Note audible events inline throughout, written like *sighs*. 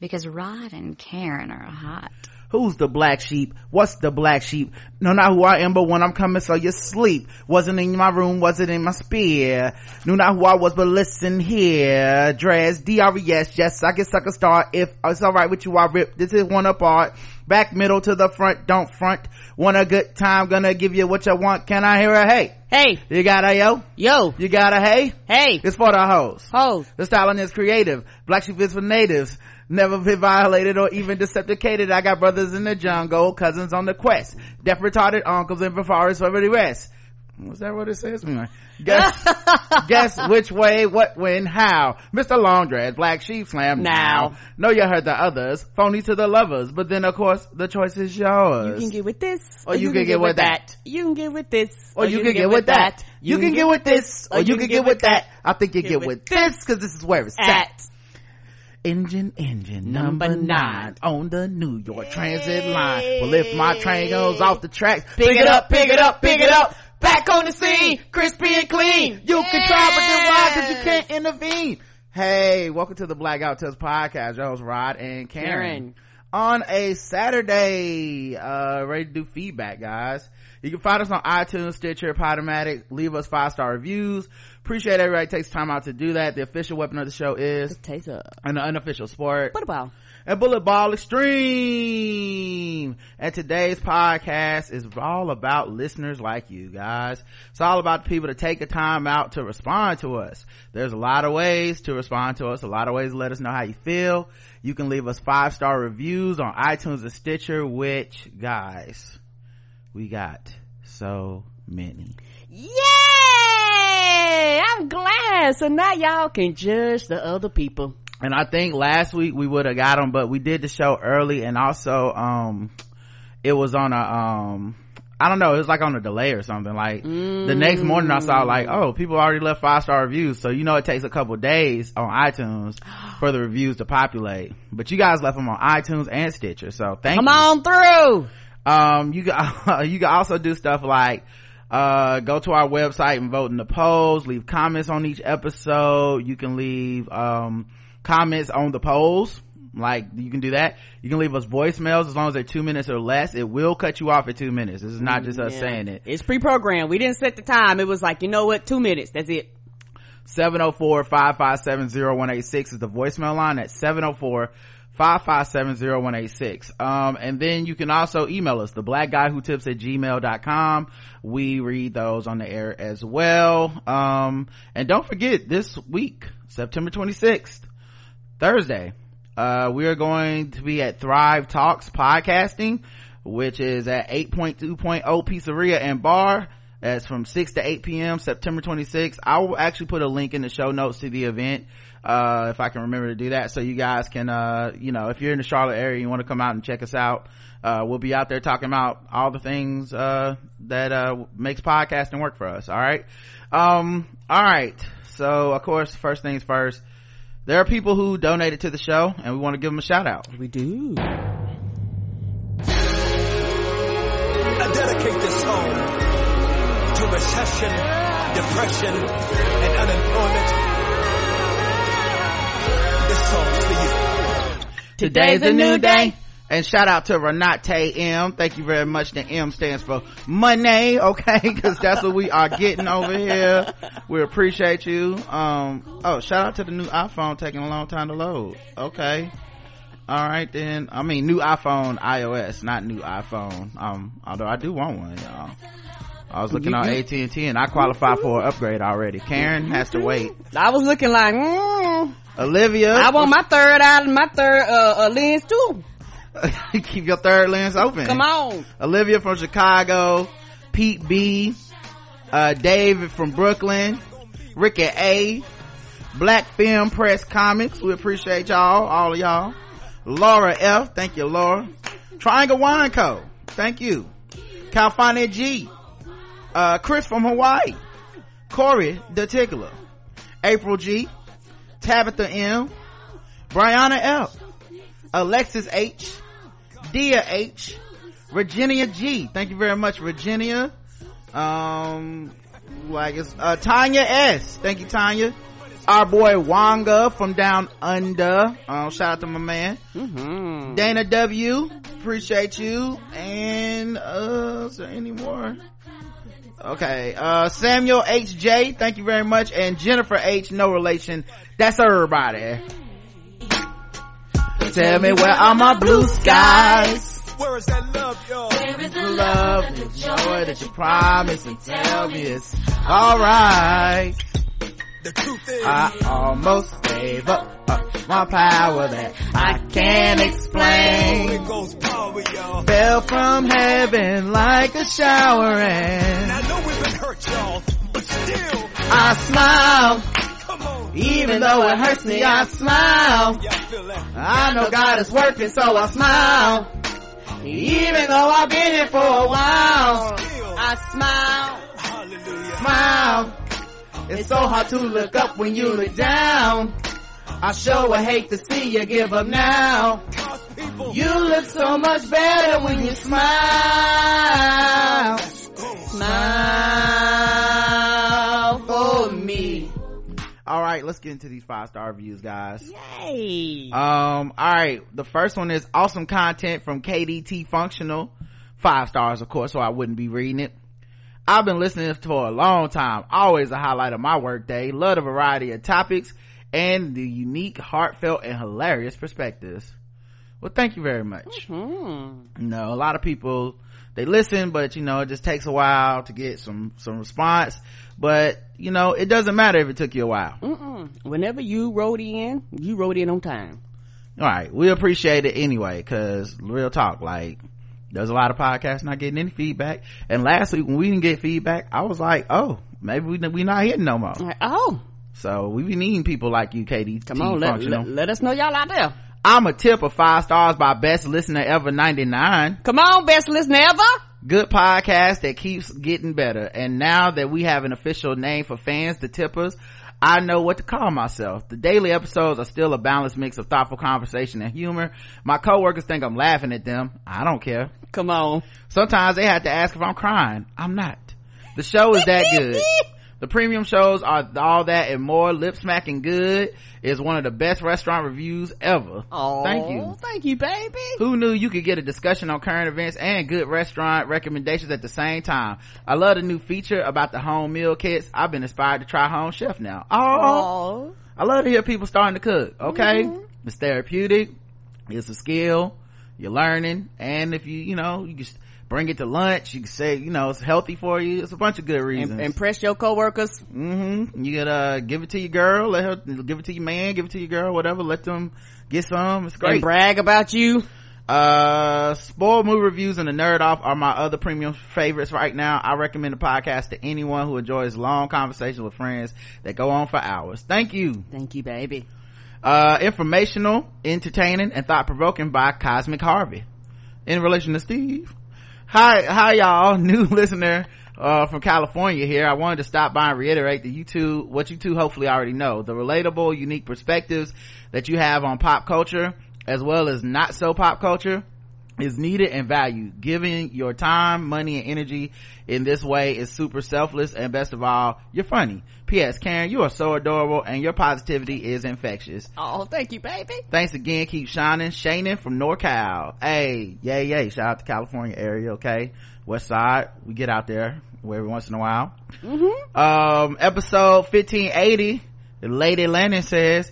because Rod and Karen are hot. Who's the black sheep? What's the black sheep? No, not who I am, but when I'm coming, so you sleep. Wasn't in my room, wasn't in my spear. Knew not who I was, but listen here. Dress, D-R-E-S, yes, I can suck a star. If it's alright with you, I rip. This is one apart. Back middle to the front, don't front. Want a good time, gonna give you what you want. Can I hear a hey? Hey. You got a yo? Yo. You got a hey? Hey. It's for the hoes. Hoes. The styling is creative. Black sheep is for natives never been violated or even decepticated. I got brothers in the jungle, cousins on the quest, deaf retarded uncles in the forest for the rest. Was that what it says? Mm. Guess, *laughs* guess which way, what, when, how. Mr. Longdread, Black Sheep Slam now. Know you heard the others, phony to the lovers, but then of course the choice is yours. You can get with this, or, you, can, get, with that. You can get with this, or, you, can, get, with that. You can get with this, or you can get with that. I think you get with this because this is where it's at engine engine number, number nine on the New York hey. Transit line. Well, if my train goes off the tracks, pick, pick it up, pick it up, pick it up. Back on the scene, crispy and clean. You can try, but then why? Cause you can't intervene. Hey, welcome to the Blackout Test podcast. Your host Rod and Karen. Karen. On a Saturday, uh, ready to do feedback, guys. You can find us on iTunes, Stitcher, Podomatic. Leave us five star reviews. Appreciate everybody takes time out to do that. The official weapon of the show is the taser. An unofficial sport. Bullet ball. And bullet ball extreme. And today's podcast is all about listeners like you guys. It's all about the people to take the time out to respond to us. There's a lot of ways to respond to us. A lot of ways to let us know how you feel. You can leave us five star reviews on iTunes and Stitcher, which guys, we got so many. Yay! I'm glad. So now y'all can judge the other people. And I think last week we would have got them, but we did the show early and also, um, it was on a, um, I don't know, it was like on a delay or something. Like mm. the next morning I saw like, oh, people already left five star reviews. So you know it takes a couple days on iTunes for the reviews to populate. But you guys left them on iTunes and Stitcher. So thank Come you. Come on through. Um, you can, *laughs* you can also do stuff like, uh, go to our website and vote in the polls, leave comments on each episode. You can leave, um, comments on the polls. Like, you can do that. You can leave us voicemails as long as they're two minutes or less. It will cut you off at two minutes. This is not just us yeah. saying it. It's pre-programmed. We didn't set the time. It was like, you know what? Two minutes. That's it. 704-557-0186 is the voicemail line at 704 5570186. Um, and then you can also email us, the black guy who tips at gmail.com. We read those on the air as well. Um, and don't forget this week, September 26th, Thursday, uh, we are going to be at Thrive Talks podcasting, which is at 8.2.0 Pizzeria and Bar. That's from 6 to 8 p.m. September 26th. I will actually put a link in the show notes to the event uh, if I can remember to do that. So you guys can, uh, you know, if you're in the Charlotte area, you want to come out and check us out. Uh, we'll be out there talking about all the things, uh, that, uh, makes podcasting work for us. All right. Um, all right. So of course, first things first, there are people who donated to the show and we want to give them a shout out. We do. I dedicate this song to recession, depression, and unemployment Today's a new day. And shout out to Renate M. Thank you very much. The M stands for money, okay? *laughs* Cause that's what we are getting over here. We appreciate you. Um, oh, shout out to the new iPhone taking a long time to load. Okay. All right then. I mean, new iPhone iOS, not new iPhone. Um, although I do want one, y'all. I was looking on AT&T and I qualify for an upgrade already. Karen has to wait. I was looking like, mm. Olivia. I want my third out my third, uh, uh lens too. *laughs* Keep your third lens open. Come on. Olivia from Chicago. Pete B. Uh, David from Brooklyn. Ricky A. Black Film Press Comics. We appreciate y'all, all of y'all. Laura F. Thank you, Laura. Triangle Wine Co. Thank you. California G uh, Chris from Hawaii, Corey the Tickler, April G, Tabitha M, Brianna F, Alexis H, Dia H, Virginia G. Thank you very much, Virginia. Um, like it's, uh, Tanya S. Thank you, Tanya. our boy Wanga from down under. Um, shout out to my man. Mm-hmm. Dana W. Appreciate you. And, uh, is there any more? Okay. Uh, Samuel H.J. Thank you very much. And Jennifer H. No relation. That's everybody. Tell me where are my blue skies? Where is that love, y'all? Where is the Love and the joy that you promise and tell me it's alright. The truth is, I almost gave up, up my power that I can't Holy explain. Ghost power, y'all. Fell from heaven like a shower and I know we've been hurt, y'all, but still, I smile. Even though it hurts me, I smile. I know God is working, so I smile. Even though I've been here for a while, Still, I smile, hallelujah. smile. It's so hard to look up when you look down. I sure would hate to see you give up now. You look so much better when you smile. Smile for me. All right, let's get into these five star reviews, guys. Yay. Um, all right. The first one is awesome content from KDT Functional. Five stars, of course, so I wouldn't be reading it. I've been listening for a long time. Always a highlight of my workday. Love the variety of topics and the unique, heartfelt, and hilarious perspectives. Well, thank you very much. Hmm. You know, a lot of people, they listen, but you know, it just takes a while to get some, some response. But, you know, it doesn't matter if it took you a while. Mm-mm. Whenever you wrote in, you wrote in on time. all right we appreciate it anyway because real talk like there's a lot of podcasts not getting any feedback. And last week when we didn't get feedback i was like oh maybe we, we not hitting no more. Like, oh, so we be needing people like you katie come on, let, let, let us know y'all out there. i'm a tip of five stars by best listener ever 99 Come on, best listener ever. good podcast that keeps getting better. And now that we have an official name for fans the tippers I know what to call myself. The daily episodes are still a balanced mix of thoughtful conversation and humor. My coworkers think I'm laughing at them. I don't care. Come on. Sometimes they have to ask if I'm crying. I'm not. The show is that good. *laughs* The premium shows are all that and more. Lip smacking good is one of the best restaurant reviews ever. Oh, Thank you. Thank you, baby. Who knew you could get a discussion on current events and good restaurant recommendations at the same time? I love the new feature about the home meal kits. I've been inspired to try Home Chef now. Oh, I love to hear people starting to cook. Okay. Mhm. It's therapeutic. It's a skill. You're learning. And if you, you know, you just bring it to lunch, you can say, you know, it's healthy for you. It's a bunch of good reasons. Im- impress your coworkers. mm-hmm. You gotta give it to your girl, let her, give it to your man, give it to your girl, whatever. Let them get some. It's And great. brag about you. Uh, spoiled movie reviews and the nerd off are my other premium favorites right now. I recommend the podcast to anyone who enjoys long conversations with friends that go on for hours. Thank you. Thank you, baby. Uh, informational, entertaining, and thought-provoking by Cosmic Harvey. In relation to Steve. Hi, hi y'all, *laughs* new listener, uh, from California here. I wanted to stop by and reiterate that you two, what you two hopefully already know, the relatable, unique perspectives that you have on pop culture, as well as not so pop culture, is needed and valued. Giving your time, money, and energy in this way is super selfless, and best of all, you're funny. P.S. Karen, you are so adorable, and your positivity is infectious. Oh, thank you, baby. Thanks again. Keep shining. Shannon from NorCal. Hey, yay, yay. Shout out to California area, okay? West side. We get out there every once in a while. Mm-hmm. Um, episode 1580, the Lady Lennon says,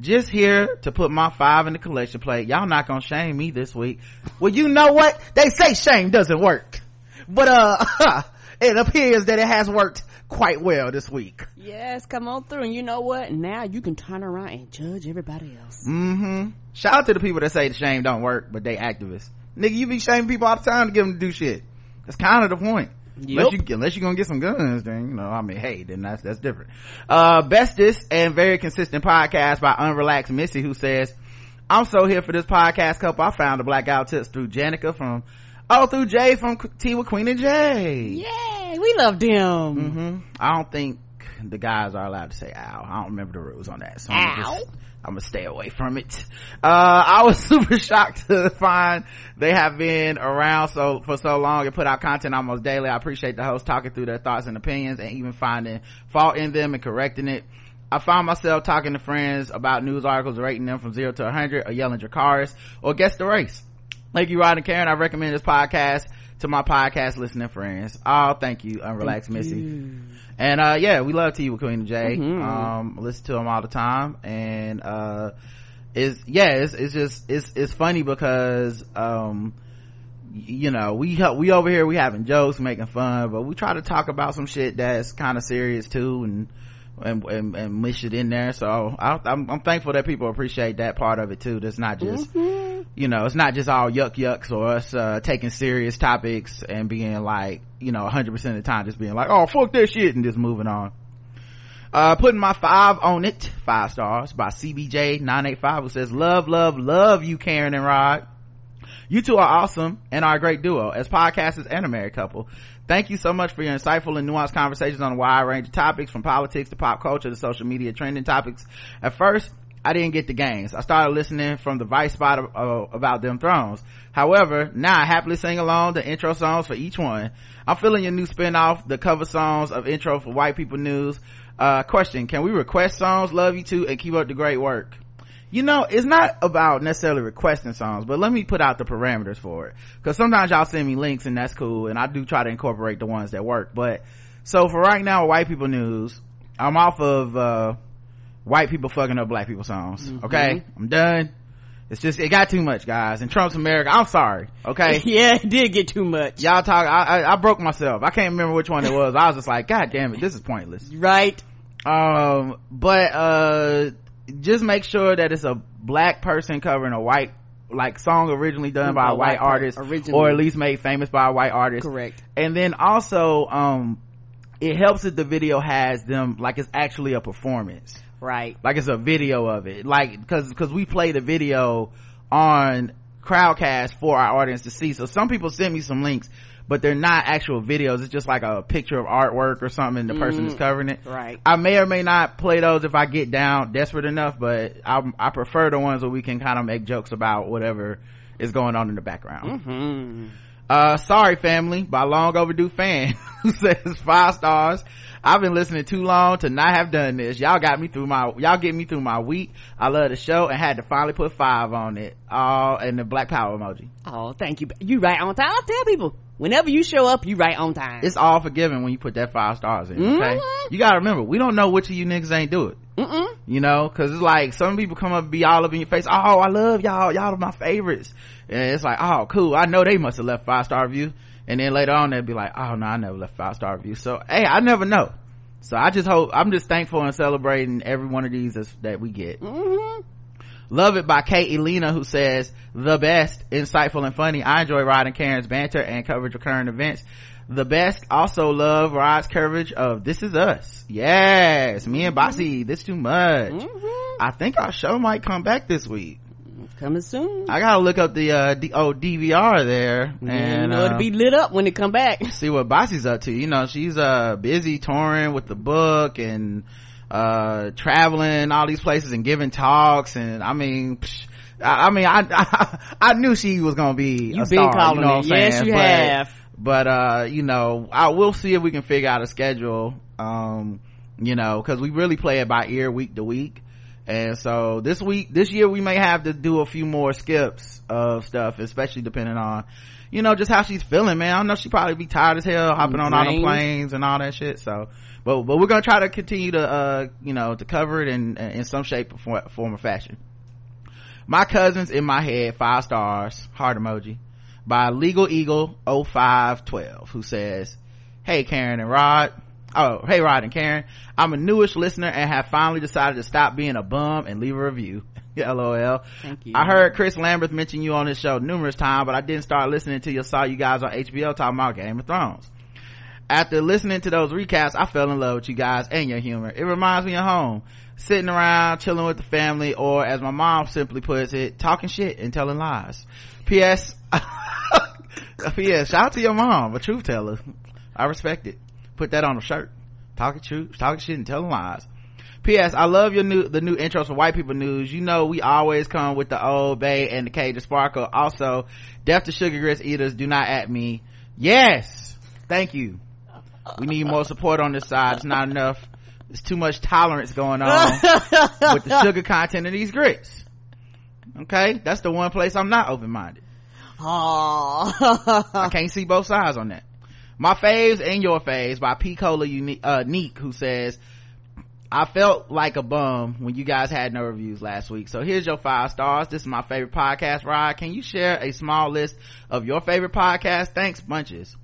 just here to put my five in the collection plate. Y'all not gonna shame me this week. Well, you know what? They say shame doesn't work. But, uh, *laughs* it appears that it has worked quite well this week. Yes, come on through. And you know what? Now you can turn around and judge everybody else. Mm-hmm. Shout out to the people that say the shame don't work, but they activists. Nigga, you be shaming people all the time to get them to do shit. That's kind of the point. Unless you, unless you're gonna get some guns, then, you know, I mean, hey, then that's, that's different. Uh, bestest and very consistent podcast by Unrelaxed Missy who says, I'm so here for this podcast couple. I found the blackout tips through Janica from, oh, through Jay from Tea with Queen and Jay. Yay, we love them. hmm I don't think the guys are allowed to say ow. I don't remember the rules on that. So Ow. just, I'm gonna stay away from it. Uh, I was *laughs* super shocked to find they have been around so, for so long and put out content almost daily. I appreciate the host talking through their thoughts and opinions and even finding fault in them and correcting it. I found myself talking to friends about news articles, rating them from zero to 100, or yelling Dracarys, or guess the race. Thank you, Rod and Karen. I recommend this podcast to my podcast listening friends. Oh, thank you, Unrelaxed Missy. And, uh, yeah, we love Tea with Queen and J. Mhm. Um, listen to them all the time. And, uh, it's, yeah, it's, it's just, it's, it's funny because, um, you know, we, we over here, we having jokes, making fun, but we try to talk about some shit that's kind of serious too and, and, and, and mish it in there. So I, I'm, I'm thankful that people appreciate that part of it too. That's not just, you know, it's not just all yuck yucks or us, uh, taking serious topics and being like, you know, 100% of the time just being like, oh, fuck that shit and just moving on. Uh, putting my five on it, five stars by CBJ985 who says, love, love, love you, Karen and Rod. You two are awesome and are a great duo as podcasters and a married couple. Thank you so much for your insightful and nuanced conversations on a wide range of topics from politics to pop culture to social media trending topics. At first, I didn't get the games. I started listening from the Vice spot of, uh, about Dem Thrones. However, now I happily sing along the intro songs for each one. I'm feeling your new spin-off, the cover songs of intro for white people news. Uh, question, can we request songs? Love you too and keep up the great work you know it's not about necessarily requesting songs but let me put out the parameters for it. Because sometimes y'all send me links and that's cool and i do try to incorporate the ones that work. But so for right now white people news i'm off of uh white people fucking up black people songs. Okay? I'm done. It's just it got too much guys. In trump's america i'm sorry. Okay? *laughs* Yeah, it did get too much. y'all talk I, I i broke myself. I can't remember which one it was. I was just like god damn it this is pointless. *laughs* Right? um but uh just make sure that it's a black person covering a white like song originally done by A a white white artist originally. or at least made famous by a white artist Correct. and then also um it helps that the video has them like it's actually a performance Right. like it's a video of it like because because we play the video on crowdcast for our audience to see so some people sent me some links but they're not actual videos. It's just like a picture of artwork or something and the person is covering it. Right. i may or may not play those if i get down desperate enough but i, I prefer the ones where we can kind of make jokes about whatever is going on in the background. Hmm. uh sorry family. By long overdue fan who *laughs* says five stars. I've been listening too long to not have done this. Y'all got me through my y'all get me through my week. I love the show and had to finally put five on it. Oh and the black power emoji. Oh, thank you. You right on time. I tell people, whenever you show up, you right on time. it's all forgiven when you put that five stars in okay? Mhm. you gotta remember we don't know which of you niggas ain't do it. Mm-mm. you know? Because it's like some people come up and be all up in your face oh i love y'all. Y'all are my favorites. And it's like oh cool. I know they must have left five star review and then later on they'll be like oh no i never left five star review so hey i never know. So i just hope i'm just thankful and celebrating every one of these that we get. Mm-hmm. Love it by kate elena who says the best insightful and funny i enjoy rod and karen's banter and coverage of current events the best also love rod's coverage of this is us yes me and bossy this too much Mm-hmm. I think our show might come back this week. Coming soon. I gotta look up the uh D- oh DVR there and and you know uh, it'll be lit up when it come back. see what Bossy's up to. You know, she's uh busy touring with the book and uh traveling all these places and giving talks and I mean psh, I, I mean I, *laughs* I I knew she was gonna be You a been star, calling you know it. Yes, saying? you But- have. but uh you know i will see if we can figure out a schedule um you know because we really play it by ear week to week and so this week this year we may have to do a few more skips of stuff especially depending on you know just how she's feeling man i know she probably be tired as hell hopping on all the planes and all that shit so but but we're gonna try to continue to uh you know to cover it in in some shape or form, or fashion. My cousins in my head five stars heart emoji by legal eagle 0512 who says hey karen and rod. Oh hey rod and karen. I'm a newish listener and have finally decided to stop being a bum and leave a review. *laughs* Lol. Thank you. i heard chris lambert mention you on this show numerous times but i didn't start listening until you saw you guys on hbo talking about game of thrones after listening to those recaps, I fell in love with you guys and your humor. It reminds me of home. Sitting around, chilling with the family, or as my mom simply puts it, talking shit and telling lies. P.S. *laughs* P.S. Shout out to your mom, a truth teller. I respect it. Put that on a shirt. Talking truth, talking shit and telling lies. P.S. I love your new, the new intros for white people news. You know, we always come with the old bay and the cage of sparkle. Also, death to sugar grits eaters, do not at me. Yes! Thank you we need more support on this side it's not enough there's too much tolerance going on *laughs* with the sugar content of these grits. Okay, that's the one place I'm not open-minded. Oh. I can't see both sides on that. My faves and your faves by P. Cola Uni- uh, Neek, who says, I felt like a bum when you guys had no reviews last week. So here's your five stars. This is my favorite podcast ride. Can you share a small list of your favorite podcasts? Thanks bunches.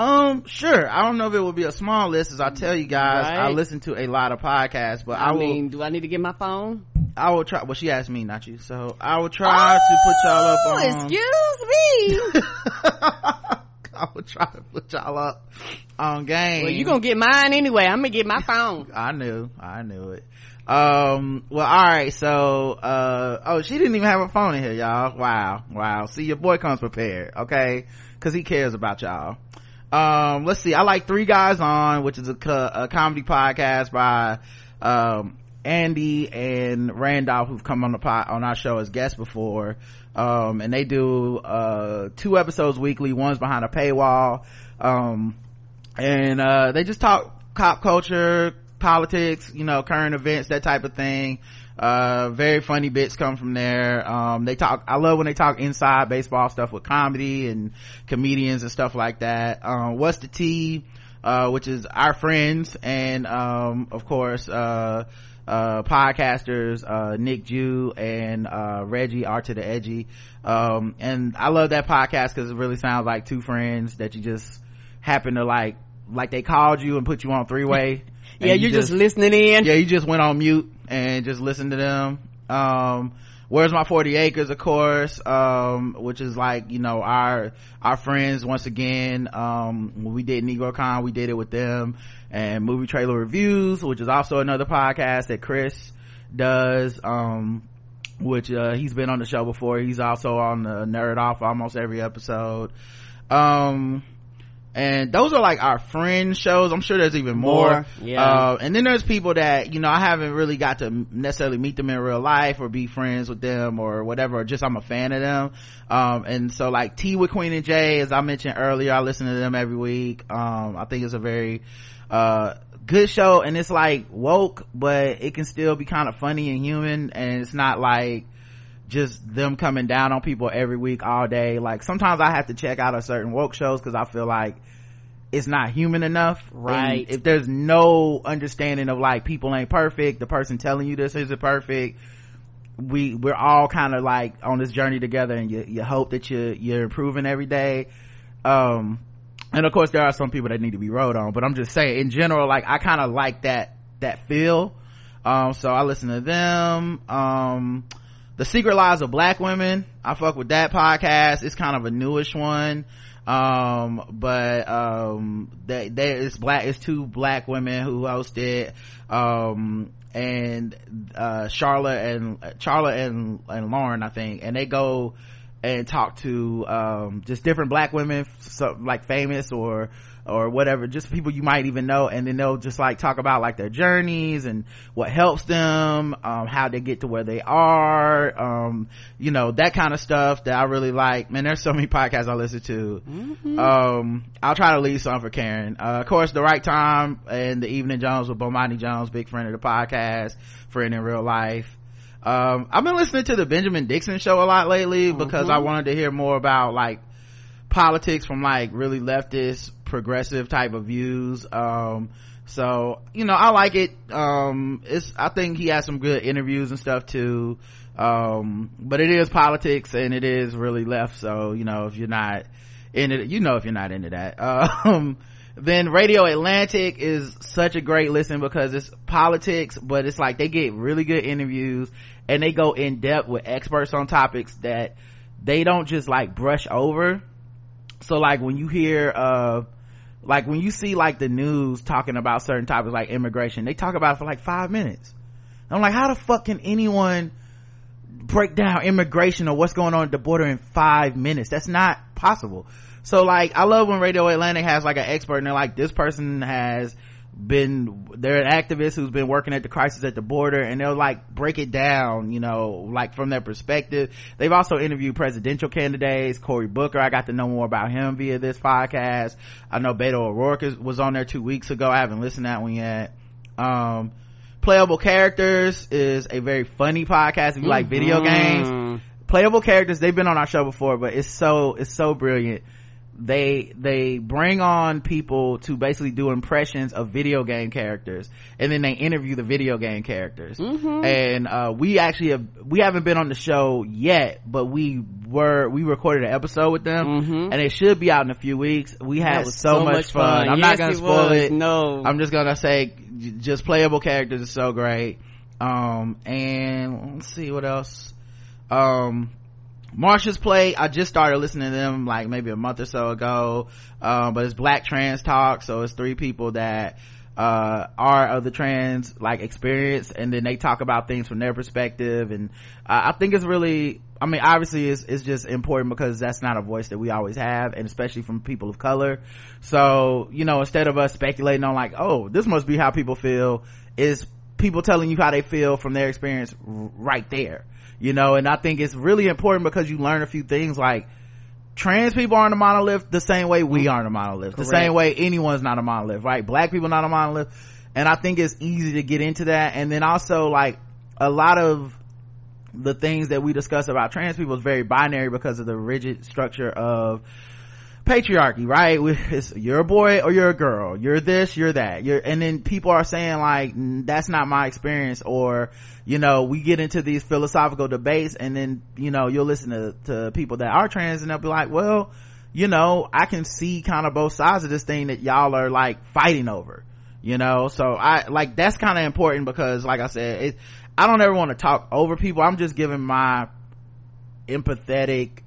Um, sure. I don't know if it will be a small list as I tell you guys, I listen to a lot of podcasts, but I, I will, mean, do I need to get my phone? I will try, well she asked me, not you. So I will try to put y'all up Oh, on. excuse me. *laughs* I will try to put y'all up on game. well, you gonna get mine anyway. I'm gonna get my phone. *laughs* I knew, I knew it. Um, well, alright, so, uh, oh, she didn't even have a phone in here, y'all. Wow, wow. See, your boy comes prepared, okay? Cause he cares about y'all. Um, let's see, I like Three Guys On, which is a, co- a comedy podcast by, um, Andy and Randolph, who've come on the pod, on our show as guests before. Um, and they do, uh, two episodes weekly. One's behind a paywall. Um, and uh they just talk cop culture politics you know current events that type of thing. Uh very funny bits come from there. Um they talk i love when they talk inside baseball stuff with comedy and comedians and stuff like that. Um what's the tea uh which is our friends and um of course uh uh podcasters uh nick jew and uh reggie are to the edgy. Um and i love that podcast because it really sounds like two friends that you just happen to like like they called you and put you on three way *laughs* Yeah, you're just, listening in. yeah you just went on mute and just listened to them. Um where's my 40 acres of course um which is like you know our our friends once again um when we did negrocon we did it with them. And movie trailer reviews which is also another podcast that chris does um which uh he's been on the show before. He's also on the nerd off almost every episode. Um and those are like our friend shows. I'm sure there's even more, More, yeah. uh, and then there's people that you know i haven't really got to necessarily meet them in real life or be friends with them or whatever or just i'm a fan of them. Um, and so like tea with queen and jay as i mentioned earlier i listen to them every week. Um, i think it's a very uh, good show. And it's like woke but it can still be kind of funny and human. And it's not like just them coming down on people every week all day. Like sometimes i have to check out a certain woke shows because i feel like it's not human enough. Right. And if there's no understanding of like people ain't perfect the person telling you this isn't perfect we we're all kind of like on this journey together and you, you hope that you you're improving every day. Um and of course there are some people that need to be rode on but i'm just saying in general like i kind of like that that feel. Um so i listen to them. Um the secret lives of black women. I fuck with that podcast. It's kind of a newish one. Um but um they there is black it's two black women who host it. Um and uh charlotte and charlotte and and lauren i think. And they go and talk to um just different black women so like famous or or whatever just people you might even know and then they'll just like talk about like their journeys and what helps them um how they get to where they are um you know that kind of stuff that i really like. Man there's so many podcasts i listen to. Um i'll try to leave some for karen. Uh, of course the right time and the evening jones with bomani jones big friend of the podcast friend in real life. Um i've been listening to the benjamin dixon show a lot lately because i wanted to hear more about like politics from like really leftist progressive type of views um so you know i like it. Um it's i think he has some good interviews and stuff too um but it is politics and it is really left so you know if you're not in it you know if you're not into that. *laughs* Um then radio atlantic is such a great listen because it's politics but it's like they get really good interviews and they go in depth with experts on topics that they don't just like brush over so like when you hear uh like when you see like the news talking about certain topics like immigration they talk about it for like five minutes. I'm like how the fuck can anyone break down immigration or what's going on at the border in five minutes? That's not possible. So like i love when radio atlantic has like an expert and they're like this person has been they're an activist who's been working at the crisis at the border and they'll like break it down you know like from their perspective. They've also interviewed presidential candidates. Cory booker i got to know more about him via this podcast. I know beto o'rourke is, was on there two weeks ago. I haven't listened to that one yet. Um playable characters is a very funny podcast. If you like video Mm-hmm. games playable characters they've been on our show before but it's so it's so brilliant they they bring on people to basically do impressions of video game characters and then they interview the video game characters Mm-hmm. and uh we actually have we haven't been on the show yet but we were we recorded an episode with them and it should be out in a few weeks we had Mm-hmm. Was so, much, fun, i'm not gonna spoil was. it No. i'm just gonna say just playable characters is so great um and let's see what else um Marsha's Plate, I just started listening to them like maybe a month or so ago. Um, but it's black trans talk. So it's three people that, uh, are of the trans like experience and then they talk about things from their perspective. And I, I think it's really, I mean, obviously it's, it's just important because that's not a voice that we always have and especially from people of color. So, you know, instead of us speculating on like, oh, this must be how people feel is people telling you how they feel from their experience right there you know and i think it's really important because you learn a few things like trans people aren't a monolith the same way we mm-hmm. aren't a monolith. The same way anyone's not a monolith right? Black people not a monolith. And i think it's easy to get into that. And then also like a lot of the things that we discuss about trans people is very binary because of the rigid structure of patriarchy right? *laughs* It's, you're a boy or you're a girl. You're this you're that. You're and then people are saying like "Mm, that's not my experience or you know we get into these philosophical debates and then you know you'll listen to, to people that are trans and they'll be like well you know i can see kind of both sides of this thing that y'all are like fighting over you know? So i like that's kind of important because like i said it, i don't ever want to talk over people. I'm just giving my empathetic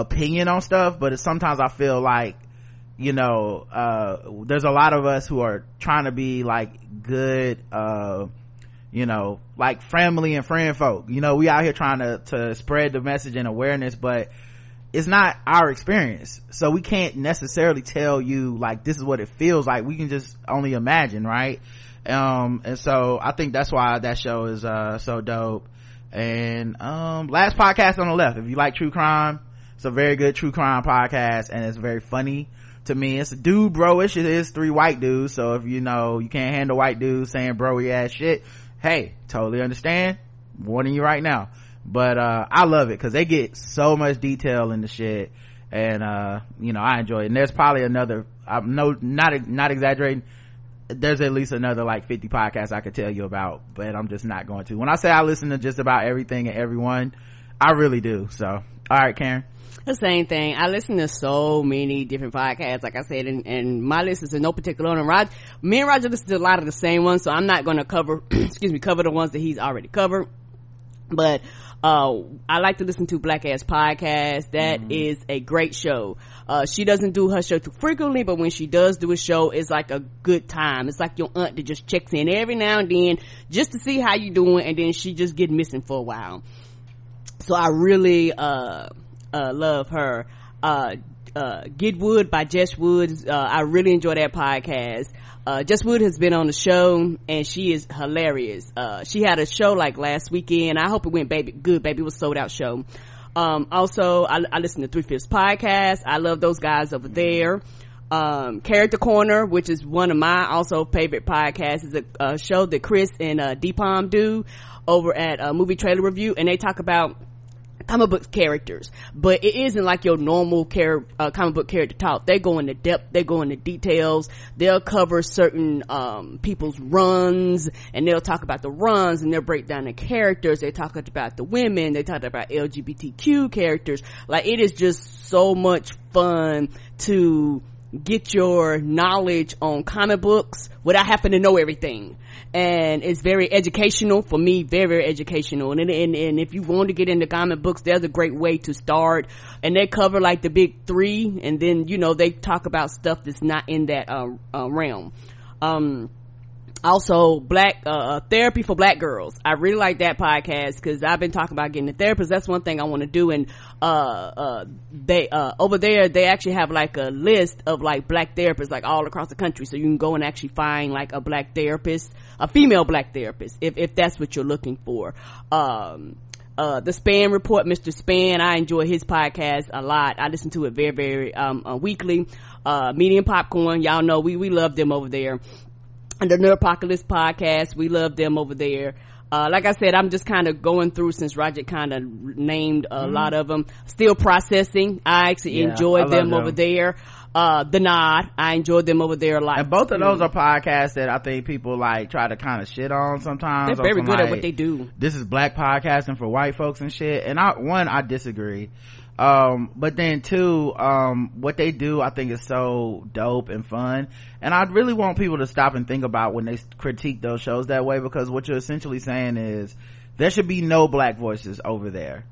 opinion on stuff but sometimes i feel like you know uh there's a lot of us who are trying to be like good uh you know like family and friend folk. You know we out here trying to to spread the message and awareness but it's not our experience. So we can't necessarily tell you like this is what it feels like. We can just only imagine right? Um and so i think that's why that show is uh so dope. And um last podcast on the left. If you like true crime it's a very good true crime podcast and it's very funny to me. It's a dude bro-ish it is three white dudes so if you know you can't handle white dudes saying broy ass shit hey totally understand. Warning you right now. But uh i love it because they get so much detail in the shit and uh you know i enjoy it. And there's probably another i'm no not not exaggerating. There's at least another like 50 podcasts i could tell you about but i'm just not going to. When i say i listen to just about everything and everyone i really do. So all right karen the same thing. I listen to so many different podcasts, like I said, and, and my list is in no particular order. Rod, me and Roger listen to a lot of the same ones, so I'm not going to cover, *clears throat* excuse me, cover the ones that he's already covered. But uh, I like to listen to Black Ass Podcast. That is a great show. Uh, she doesn't do her show too frequently, but when she does do a show, it's like a good time. It's like your aunt that just checks in every now and then just to see how you doing, and then she just get missing for a while. So I really uh uh love her. Uh uh Get Wood by Jess Woods. Uh I really enjoy that podcast. Uh Jess Wood has been on the show and she is hilarious. Uh she had a show like last weekend. I hope it went baby good, baby. Was sold out show. Um also I, I listen to Three Fifths podcast. I love those guys over there um character corner which is one of my also favorite podcasts is a, a show that chris and uh dpom do over at uh, movie trailer review and they talk about comic book characters but it isn't like your normal char- uh, comic book character talk. They go into depth they go into details. They'll cover certain um people's runs and they'll talk about the runs and they'll break down the characters. They talk about the women they talk about lgbtq characters. Like it is just so much fun to get your knowledge on comic books without having to know everything. And it's very educational for me very very educational. And, and and if you want to get into comic books there's a great way to start. And they cover like the big three and then you know they talk about stuff that's not in that uh, uh, realm. Um also black uh therapy for black girls. I really like that podcast because i've been talking about getting a therapist. That's one thing i want to do. And uh uh they uh over there they actually have like a list of like black therapists like all across the country. So you can go and actually find like a black therapist a female black therapist if if that's what you're looking for. Um uh the span report mr span i enjoy his podcast a lot. I listen to it very very um uh, weekly. Uh medium popcorn y'all know we we love them over there the Nerdpocalypse podcast. We love them over there. Uh, like I said, I'm just kind of going through since Roger kind of named a lot of them. Still processing. I actually Mm-hmm. Yeah, I enjoyed love them them. over there. Uh, the Nod. I enjoyed them over there a lot. And both of those are podcasts that I think people like try to kind of shit on sometimes. They're very some, good at what they do. This is black podcasting for white folks and shit. And I, one, I disagree. Um, but then too um, what they do I think is so dope and fun. And I really want people to stop and think about when they critique those shows that way because what you're essentially saying is there should be no black voices over there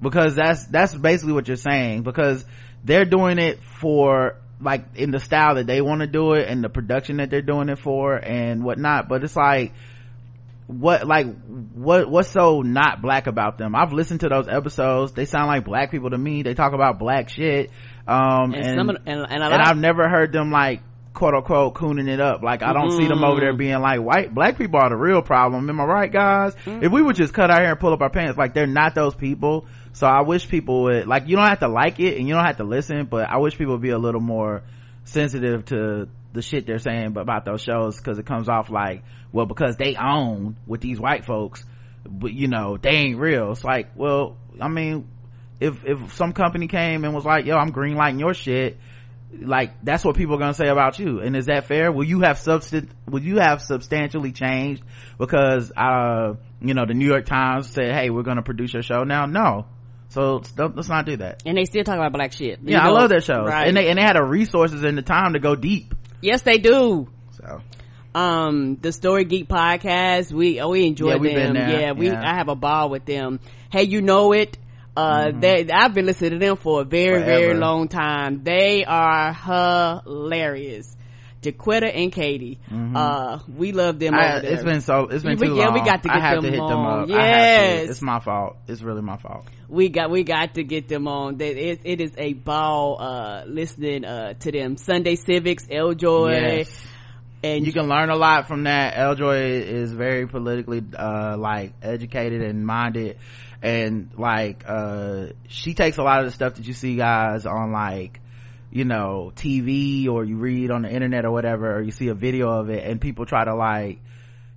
because that's that's basically what you're saying because they're doing it for like in the style that they want to do it and the production that they're doing it for and whatnot but it's like what like what what's so not black about them? I've listened to those episodes. They sound like black people to me. They talk about black shit. Um And and of and- and and i've never heard them like quote unquote cooning it up. Like i don't see them over Mm. there being like white black people are the real problem. Am i right guys? Mm. if we would just cut our hair and pull up our pants like they're not those people. So i wish people would like you don't have to like it and you don't have to listen but i wish people would be a little more sensitive to the shit they're saying about those shows because it comes off like well because they own with these white folks but you know they ain't real. It's like well i mean if if some company came and was like yo i'm green lighting your shit like that's what people are gonna say about you. And is that fair? Will you have substan will you have substantially changed because uh you know the new york times said hey we're gonna produce your show now? No. So let's, not do that. And they still talk about black shit. You yeah i love their shows. Right. and they and they had the resources and the time to go deep yes, they do. so. Um the story geek podcast we oh, we enjoy Yeah, them. yeah we Yeah. Mm-hmm. i have a ball with them. Hey you know it. Uh they i've been listening to them for a very very long time. They are hilarious Jaquetta and Katie. Uh, we love them. Mm-hmm. I, it's been so it's been We- too yeah, long we got to I get have them to hit them on. up I have to. Yes. it's my fault it's really my fault we got we got to get them on. That it, it is a ball uh listening uh to them. Sunday Civics, Eljoy, Yes. and you can learn a lot from that eljoy is very politically uh like educated and minded and like uh she takes a lot of the stuff that you see guys on like you know tv or you read on the internet or whatever or you see a video of it and people try to like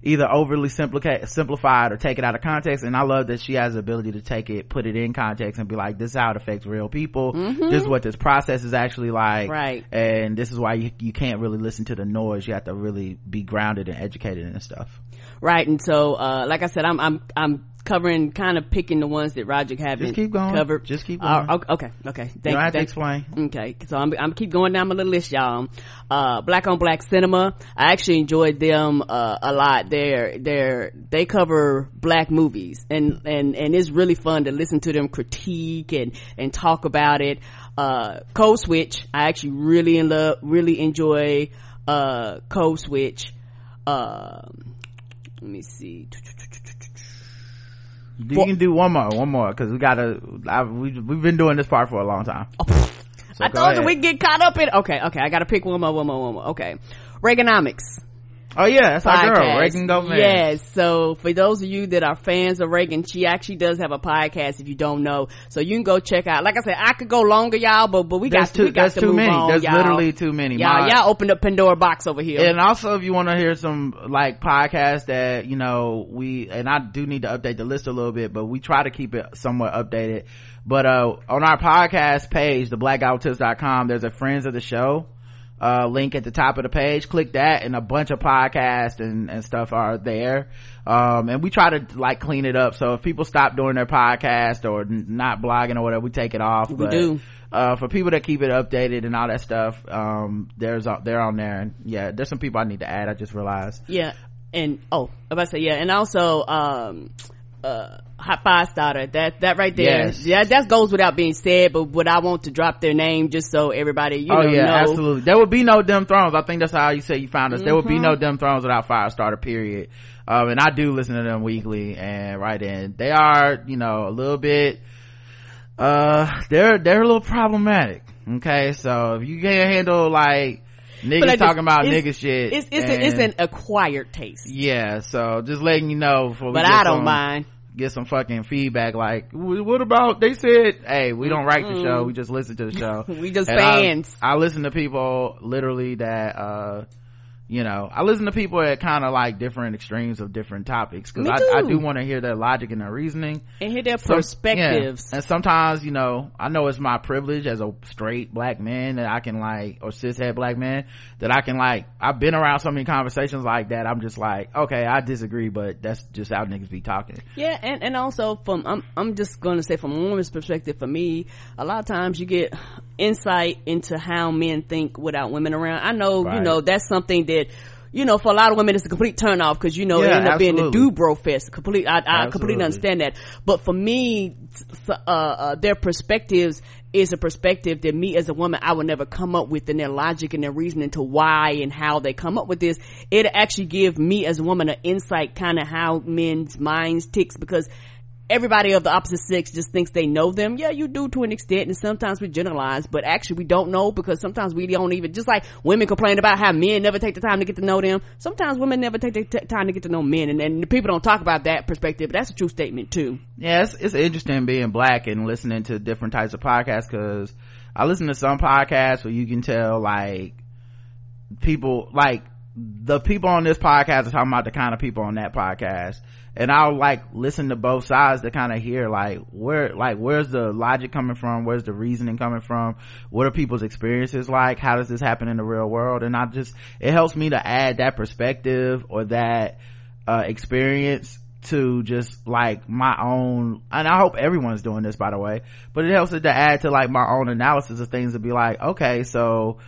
either overly simplify simplify it or take it out of context. And i love that she has the ability to take it put it in context and be like this is how it affects real people. This is what this process is actually like. Right. and this is why you, you can't really listen to the noise. You have to really be grounded and educated and stuff. Right. And so uh like i said i'm i'm i'm covering kind of picking the ones that roger haven't keep going. covered. Just keep Uh, going. okay okay you thank don't have to explain. Okay so i'm i'm keep going down my little list y'all. Uh black on black cinema. I actually enjoyed them uh a lot. They're they're they cover black movies and and and it's really fun to listen to them critique and and talk about it. Uh code switch i actually really in love really enjoy uh code switch. Um let me see you can do one more one more because we gotta I, we, we've been doing this part for a long time oh, So I told you ahead. we get caught up in. Okay, okay. I got to pick one more, one more, one more. Okay, Reaganomics oh yeah that's our girl reagan Gomez. Yes. So for those of you that are fans of Reagan, she actually does have a podcast. If you don't know, so you can go check out. Like I said, I could go longer, y'all, but but we There's got too- we got to too many. on, There's y'all. literally too many. Y'all, My- y'all opened up Pandora box over here. and also if you want to hear some like podcasts that you know we and i do need to update the list a little bit but we try to keep it somewhat updated but uh on our podcast page the blackouttips.com there's a friends of the show uh link at the top of the page. Click that and a bunch of podcasts and and stuff are there. Um and we try to like clean it up. So if people stop doing their podcast or n- not blogging or whatever we take it off. We but, do. uh for people that keep it updated and all that stuff um there's uh, they're on there. And yeah there's some people i need to add i just realized. Yeah, and oh, if I about to say yeah, and also um uh five starter. That that right there Yes. yeah that goes without being said but would i want to drop their name just so everybody you oh know, yeah know. absolutely. There would be no Dem Thrones. I think that's how you say you found us. There would be Mm-hmm. no Dem Thrones without five firestarter period. Um and i do listen to them weekly and right in. They are you know a little bit uh they're they're a little problematic okay? So if you can't handle like niggas talking about nigga shit it's it's, and- a, it's an acquired taste. Yeah so just letting you know before we but i don't mind get some fucking feedback like what about they said hey we don't write the show we just listen to the show *laughs* We just And I- fans. I, listen to people literally that uh you know i listen to people at kind of like different extremes of different topics because I, I do want to hear their logic and their reasoning. And hear their Some- perspectives. Yeah. and sometimes you know i know it's my privilege as a straight black man that i can like or cis cishet black man that i can like i've been around so many conversations like that i'm just like okay i disagree but that's just how niggas be talking. Yeah, and, and also from I'm I'm just gonna say from a woman's perspective, for me, a lot of times you get insight into how men think without women around. I know, you know, that's something that you know, for a lot of women, it's a complete turn off because you know it Yeah, ended up being the do bro fest. Complete, I, I completely understand that. But for me, uh, uh, their perspectives is a perspective that me as a woman I would never come up with, and their logic and their reasoning to why and how they come up with this. It actually give me as a woman an insight, kind of how men's minds ticks because everybody of the opposite sex just thinks they know them. Yeah, you do to an extent, and sometimes we generalize, but actually we don't know because sometimes we don't even, just like women complain about how men never take the time to get to know them. Sometimes women never take the t- time to get to know men, and, and people don't talk about that perspective, but that's a true statement too. yeah it's, it's interesting being black and listening to different types of podcasts because i listen to some podcasts where you can tell like people like the people on this podcast are talking about the kind of people on that podcast. And i'll like listen to both sides to kind of hear like where like where's the logic coming from? Where's the reasoning coming from? What are people's experiences like? How does this happen in the real world? And i just it helps me to add that perspective or that uh experience to just like my own and i hope everyone's doing this by the way but it helps it to add to like my own analysis of things to be like okay so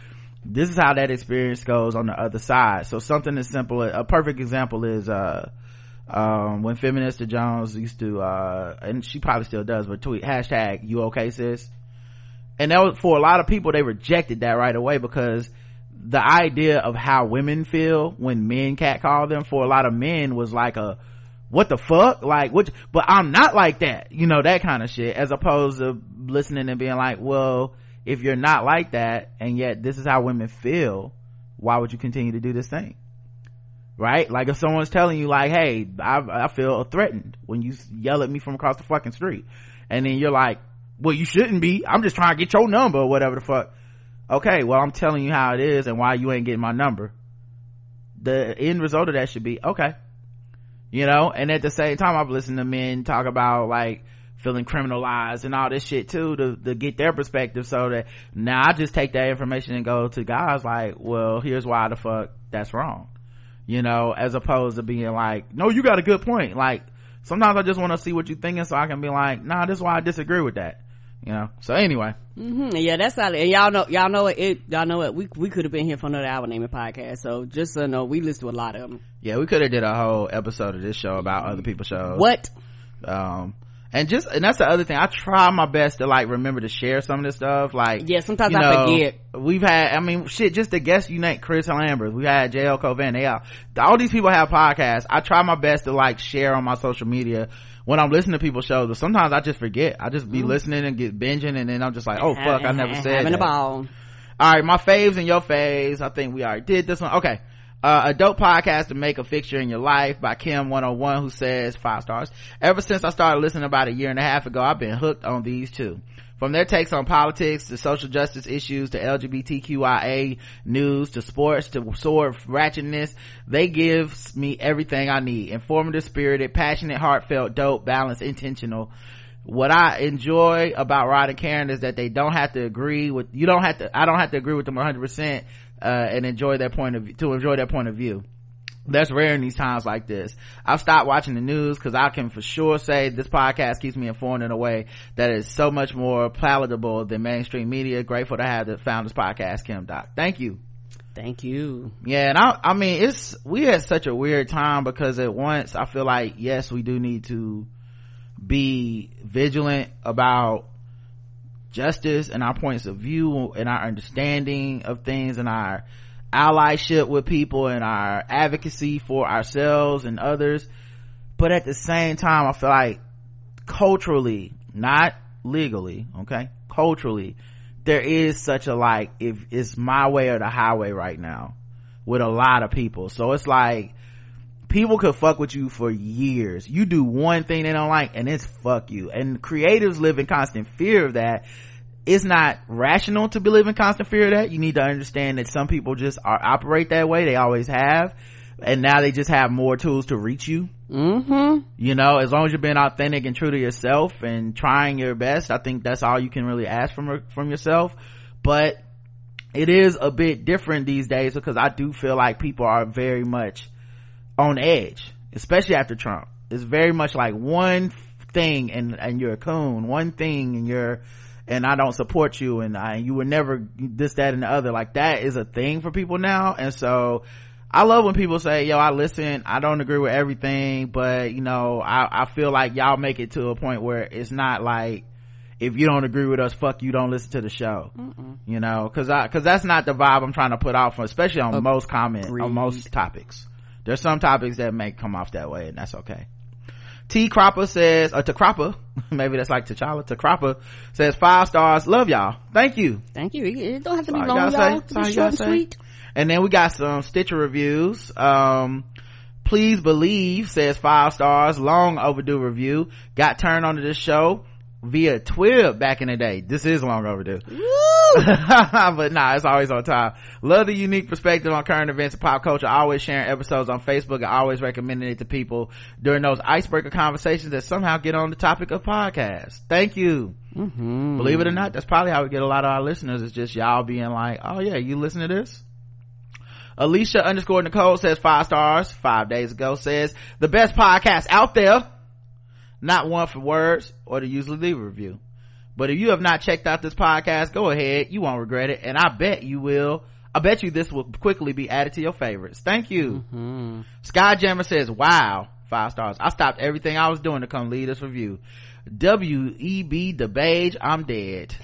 this is how that experience goes on the other side. So something as simple a perfect example is uh um when feminista jones used to uh and she probably still does but tweet hashtag you okay sis? And that was for a lot of people they rejected that right away because the idea of how women feel when men catcall them for a lot of men was like a what the fuck? Like what but i'm not like that you know that kind of shit as opposed to listening and being like well if you're not like that and yet this is how women feel why would you continue to do this thing? Right? Like if someone's telling you like hey i, I feel threatened when you yell at me from across the fucking street. And then you're like well you shouldn't be. I'm just trying to get your number or whatever the fuck. Okay well i'm telling you how it is and why you ain't getting my number. The end result of that should be okay. You know? And at the same time i've listened to men talk about like feeling criminalized and all this shit too to, to get their perspective so that now i just take that information and go to guys like well here's why the fuck that's wrong you know as opposed to being like no you got a good point like sometimes i just want to see what you're thinking so i can be like nah this is why i disagree with that you know so anyway hmm Yeah, that's how. And y'all know, y'all know it. it y'all know it. We we could have been here for another hour naming podcast. So just so you know, we listen to a lot of them. yeah we could have did a whole episode of this show about other people's shows What? um and just and that's the other thing i try my best to like remember to share some of this stuff like Yeah, sometimes I know, forget. we've had i mean shit just to guess you name chris lambert we had jl cauvin they all, all these people have podcasts i try my best to like share on my social media when i'm listening to people's shows but sometimes i just forget i just be mm-hmm. listening and get binging and then i'm just like oh fuck i never said Having that a ball. all right, my faves and your faves. I think we already did this one. Okay. Uh, a dope podcast to make a fixture in your life by Kim 101 who says five stars. Ever since I started listening about a year and a half ago, I've been hooked on these two. From their takes on politics to social justice issues to LGBTQIA news to sports to sword ratchetness, they give me everything I need. Informative, spirited, passionate, heartfelt, dope, balanced, intentional what I enjoy about Rod and Karen is that they don't have to agree with, you don't have to, I don't have to agree with them 100%, uh, and enjoy that point of view, to enjoy their point of view. That's rare in these times like this. I've stopped watching the news because I can for sure say this podcast keeps me informed in a way that is so much more palatable than mainstream media. Grateful to have the founders podcast, Kim Doc. Thank you. Thank you. Yeah, and I, I mean, it's, we had such a weird time because at once I feel like, yes, we do need to be vigilant about justice and our points of view and our understanding of things and our allyship with people and our advocacy for ourselves and others. But at the same time, I feel like culturally, not legally, okay, culturally, there is such a like, if it's my way or the highway right now with a lot of people. So it's like, people could fuck with you for years. You do one thing they don't like and it's fuck you. And creatives live in constant fear of that. it's not rational to believe in constant fear of that. You need to understand that some people just are operate that way. They always have. And now they just have more tools to reach you. Mm-hmm. You know, as long as you're being authentic and true to yourself and trying your best, I think that's all you can really ask from, from yourself. But it is a bit different these days because I do feel like people are very much on edge, especially after Trump. It's very much like one thing and, and you're a coon, one thing and you're, and I don't support you and I, you were never this, that and the other. Like that is a thing for people now. And so I love when people say, yo, I listen, I don't agree with everything, but you know, I, I feel like y'all make it to a point where it's not like, if you don't agree with us, fuck you, don't listen to the show. Mm-mm. You know, cause I, cause that's not the vibe I'm trying to put off, especially on most comment, on most topics. There's some topics that may come off that way and that's okay. T Cropper says, or Cropper, *laughs* maybe that's like T'Challa, Cropper says five stars, love y'all. Thank you. Thank you. It don't have to be long, y'all. say. Sorry, Be short and say. sweet. And then we got some Stitcher reviews. Um, please believe says five stars, long overdue review. Got turned onto this show via Twib back in the day. This is long overdue. *laughs* but nah, it's always on time. Love the unique perspective on current events and pop culture. Always sharing episodes on Facebook and always recommending it to people during those icebreaker conversations that somehow get on the topic of podcasts. Thank you. Mm-hmm. Believe it or not, that's probably how we get a lot of our listeners. It's just y'all being like, oh yeah, you listen to this? Alicia underscore Nicole says five stars five days ago says the best podcast out there. Not one for words or to usually leave a review. But if you have not checked out this podcast, go ahead. You won't regret it. And I bet you will. I bet you this will quickly be added to your favorites. Thank you. Mm-hmm. Skyjammer says, wow, five stars. I stopped everything I was doing to come lead this review. W-E-B the DeBage, I'm dead.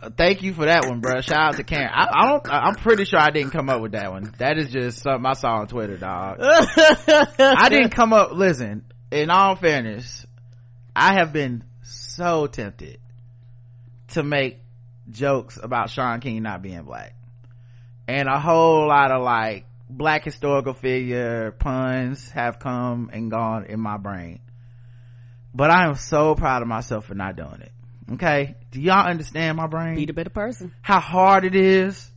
Uh, thank you for that one, bro. Shout out to Karen. I, I don't, I'm pretty sure I didn't come up with that one. That is just something I saw on Twitter, dog. I *laughs* didn't come up, listen, in all fairness, I have been so tempted to make jokes about Shaun King not being black. And a whole lot of like black historical figure puns have come and gone in my brain. But I am so proud of myself for not doing it. Okay? Do y'all understand my brain? Be the better person. How hard it is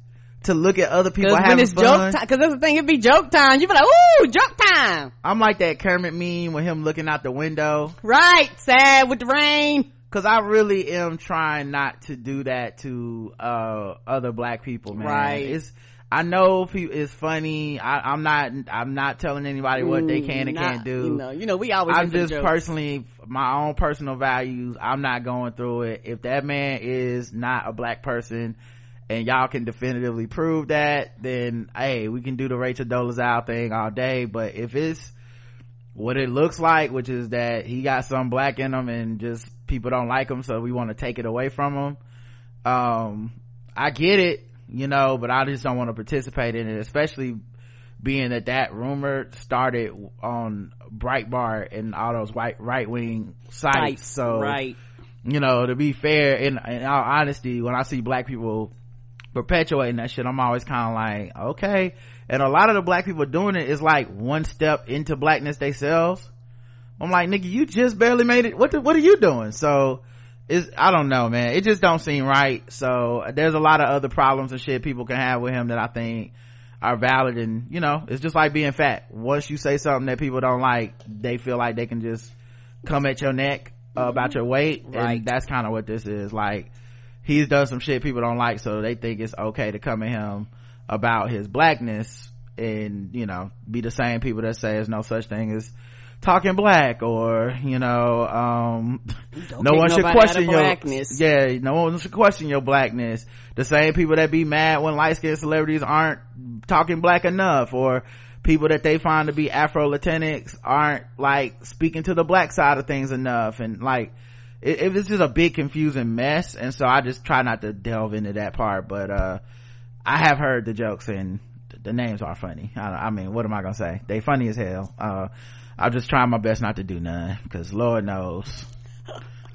to look at other people Cause when having it's fun? joke time, cause that's the thing, it'd be joke time. You'd be like, ooh, joke time. I'm like that Kermit meme with him looking out the window. Right. Sad with the rain. Cause I really am trying not to do that to, uh, other black people, man. Right. It's, I know it's funny. I, I'm not, I'm not telling anybody what they can and Not- can't do. You know, you know, we always I'm just personally, my own personal values, I'm not going through it. If that man is not a black person and y'all can definitively prove that, then hey, we can do the Rachel Dolezal thing all day. But if it's what it looks like, which is that he got some black in him and just people don't like them so we want to take it away from them Um, I get it, you know, but I just don't want to participate in it, especially being that that rumor started on Breitbart and all those white right wing sites. Sites, So, right. you know, to be fair, in, in all honesty, when I see black people perpetuating that shit, I'm always kind of like, okay. And a lot of the black people doing it is like one step into blackness themselves. I'm like, nigga, you just barely made it. What the, what are you doing? So, it's, I don't know, man. It just don't seem right. So, there's a lot of other problems and shit people can have with him that I think are valid and, you know, it's just like being fat. Once you say something that people don't like, they feel like they can just come at your neck uh, about your weight. Right. And that's kind of what this is. Like, he's done some shit people don't like, so they think it's okay to come at him about his blackness and, you know, be the same people that say there's no such thing as talking black or, you know, um, no one should question your, blackness. yeah, no one should question your blackness. The same people that be mad when light skinned celebrities aren't talking black enough or people that they find to be Afro-Latinx aren't like speaking to the black side of things enough and like, it, it was just a big confusing mess and so i just try not to delve into that part but uh i have heard the jokes and the names are funny i, I mean what am i gonna say they funny as hell uh i'm just trying my best not to do none because lord knows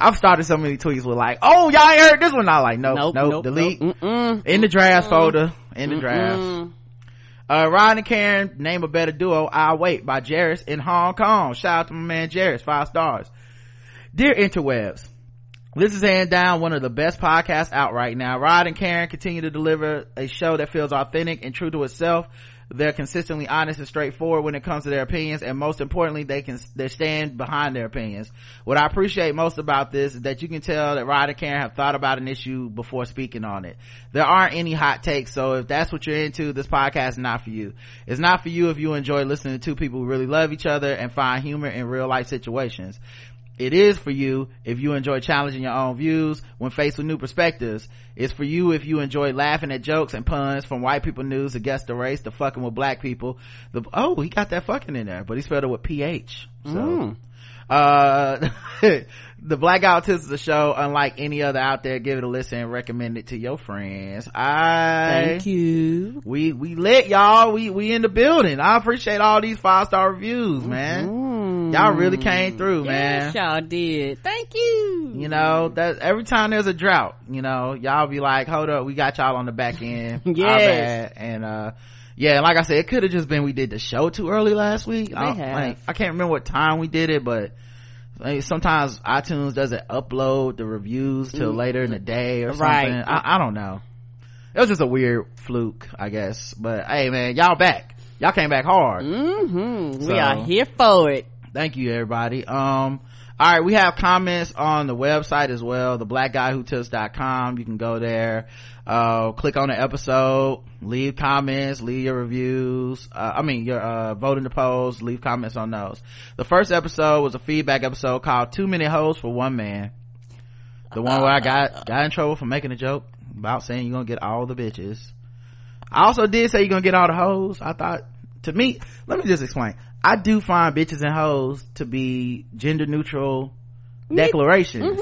i've started so many tweets with like oh y'all ain't heard this one i like nope nope, Nope, nope, delete nope. Mm-mm. in the drafts folder in the drafts Mm. uh, Ron and Karen, name a better duo, I'll wait by Jairus in Hong Kong. Shout out to my man Jairus, five stars. Dear interwebs, this is hands down one of the best podcasts out right now. Rod and Karen continue to deliver a show that feels authentic and true to itself. They're consistently honest and straightforward when it comes to their opinions, and most importantly, they can they stand behind their opinions. What I appreciate most about this is that you can tell that Rod and Karen have thought about an issue before speaking on it. There aren't any hot takes, so if that's what you're into, this podcast is not for you. It's not for you if you enjoy listening to two people who really love each other and find humor in real life situations it is for you if you enjoy challenging your own views when faced with new perspectives. It's for you if you enjoy laughing at jokes and puns from white people news against the race to fucking with black people. The, oh, he got that fucking in there, but he spelled it with PH. So, Mm. uh, *laughs* the Black Autist is a show unlike any other out there. Give it a listen and recommend it to your friends. I, Thank you. we, we lit y'all. We, we in the building. I appreciate all these five star reviews, man. Mm. Y'all really came through, man Yes, y'all did. Thank you. you know that every time there's a drought you know y'all be like hold up we got y'all on the back end *laughs* Yes. and uh yeah like i said it could have just been we did the show too early last week I, like, I can't remember what time we did it but like, sometimes itunes doesn't upload the reviews till later in the day or something I, I don't know it was just a weird fluke i guess but hey man y'all back y'all came back hard mm-hmm. So- we are here for it. Thank you everybody. Um all right we have comments on the website as well the black guy who tips.com you can go there. Uh click on the episode. Leave comments. Leave your reviews. Uh, i mean your uh voting in the polls. Leave comments on those. The first episode was a feedback episode called two minute hoes for one man. The one where i got got in trouble for making a joke about saying you're gonna get all the bitches. I also did say you're gonna get all the hoes. I thought, to me, let me just explain. I do find bitches and hoes to be gender neutral declarations.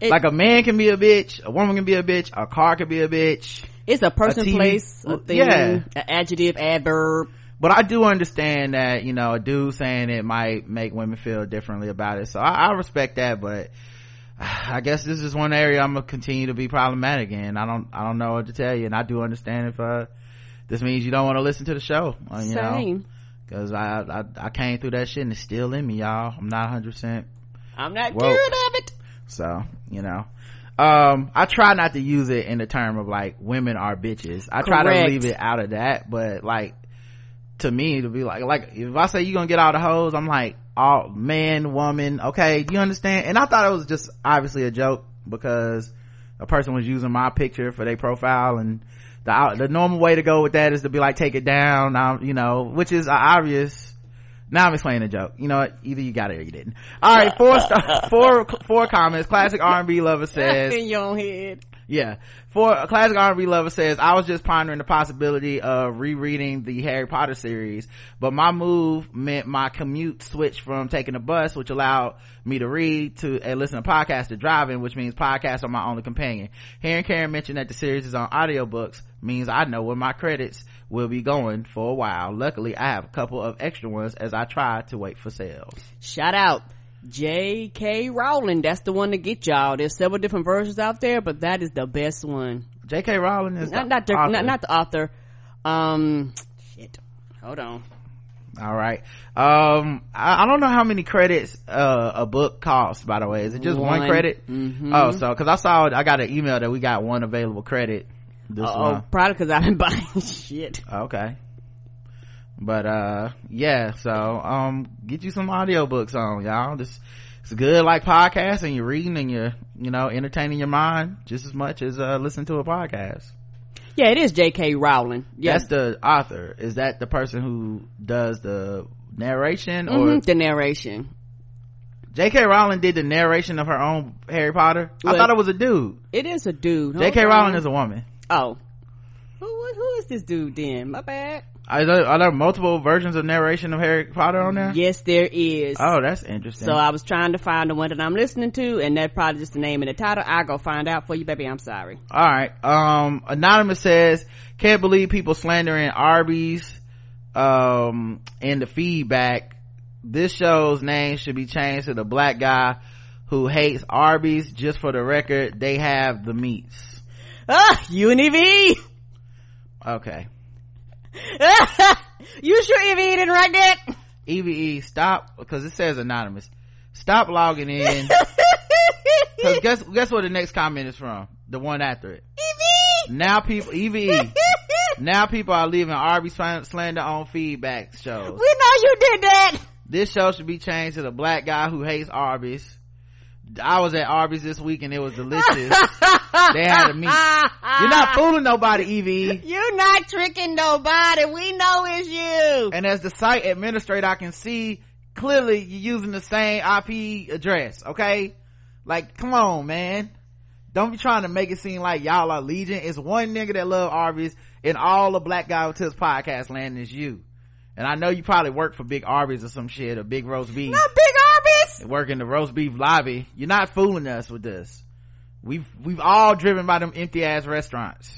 It- like a man can be a bitch, a woman can be a bitch, a car can be a bitch. It's a person, TV place, a thing, yeah. an adjective, adverb. But I do understand that, you know, a dude saying it might make women feel differently about it. So I, I respect that, but *sighs* I guess this is one area I'm gonna continue to be problematic in. I don't, I don't know what to tell you. And I do understand if, uh, this means you don't want to listen to the show, uh, you know. Same. Cause I, I, I came through that shit and it's still in me, y'all. I'm not 100%. I'm not Whoa. cured of it. So, you know. Um, I try not to use it in the term of like women are bitches. I try to leave it out of that, but like, to me, to be like, like, if I say you're gonna get all the hoes, I'm like, all man, woman, okay, do you understand? And I thought it was just obviously a joke because a person was using my picture for their profile and the, the normal way to go with that is to be like, take it down, um, you know, which is uh, obvious. Now I'm explaining a joke. You know what? Either you got it or you didn't. All right, four star, *laughs* four, four comments. Classic R&B lover *laughs* says, in your head. Yeah. For a classic R&B lover says, I was just pondering the possibility of rereading the Harry Potter series, but my move meant my commute switched from taking a bus, which allowed me to read to and listen to podcasts to driving, which means podcasts are my only companion. Hearing Karen mention that the series is on audiobooks means I know where my credits will be going for a while. Luckily, I have a couple of extra ones as I try to wait for sales. Shout out J.K. Rowling. That's the one to get y'all. There's several different versions out there, but that is the best one. J.K. Rowling is Not the not the, author. not, not the author. Um, shit. Hold on. all right um I, I don't know how many credits uh a book costs by the way is it just one, One. credit Mhm. oh so because i saw i got an email that we got one available credit this Oh, probably because I've been *laughs* buying shit. okay but uh yeah so um get you some audiobooks on y'all this it's good like podcasts and you're reading and you're you know entertaining your mind just as much as uh listening to a podcast Yeah, it is J.K. Rowling. Yeah, that's the author is that the person who does the narration or Mhm, the narration. J.K. Rowling did the narration of her own Harry Potter. I thought it was a dude. It is a dude. J.K. Rowling is a woman. Oh. Who, who who is this dude then? My bad. Are there, are there multiple versions of narration of Harry Potter on there? Yes, there is. Oh, that's interesting. So I was trying to find the one that I'm listening to, and that's probably just the name and the title. I'll go find out for you, baby. I'm sorry. All right. Um, anonymous says, can't believe people slandering Arby's, um, in the feedback. This show's name should be changed to the black guy who hates Arby's. Just for the record, they have the meats. Ah, Univ. Okay. *laughs* you sure Evie didn't write that? EVE, stop, because it says anonymous. Stop logging in. *laughs* Cause guess guess what the next comment is from? The one after it. Now people EVE. *laughs* now people are leaving Arby's slander on feedback shows. We know you did that. This show should be changed to the black guy who hates Arby's. I was at Arby's this week and it was delicious. *laughs* they had a meat. You're not fooling nobody, EVE. You're not tricking nobody. We know it's you. And as the site administrator, I can see clearly you're using the same IP address, okay? Like, come on, man. Don't be trying to make it seem like y'all are legion. It's one nigga that love Arby's and all the black guy who his podcast land is you. And I know you probably work for Big Arby's or some shit or Big Roast Beef. Not big Arby's. Work in the roast beef lobby. You're not fooling us with this. We've, we've all driven by them empty ass restaurants.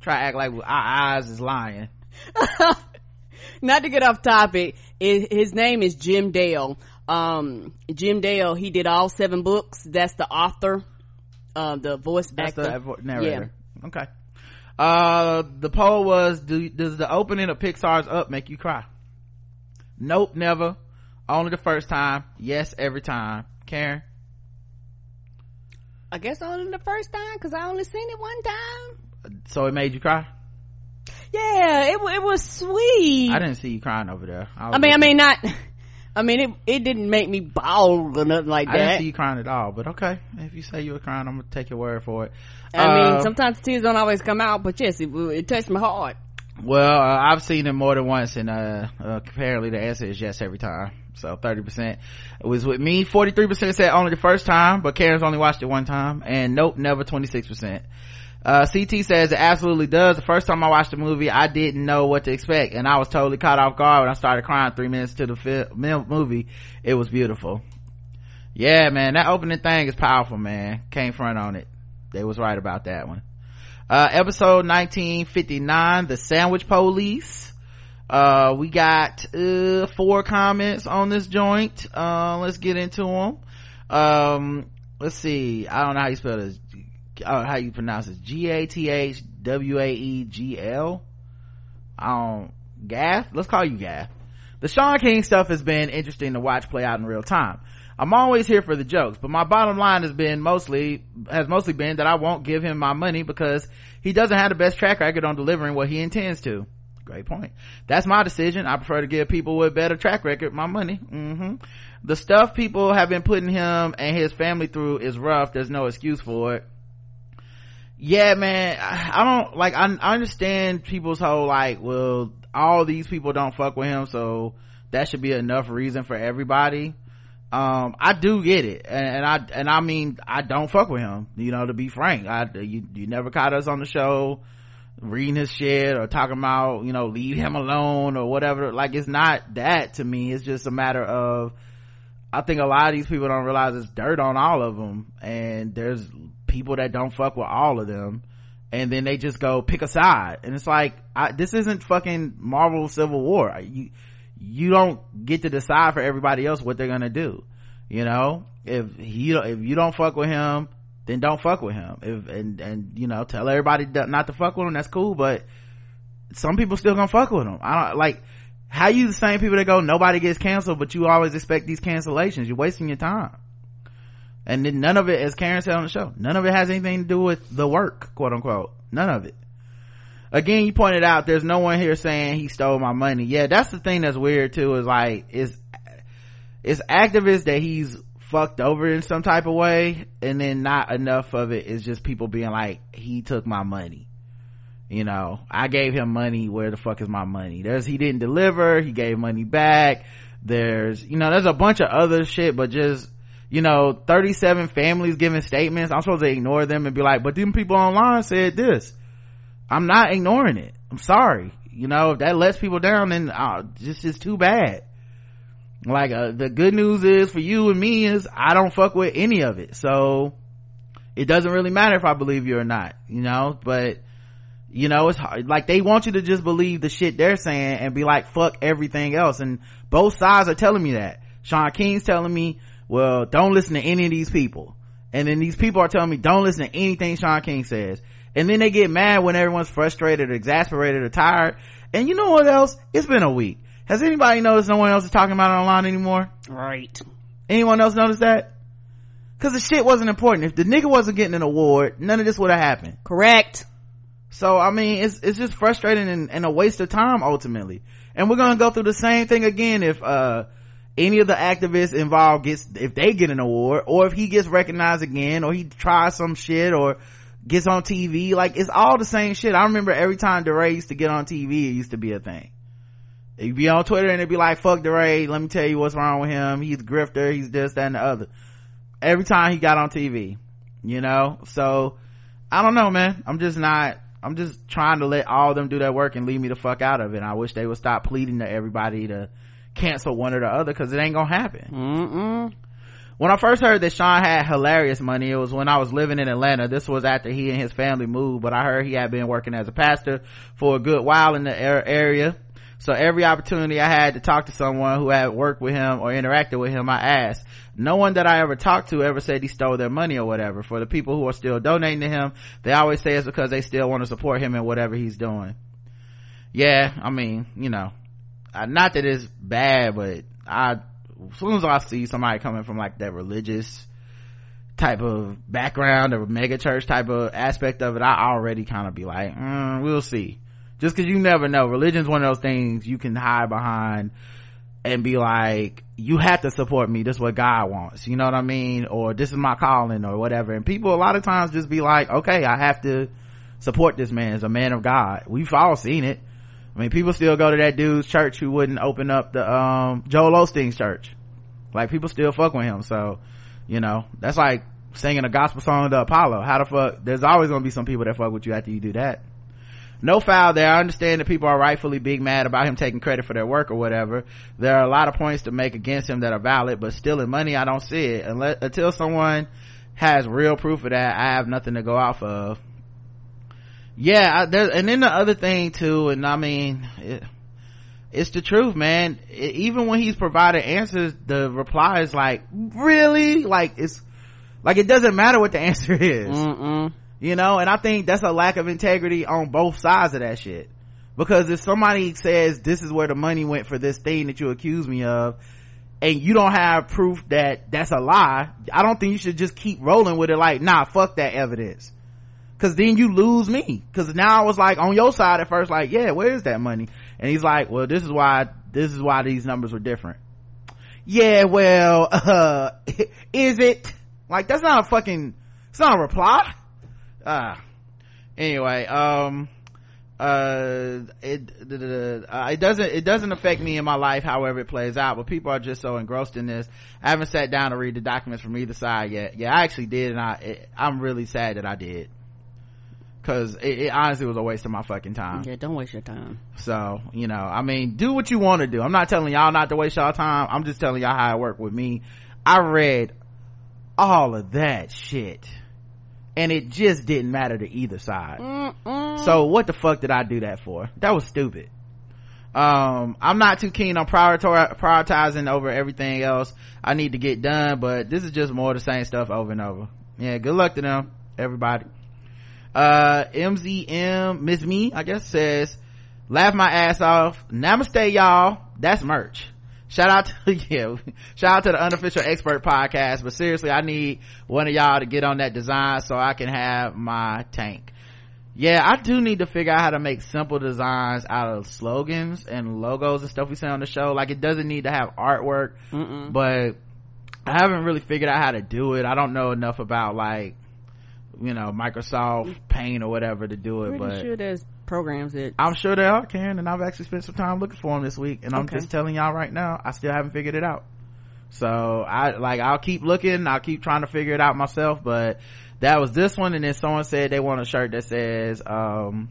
Try to act like our eyes is lying. *laughs* Not to get off topic, his name is Jim Dale. Um, Jim Dale, he did all seven books. That's the author, uh, the voice That's actor. the narrator. Okay. Uh, the poll was, do, does the opening of Pixar's Up make you cry? Nope, never. Only the first time. Yes, every time. Karen? I guess only the first time because I only seen it one time. So it made you cry? Yeah, it it was sweet. I didn't see you crying over there. I mean, I mean, not. *laughs* I mean, it it didn't make me bawl or nothing like that I didn't see you crying at all, but okay. If you say you were crying, I'm gonna take your word for it. I mean, Uh, sometimes tears don't always come out, but yes, it, it touched my heart. Well, uh, I've seen it more than once, and uh, uh, apparently the answer is yes every time. So thirty percent was with me. Forty three percent said only the first time, but Karen's only watched it one time, and nope, never twenty six percent. Uh, CT says it absolutely does. The first time I watched the movie, I didn't know what to expect, and I was totally caught off guard when I started crying three minutes to the fi- mil- movie. It was beautiful. Yeah, man, that opening thing is powerful, man. Can't front on it. They was right about that one. Uh, episode 1959, The Sandwich Police. Uh, we got, uh, four comments on this joint. Uh, let's get into them. Um, let's see. I don't know how you spell this. Uh, how you pronounce it G-A-T-H-W-A-E-G-L. Um, Gath? Let's call you Gath. The Shaun King stuff has been interesting to watch play out in real time. I'm always here for the jokes, but my bottom line has been mostly, has mostly been that I won't give him my money because he doesn't have the best track record on delivering what he intends to. Great point. That's my decision. I prefer to give people with better track record my money. hmm The stuff people have been putting him and his family through is rough. There's no excuse for it. Yeah, man, I I don't, like, I, I understand people's whole, like, well, all these people don't fuck with him, so that should be enough reason for everybody um i do get it. And, i and i mean i don't fuck with him you know to be frank. I you, you never caught us on the show reading his shit or talking about you know leave him alone or whatever. Like it's not that to me. It's just a matter of i think a lot of these people don't realize it's dirt on all of them and there's people that don't fuck with all of them. And then they just go pick a side. And it's like I, this isn't fucking marvel civil war. You you don't get to decide for everybody else what they're gonna do. You know if you if you don't fuck with him then don't fuck with him. If and and you know tell everybody not to fuck with him that's cool but some people still gonna fuck with him. I don't like how you the same people that go nobody gets canceled but you always expect these cancellations. You're wasting your time. And then none of it as karen said on the show none of it has anything to do with the work quote unquote. None of it again you pointed out there's no one here saying he stole my money. Yeah that's the thing that's weird too is like it's it's activists that he's fucked over in some type of way and then not enough of it is just people being like he took my money. You know i gave him money where the fuck is my money? There's he didn't deliver he gave money back. There's you know there's a bunch of other shit but just you know 37 families giving statements. I'm supposed to ignore them and be like but them people online said this i'm not ignoring it. I'm sorry. You know if that lets people down then uh, this is too bad. Like uh, the good news is for you and me is i don't fuck with any of it. So it doesn't really matter if i believe you or not you know? But you know it's hard like they want you to just believe the shit they're saying and be like fuck everything else. And both sides are telling me that. Shaun king's telling me well don't listen to any of these people. And then these people are telling me don't listen to anything shaun king says and then they get mad when everyone's frustrated or exasperated or tired and you know what else it's been a week has anybody noticed no one else is talking about it online anymore Right. anyone else notice that Cause the shit wasn't important. If the nigga wasn't getting an award, none of this would have happened. Correct. So, I mean, it's, it's just frustrating and, and a waste of time ultimately. And we're gonna go through the same thing again if, uh, any of the activists involved gets, if they get an award, or if he gets recognized again, or he tries some shit, or gets on TV, like, it's all the same shit. I remember every time DeRay used to get on TV, it used to be a thing. You'd be on Twitter and it'd be like, fuck DeRay, let me tell you what's wrong with him. He's a grifter, he's this, that, and the other. Every time he got on TV, you know? So, I don't know, man. I'm just not, I'm just trying to let all them do that work and leave me the fuck out of it. I wish they would stop pleading to everybody to cancel one or the other because it ain't gonna happen. Mm-mm. When I first heard that Shaun had hilarious money, it was when I was living in Atlanta. This was after he and his family moved, but I heard he had been working as a pastor for a good while in the area. So every opportunity I had to talk to someone who had worked with him or interacted with him, I asked. No one that I ever talked to ever said he stole their money or whatever. For the people who are still donating to him, they always say it's because they still want to support him in whatever he's doing. Yeah, I mean, you know, not that it's bad, but I, as soon as I see somebody coming from like that religious type of background or mega church type of aspect of it, I already kind of be like, mm, we'll see. Just cause you never know. Religion's one of those things you can hide behind and be like, you have to support me. This is what God wants. You know what I mean? Or this is my calling or whatever. And people a lot of times just be like, okay, I have to support this man as a man of God. We've all seen it. I mean, people still go to that dude's church who wouldn't open up the, um, Joel Osteen's church. Like people still fuck with him. So, you know, that's like singing a gospel song to Apollo. How the fuck, there's always gonna be some people that fuck with you after you do that. No foul there. I understand that people are rightfully being mad about him taking credit for their work or whatever. There are a lot of points to make against him that are valid, but stealing money, I don't see it. Unless, until someone has real proof of that, I have nothing to go off of. Yeah, I, there, and then the other thing too, and I mean, it, it's the truth, man. It, even when he's provided answers, the reply is like, really? Like, it's, like it doesn't matter what the *laughs* answer is. Mm-mm. You know, and I think that's a lack of integrity on both sides of that shit. Because if somebody says this is where the money went for this thing that you accuse me of, and you don't have proof that that's a lie, I don't think you should just keep rolling with it like, nah, fuck that evidence. Cause then you lose me. Cause now I was like on your side at first, like, yeah, where is that money? And he's like, well, this is why, this is why these numbers were different. Yeah, well, *laughs* uh, is it? Like, that's not a fucking, it's not a reply. Ah. Anyway, um, uh, it, uh, it doesn't, it doesn't affect me in my life however it plays out, but people are just so engrossed in this. I haven't sat down to read the documents from either side yet. Yeah, I actually did and I, it, I'm really sad that I did. Cause it, it honestly was a waste of my fucking time. Yeah, don't waste your time. So, you know, I mean, do what you want to do. I'm not telling y'all not to waste y'all time. I'm just telling y'all how it worked with me. I read all of that shit and it just didn't matter to either side. Mm-mm. So what the fuck did I do that for? That was stupid. Um, I'm not too keen on prioritizing over everything else I need to get done, but this is just more of the same stuff over and over. Yeah, good luck to them, everybody. Uh, MZM, Miss Me, I guess says, laugh my ass off. Namaste y'all. That's merch. Shout out to, *laughs* yeah, shout out to the unofficial expert podcast, but seriously, I need one of y'all to get on that design so I can have my tank. Yeah, I do need to figure out how to make simple designs out of slogans and logos and stuff we say on the show. Like it doesn't need to have artwork, Mm-mm. but I haven't really figured out how to do it. I don't know enough about like, you know, Microsoft Paint or whatever to do it, Pretty but sure there's programs that I'm sure they are, Karen, and I've actually spent some time looking for them this week, and I'm Okay. just telling y'all right now, I still haven't figured it out. So I like I'll keep looking, I'll keep trying to figure it out myself, but that was this one, and then someone said they want a shirt that says, um,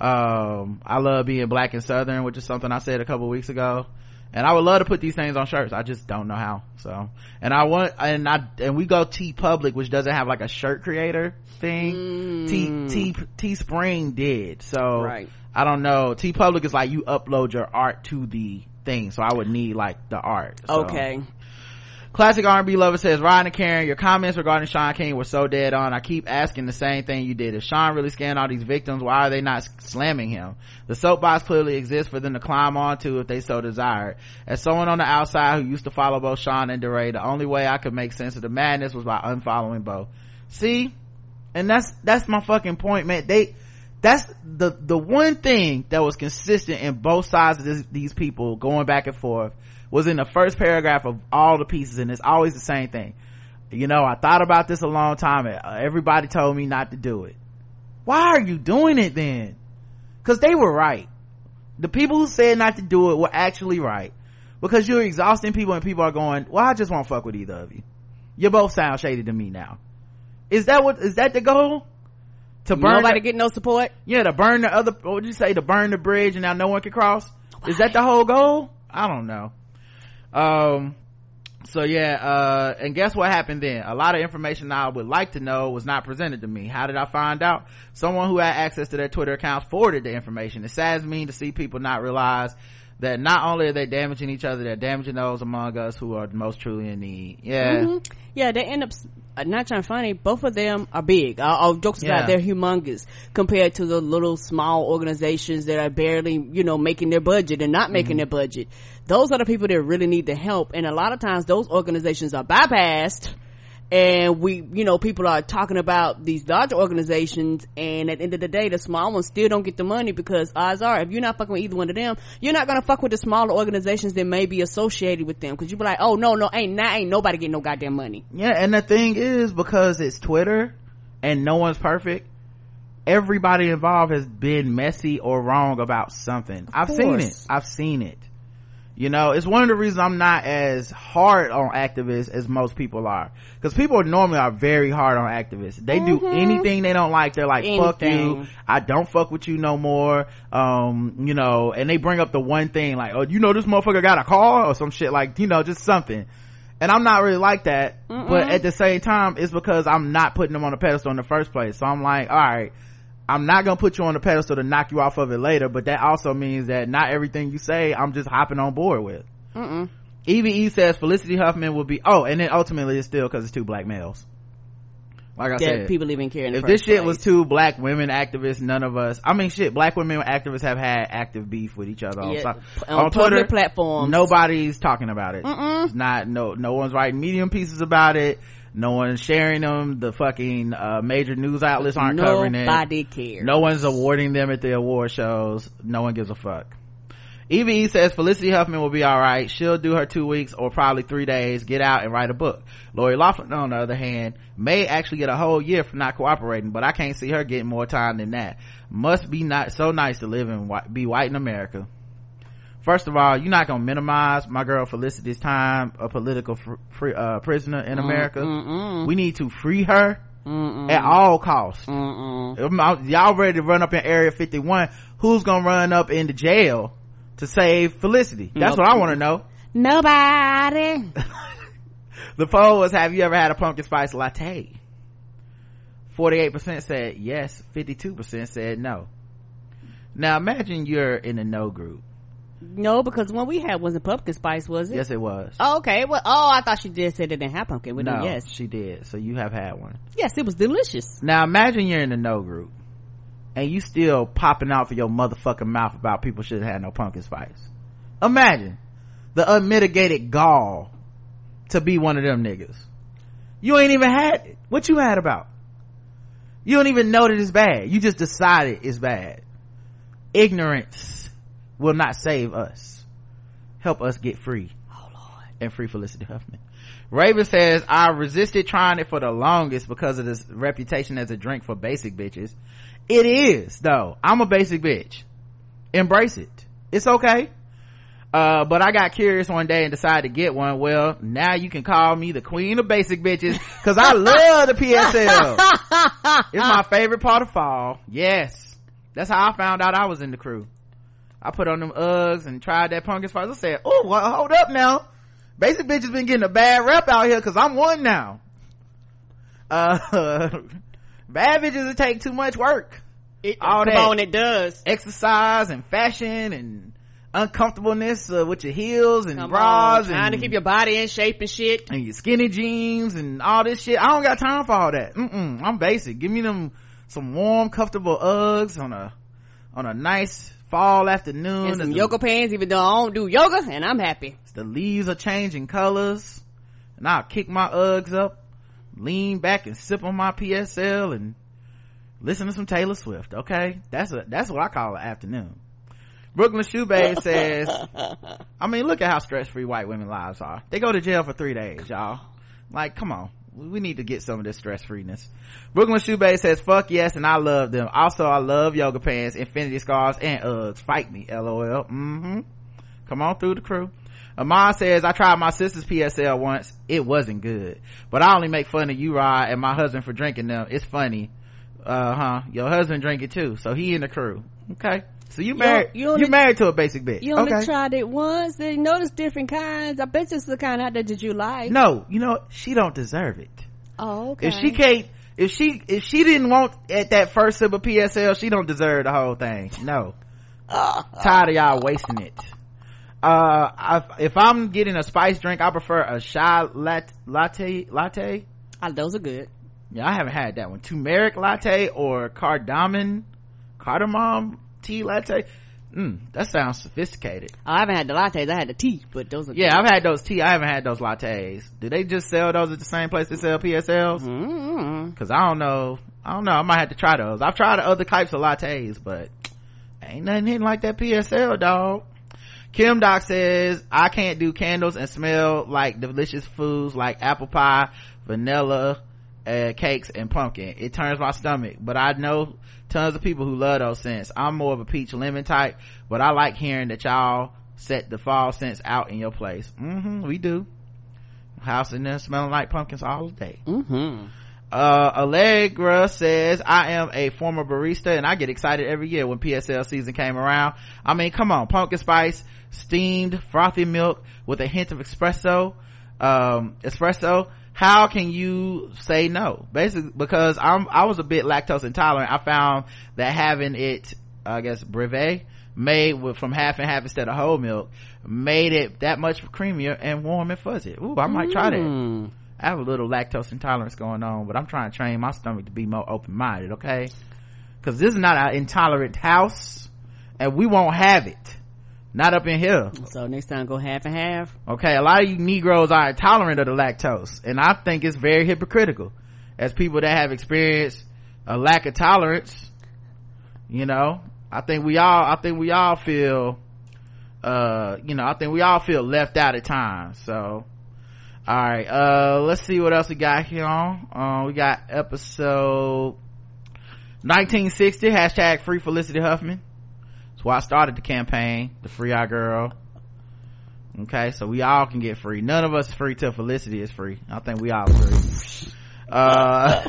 um, I love being black and southern, which is something I said a couple weeks ago. And I would love to put these things on shirts. I just don't know how. So, and I want, and I, and we go TeePublic, which doesn't have like a shirt creator thing. Mm. T, T, Teespring did. So, Right. I don't know. TeePublic is like you upload your art to the thing. So I would need like the art. So okay. Classic R&B lover says, Ryan and Karen, your comments regarding Shaun King were so dead on. I keep asking the same thing you did. If Shaun really scanned all these victims, why are they not slamming him? The soapbox clearly exists for them to climb onto if they so desired. As someone on the outside who used to follow both Shaun and DeRay, the only way I could make sense of the madness was by unfollowing both. See? And that's, that's my fucking point, man. They, that's the, the one thing that was consistent in both sides of this, these people going back and forth was in the first paragraph of all the pieces and it's always the same thing. You know i thought about this a long time and everybody told me not to do it. Why are you doing it then? Because they were right. The people who said not to do it were actually right. Because you're exhausting people and people are going well i just won't fuck with either of you. You both sound shady to me now. Is that what is that the goal? To burn Nobody the, get no support. yeah to burn the other what would you say to burn the bridge and now no one can cross? Is that the whole goal? I don't know um so yeah uh and guess what happened then? A lot of information i would like to know was not presented to me. How did i find out? Someone who had access to their twitter accounts forwarded the information. It saddens me to see people not realize that not only are they damaging each other they're damaging those among us who are most truly in need yeah Mhm. Yeah, they end up uh, not trying to funny. Both of them are big. All jokes aside, Yeah. they're humongous compared to the little small organizations that are barely, you know, making their budget and not Mm-hmm. making their budget. Those are the people that really need the help, and a lot of times those organizations are bypassed. And we, you know, people are talking about these larger organizations, and at the end of the day, the small ones still don't get the money because odds are, if you're not fucking with either one of them, you're not gonna fuck with the smaller organizations that may be associated with them. Cause you be like, oh no, no, ain't, now ain't nobody getting no goddamn money. yeah and the thing is because it's twitter and no one's perfect everybody involved has been messy or wrong about something i've seen it i've seen it you know it's one of the reasons i'm not as hard on activists as most people are. Because people normally are very hard on activists. They do anything they don't like they're like fuck you. I don't fuck with you no more. Um you know and they bring up the one thing like oh you know this motherfucker got a car? or some shit like you know just something. And i'm not really like that but at the same time it's because i'm not putting them on a pedestal in the first place. So i'm like all right I'm not gonna put you on the pedestal to knock you off of it later, but that also means that not everything you say I'm just hopping on board with. Mm-mm. EVE says Felicity Huffman will be, oh, and then ultimately it's still cause it's two black males. Like I that said, people even care if this shit place. was two black women activists, none of us, I mean shit, black women activists have had active beef with each other on, Yeah, so- p- on public platforms. Nobody's talking about it. Mm-mm. It's not, no, no one's writing medium pieces about it. No one's sharing them. The fucking, uh, major news outlets aren't covering it. Nobody cares. No one's awarding them at the award shows. No one gives a fuck. EVE says Felicity Huffman will be alright. She'll do her two weeks or probably three days, get out and write a book. Lori Loughlin, on the other hand, may actually get a whole year for not cooperating, but I can't see her getting more time than that. Must be not so nice to live and be white in America. First of all, you're not gonna minimize my girl Felicity's time a political fr- free, uh, prisoner in America. Mm-mm. We need to free her Mm-mm. at all costs. Mm-mm. Y'all ready to run up in area 51 who's gonna run up into jail to save felicity that's Nope. what i want to know Nobody. *laughs* the poll was have you ever had a pumpkin spice latte 48% said yes 52% said no now imagine you're in the no group No, because when we had wasn't pumpkin spice, was it? yes it was. Oh, okay. Well, oh, I thought she did say they didn't have pumpkin. But no yes, she did. So you have had one. Yes, it was delicious. now imagine you're in the no group and you still popping out for your motherfucking mouth about people should have had no pumpkin spice. Imagine the unmitigated gall to be one of them niggas. You ain't even had it what you had about? You don't even know that it's bad. You just decided it's bad. Ignorance will not save us help us get free Oh Lord. and free Felicity Huffman. Raven says, I resisted trying it for the longest because of this reputation as a drink for basic bitches. It is, though. I'm a basic bitch. Embrace it. It's okay. Uh, but I got curious one day and decided to get one. Well, now you can call me the queen of basic bitches cause I love the PSL. *laughs* it's my favorite part of fall. Yes. That's how I found out I was in the crew. I put on them Uggs and tried that pumpkin spice. I said, oh, well, hold up now. Basic bitch has been getting a bad rep out here cause I'm one now. Uh, *laughs* bad bitches take too much work. It, All come that. on, it does. Exercise and fashion and, uncomfortableness uh, with your heels and Come bras on, trying and to keep your body in shape and shit. and your skinny jeans and all this shit. I don't got time for all that. Mm-mm, I'm basic. Give me them some warm, comfortable Uggs on a on a nice fall afternoon. And some the- yoga pants, even though I don't do yoga, and I'm happy. the leaves are changing colors, and I'll kick my Uggs up, lean back and sip on my PSL and listen to some Taylor Swift. Okay, that's a that's what I call an afternoon. Brooklyn Shoebabe *laughs* says, I mean, look at how stress free white women lives are. They go to jail for three days, y'all. Like, come on. We need to get some of this stress freeness. Brooklyn Shoebabe says, fuck yes, and I love them. Also, I love yoga pants, infinity scars, and Uggs. Fight me, lol. Mm-hmm. Come on through the crew. Amon says, I tried my sister's PSL once. It wasn't good. But I only make fun of you, Rod, and my husband for drinking them. It's funny. Uh-huh. Your husband drink it too. So he in the crew. Okay. So you married, you you only- are married to a basic bitch. You only okay. tried it once. They noticed different kinds. I bet this is the kind out there that you like. No, you know, she don't deserve it. Oh, okay. If she can't, if she, if she didn't want at that first sip of PSL, she don't deserve the whole thing. No. *laughs* Tired of y'all wasting it. Uh, I, if I'm getting a spice drink, I prefer a chai lat- latte, latte. Oh, those are good. Yeah, I haven't had that one. Turmeric latte or cardamom, cardamom tea latte. Mm, that sounds sophisticated. I haven't had the lattes. I had the tea, but those are Yeah, I've had those tea. I haven't had those lattes. Do they just sell those at the same place they sell PSLs? mm Cause I don't know. I don't know. I might have to try those. I've tried other types of lattes, but ain't nothing hitting like that PSL, dog. Kim Doc says, I can't do candles and smell like delicious foods like apple pie, vanilla, uh, cakes, and pumpkin. It turns my stomach, but I know tons of people who love those scents. I'm more of a peach lemon type, but I like hearing that y'all set the fall scents out in your place. hmm we do. House in there smelling like pumpkins all day Mm-hmm. uh allegra says i am a former barista and i get excited every year when psl season came around i mean come on pumpkin spice steamed frothy milk with a hint of espresso um espresso how can you say no basically because i'm i was a bit lactose intolerant i found that having it i guess breve made with from half and half instead of whole milk made it that much creamier and warm and fuzzy Ooh, i might try that Mm. I have a little lactose intolerance going on, but I'm trying to train my stomach to be more open-minded, okay? Cause this is not an intolerant house, and we won't have it. Not up in here. So next time, go half and half. Okay, a lot of you Negroes are intolerant of the lactose, and I think it's very hypocritical. As people that have experienced a lack of tolerance, you know, I think we all, I think we all feel, uh, you know, I think we all feel left out at times, so. Alright, uh, let's see what else we got here on. Uh, we got episode 1960, hashtag free Felicity Huffman. Why I started the campaign, the free our girl. Okay, so we all can get free. None of us free till Felicity is free. I think we all free. Uh, *laughs*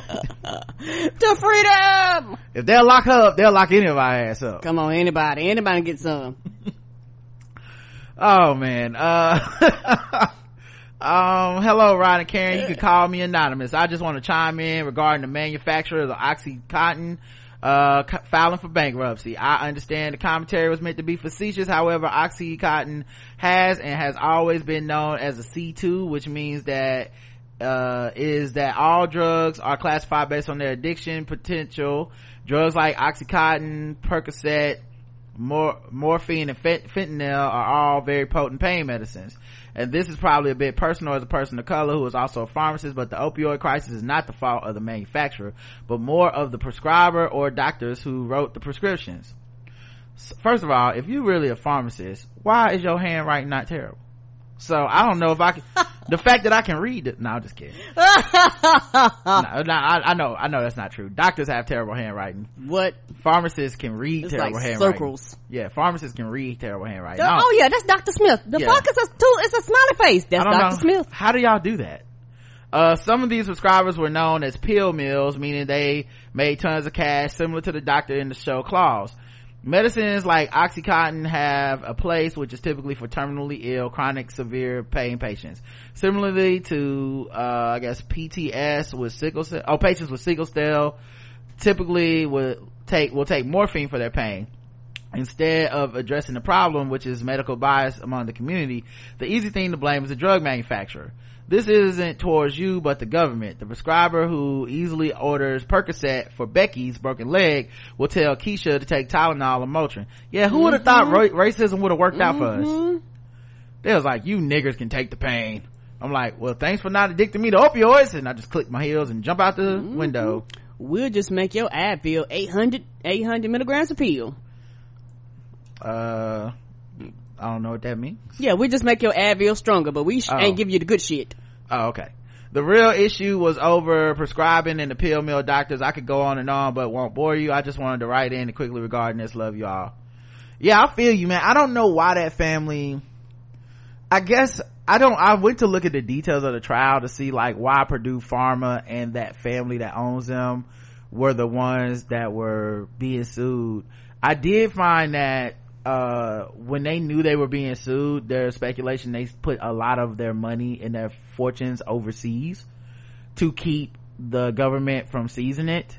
To freedom! if they'll lock her up, they'll lock any of our ass up. Come on, anybody. Anybody get some. *laughs* Oh man. Uh, *laughs* um, hello, Rod and Karen. You can call me anonymous. I just want to chime in regarding the manufacturer of the OxyContin, uh, filing for bankruptcy. I understand the commentary was meant to be facetious. However, OxyContin has and has always been known as a C2, which means that uh, is that all drugs are classified based on their addiction potential. Drugs like Oxycontin, Percocet, mor- morphine and fent- fentanyl are all very potent pain medicines. And this is probably a bit personal as a person of color who is also a pharmacist, but the opioid crisis is not the fault of the manufacturer, but more of the prescriber or doctors who wrote the prescriptions. First of all, if you're really a pharmacist, why is your handwriting not terrible? So I don't know if I can, *laughs* the fact that I can read it, no, I'm just kidding. *laughs* no, no, I, I know, I know that's not true. Doctors have terrible handwriting. What? Pharmacists can read It's terrible like handwriting. circles. Yeah, pharmacists can read terrible handwriting. Don't- Oh yeah, that's Dr. Smith. The Yeah. fuck is a tool? It's a smiley face. That's Dr. know. Smith. How do y'all do that? Uh, some of these subscribers were known as pill mills, meaning they made tons of cash, similar to the doctor in the show Claws. Medicines like Oxycontin have a place which is typically for terminally ill, chronic, severe pain patients. Similarly to, uh, I guess PTS with sickle cell, oh, patients with sickle cell typically would take, will take morphine for their pain. Instead of addressing the problem, which is medical bias among the community, the easy thing to blame is the drug manufacturer. This isn't towards you, but the government. The prescriber who easily orders Percocet for Becky's broken leg will tell Keisha to take Tylenol or Motrin. Yeah, who would have thought mm-hmm. ra- racism would have worked out for us? Mm-hmm. They was like, you niggers can take the pain. I'm like, well, thanks for not addicting me to opioids. And I just click my heels and jump out the mm-hmm. window. We'll just make your Advil 800, 800 milligrams of pill. Uh, I don't know what that means. Yeah, we just make your Advil stronger, but we sh- Oh. ain't give you the good shit. Oh, okay. The real issue was over prescribing and the pill mill doctors. I could go on and on, but won't bore you. I just wanted to write in and quickly regarding this. Love y'all. Yeah, I feel you, man. I don't know why that family, I guess, I don't, I went to look at the details of the trial to see like why Purdue Pharma and that family that owns them were the ones that were being sued. I did find that uh when they knew they were being sued there's speculation they put a lot of their money and their fortunes overseas to keep the government from seizing it.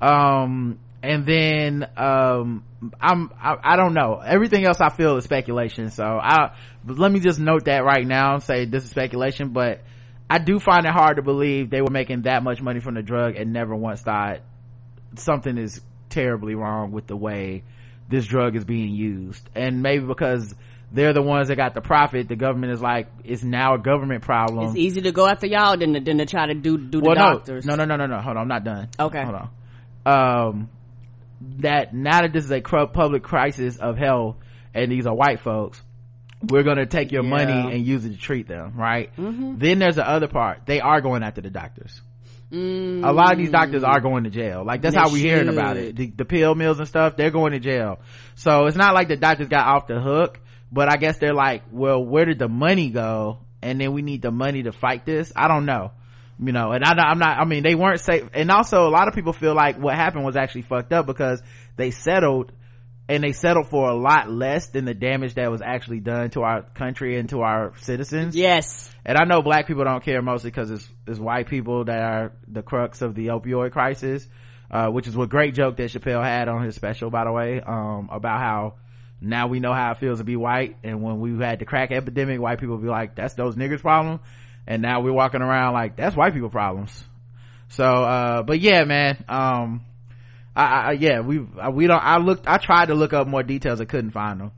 Um and then um i'm I, I don't know. Everything else i feel is speculation. So i let me just note that right now and say this is speculation but i do find it hard to believe they were making that much money from the drug and never once thought something is terribly wrong with the way this drug is being used. And maybe because they're the ones that got the profit the government is like it's now a government problem. It's easy to go after y'all than to, than to try to do, do the well doctors. no no no no no. Hold on. I'm not done. Okay. hold on. Um that now that this is a public crisis of health and these are white folks we're gonna take your Yeah. money and use it to treat them right? Mm-hmm. then there's the other part. They are going after the doctors Mm, a lot of these doctors are going to jail. Like that's They how we're hearing about it. The, the pill mills and stuff they're going to jail. So it's not like the doctors got off the hook but i guess they're like well where did the money go? And then we need the money to fight this? I don't know. You know and I, i'm not i mean they weren't safe. And also a lot of people feel like what happened was actually fucked up because they settled and they settled for a lot less than the damage that was actually done to our country and to our citizens Yes. and I know black people don't care mostly because it's, it's white people that are the crux of the opioid crisis, uh, which is a great joke that Chappelle had on his special, by the way, um, about how now we know how it feels to be white. And when we had the crack epidemic, white people be like, that's those niggers problem. And now we're walking around like, that's white people problems. So, uh, but yeah, man, um, I, I, yeah, we, we don't, I looked, I tried to look up more details. I couldn't find them.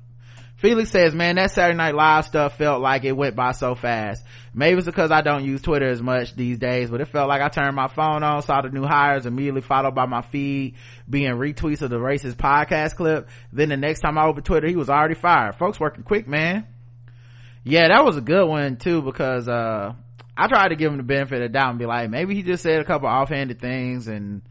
Felix says, man, that Saturday Night Live stuff felt like it went by so fast. Maybe it's because I don't use Twitter as much these days, but it felt like I turned my phone on, saw the new hires, immediately followed by my feed being retweets of the racist podcast clip. Then the next time I opened Twitter, he was already fired. Folks working quick, man. Yeah, that was a good one too because, uh, I tried to give him the benefit of the doubt and be like, maybe he just said a couple offhanded things and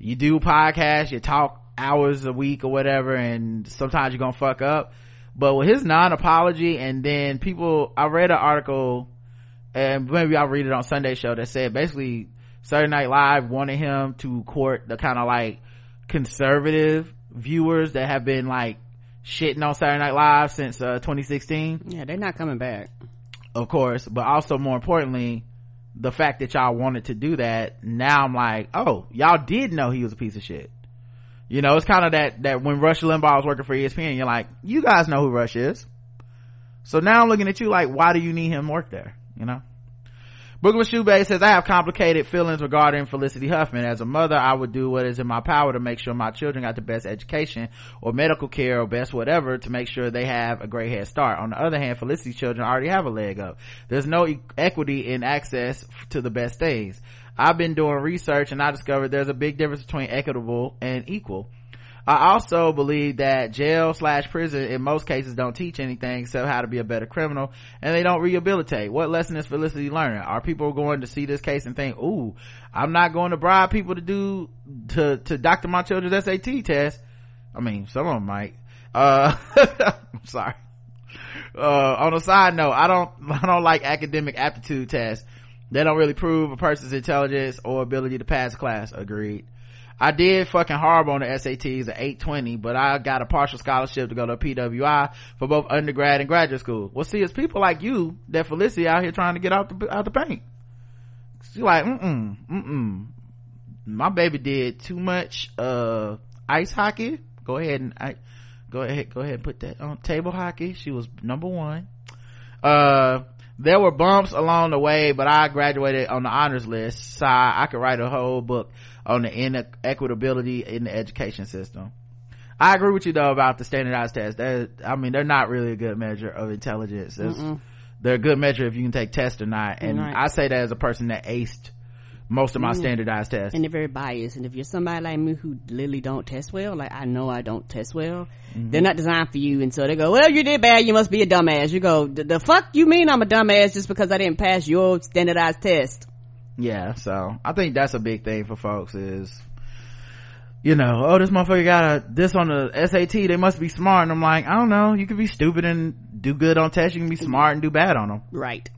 you do podcasts, you talk hours a week or whatever, and sometimes you're gonna fuck up. But with his non-apology, and then people, I read an article, and maybe I'll read it on Sunday show that said basically Saturday Night Live wanted him to court the kind of like conservative viewers that have been like shitting on Saturday Night Live since uh, 2016 Yeah, they're not coming back. of course but also more importantly the fact that y'all wanted to do that now i'm like oh y'all did know he was a piece of shit. You know it's kind of that that when rush limbaugh was working for espn you're like you guys know who rush is. So now i'm looking at you like why do you need him work there? You know Brooklyn Shoebay says, I have complicated feelings regarding Felicity Huffman. As a mother, I would do what is in my power to make sure my children got the best education or medical care or best whatever to make sure they have a great head start. On the other hand, Felicity's children already have a leg up. There's no e- equity in access to the best things. I've been doing research and I discovered there's a big difference between equitable and equal. I also believe that jail slash prison in most cases don't teach anything except how to be a better criminal and they don't rehabilitate. What lesson is Felicity learning? Are people going to see this case and think, ooh, I'm not going to bribe people to do, to, to doctor my children's SAT test? I mean, some of them might. Uh, *laughs* I'm sorry. Uh, on a side note, I don't, *laughs* I don't like academic aptitude tests. They don't really prove a person's intelligence or ability to pass class. Agreed. I did fucking horrible on the SATs at 820, but I got a partial scholarship to go to PWI for both undergrad and graduate school. Well, see, it's people like you that Felicity out here trying to get out the, out the paint. She's like, mm-mm, mm-mm. My baby did too much, uh, ice hockey. Go ahead and, I, go ahead go ahead and put that on table hockey she was number one uh there were bumps along the way but i graduated on the honors list so i could write a whole book on the inequitability in the education system i agree with you though about the standardized tests they're, i mean they're not really a good measure of intelligence they're a good measure if you can take tests or not and Right. i say that as a person that aced most of my standardized tests and they're very biased. And if you're somebody like me who literally don't test well, like I know I don't test well, Mm-hmm. they're not designed for you. And so they go, well, you did bad. You must be a dumbass. You go, the fuck you mean I'm a dumbass just because I didn't pass your standardized test? Yeah so i think that's a big thing for folks is you know oh this motherfucker got a this on the sat they must be smart and i'm like i don't know you can be stupid and do good on tests you can be smart and do bad on them Right.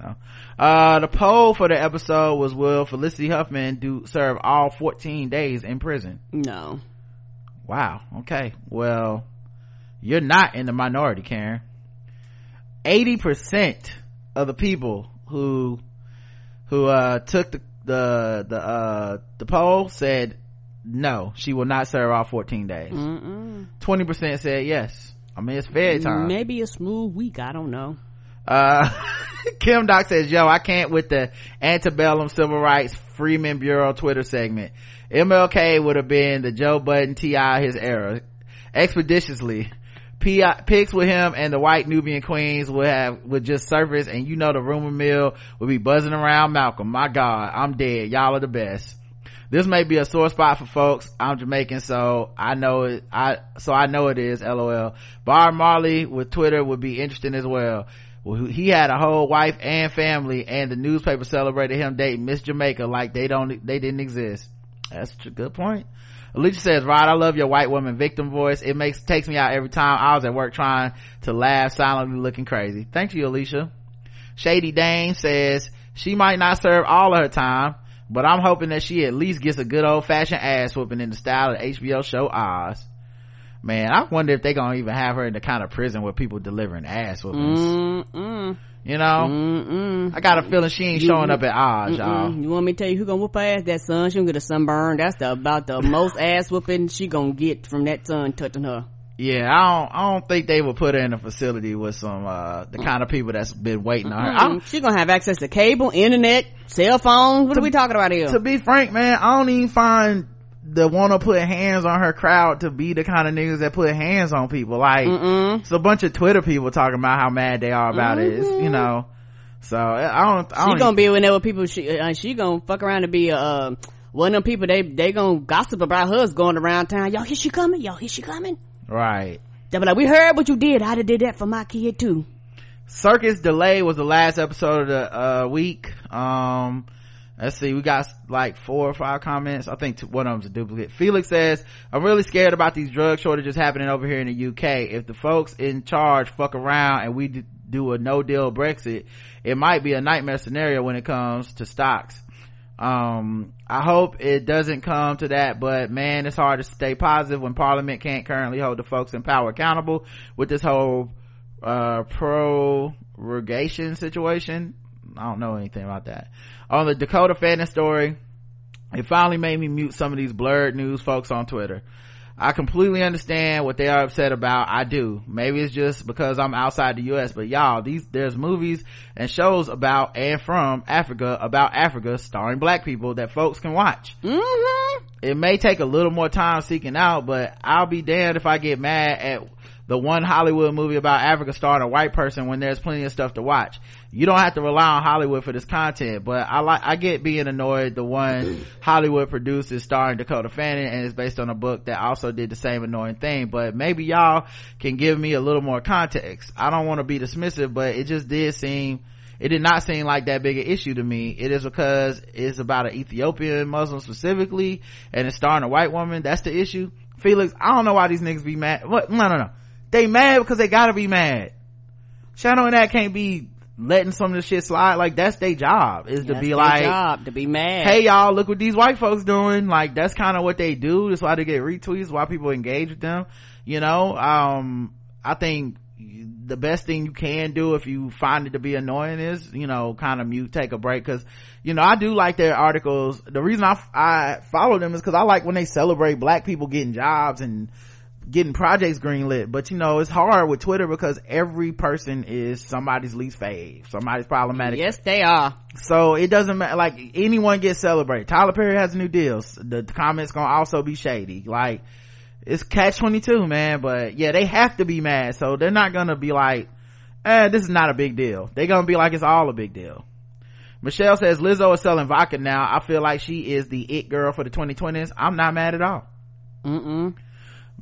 so. uh the poll for the episode was will felicity huffman do serve all 14 days in prison No. wow okay well you're not in the minority karen 80% of the people who who uh took the the the uh the poll said no she will not serve all 14 days Mm-mm. 20% said yes i mean it's fair time Maybe a smooth week. I don't know. uh *laughs* kim doc says yo i can't with the antebellum civil rights freeman bureau twitter segment mlk would have been the joe budden ti his era expeditiously pics with him and the white nubian queens would have would just surface and you know the rumor mill would be buzzing around malcolm. My god i'm dead. Y'all are the best. This may be a sore spot for folks. I'm jamaican so i know it i so i know it is lol. Bob marley with twitter would be interesting as well. He had a whole wife and family and the newspaper celebrated him dating miss jamaica like they don't they didn't exist. That's a good point alicia says rod i love your white woman victim voice. It makes takes me out every time. I was at work trying to laugh silently looking crazy. Thank you alicia. Shady Dane says she might not serve all of her time, but I'm hoping that she at least gets a good old fashioned ass whooping in the style of the HBO show Oz. Man, I wonder if they gonna even have her in the kind of prison where people delivering ass whoopings. Mm-mm. You know? Mm-mm. I got a feeling she ain't showing up at Oz, y'all. You want me to tell you who gonna whoop her ass? That sun. She gonna get a sunburn. That's the, about the most *laughs* ass whooping she gonna get from that sun touching her. Yeah, I don't, I don't think they would put her in a facility with some, uh, the kind of people that's been waiting on her. Mm, She gonna have access to cable, internet, cell phones. What are we talking about here? to be frank, man, I don't even find the want to put hands on her crowd to be the kind of niggas that put hands on people. Like, Mm-mm. it's a bunch of Twitter people talking about how mad they are about it. It's, you know, so I don't, I She don't gonna be whenever people. She uh, she gonna fuck around and be uh one of them people. They they gonna gossip about hers going around town. Y'all, here she coming. Y'all, here she coming. right. They be like, we heard what you did. I'd have did that for my kid too. Circus Delay was the last episode of the uh, week. Um, let's see, we got like four or five comments. I think one of them's a duplicate. Felix says, I'm really scared about these drug shortages happening over here in the UK. If the folks in charge fuck around and we do a no deal Brexit, it might be a nightmare scenario when it comes to stocks. Um, I hope it doesn't come to that, but man, it's hard to stay positive when parliament can't currently hold the folks in power accountable with this whole uh prorogation situation i don't know anything about that. On the dakota fanning story it finally made me mute some of these blurred news folks on twitter. I completely understand what they are upset about. I do. Maybe it's just because i'm outside the us but y'all these there's movies and shows about and from africa about africa starring black people that folks can watch. Mm-hmm. it may take a little more time seeking out, but I'll be damned if I get mad at the one Hollywood movie about Africa starring a white person when there's plenty of stuff to watch. You don't have to rely on Hollywood for this content, but I like, I get being annoyed the one *clears throat* Hollywood produced is starring Dakota Fanning and it's based on a book that also did the same annoying thing, but maybe y'all can give me a little more context. I don't want to be dismissive, but it just did seem it did not seem like that big an issue to me. It is because it's about an Ethiopian Muslim specifically, and it's starring a white woman. That's the issue. Felix, I don't know why these niggas be mad. What? No, no, no. They mad because they gotta be mad. Shadow and Act can't be letting some of this shit slide. Like that's their job is to be like, job to be mad. hey y'all, look what these white folks doing. Like that's kind of what they do. That's why they get retweets. Why people engage with them. You know, um, I think the best thing you can do if you find it to be annoying is, you know, kind of mute, take a break. Cause, you know, I do like their articles. The reason I, I follow them is cause I like when they celebrate black people getting jobs and getting projects greenlit but you know it's hard with twitter because every person is somebody's least fave somebody's problematic. Yes they are. So it doesn't matter like anyone gets celebrated. Tyler perry has a new deals. The comments gonna also be shady. Like it's catch 22 man but yeah they have to be mad. So they're not gonna be like eh this is not a big deal. They're gonna be like it's all a big deal. Michelle says lizzo is selling vodka now. I feel like she is the it girl for the 2020s i'm not mad at all. Mm-mm.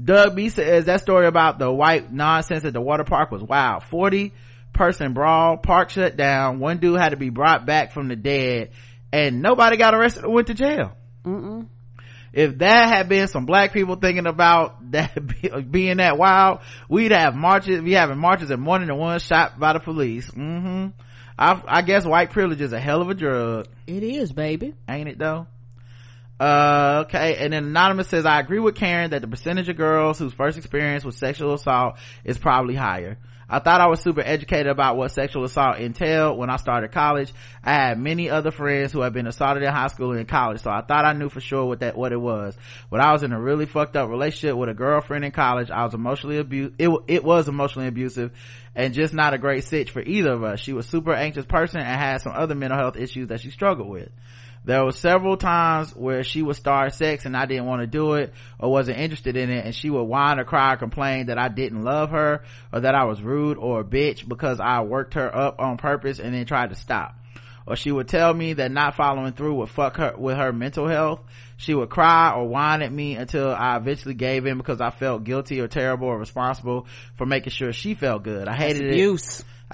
Doug B says that story about the white nonsense at the water park was wild. 40 person brawl, park shut down, one dude had to be brought back from the dead, and nobody got arrested or went to jail. Mm-mm. If that had been some black people thinking about that *laughs* being that wild, we'd have marches, we having marches at morning and one shot by the police. hmm I, I guess white privilege is a hell of a drug. it is baby Ain't it though? Uh, okay. And then Anonymous says, I agree with Karen that the percentage of girls whose first experience with sexual assault is probably higher. I thought I was super educated about what sexual assault entailed when I started college. I had many other friends who had been assaulted in high school and in college, so I thought I knew for sure what that, what it was. But I was in a really fucked up relationship with a girlfriend in college. I was emotionally abused. It, it was emotionally abusive and just not a great sitch for either of us. She was super anxious person and had some other mental health issues that she struggled with. There were several times where she would start sex and I didn't want to do it or wasn't interested in it and she would whine or cry or complain that I didn't love her or that I was rude or a bitch because I worked her up on purpose and then tried to stop. Or she would tell me that not following through would fuck her with her mental health. She would cry or whine at me until I eventually gave in because I felt guilty or terrible or responsible for making sure she felt good. I hated it.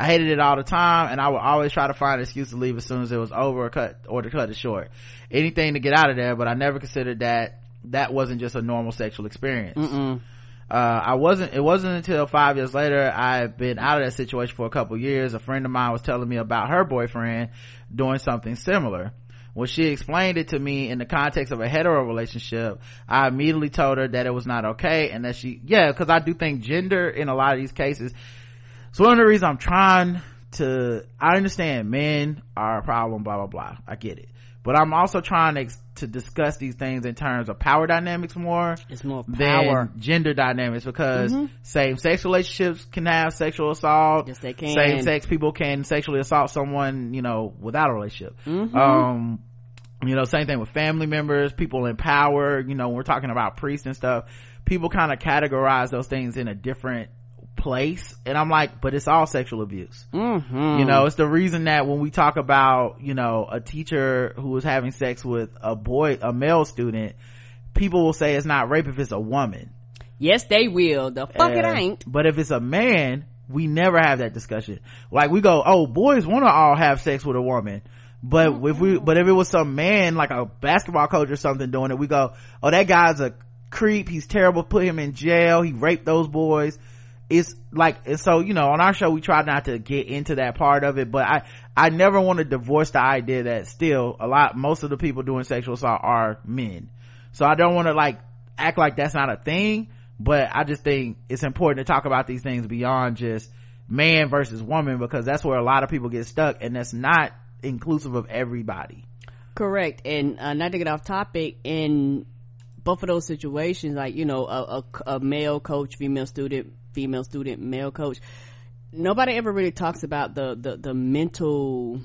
I hated it all the time and I would always try to find an excuse to leave as soon as it was over or cut or to cut it short. Anything to get out of there, but I never considered that that wasn't just a normal sexual experience. Mm-mm. Uh, I wasn't, it wasn't until five years later, I had been out of that situation for a couple years. A friend of mine was telling me about her boyfriend doing something similar. When she explained it to me in the context of a hetero relationship, I immediately told her that it was not okay and that she, yeah, cause I do think gender in a lot of these cases, so one of the reasons I'm trying to, I understand men are a problem, blah, blah, blah. I get it. But I'm also trying to, to discuss these things in terms of power dynamics more it's more than power gender dynamics because same sex relationships can have sexual assault. Yes, they can. Same sex people can sexually assault someone, you know, without a relationship. Mm-hmm. Um, you know, same thing with family members, people in power, you know, we're talking about priests and stuff, people kind of categorize those things in a different place. And I'm like, but it's all sexual abuse. mm-hmm. You know, it's the reason that when we talk about, you know, a teacher who was having sex with a boy, a male student, people will say it's not rape if it's a woman. yes they will the fuck it Uh, ain't But if it's a man, we never have that discussion. Like we go, oh, boys want to all have sex with a woman. But if we, but if it was some man, like a basketball coach or something doing it, we go, oh, that guy's a creep. He's terrible. Put him in jail. He raped those boys. It's like, and so, you know, on our show, we try not to get into that part of it, but I, I never want to divorce the idea that still a lot, most of the people doing sexual assault are men. So I don't want to like act like that's not a thing, but I just think it's important to talk about these things beyond just man versus woman because that's where a lot of people get stuck and that's not inclusive of everybody. correct and uh, not to get off topic in both of those situations like you know a, a, a male coach female student female student male coach. Nobody ever really talks about the the, the mental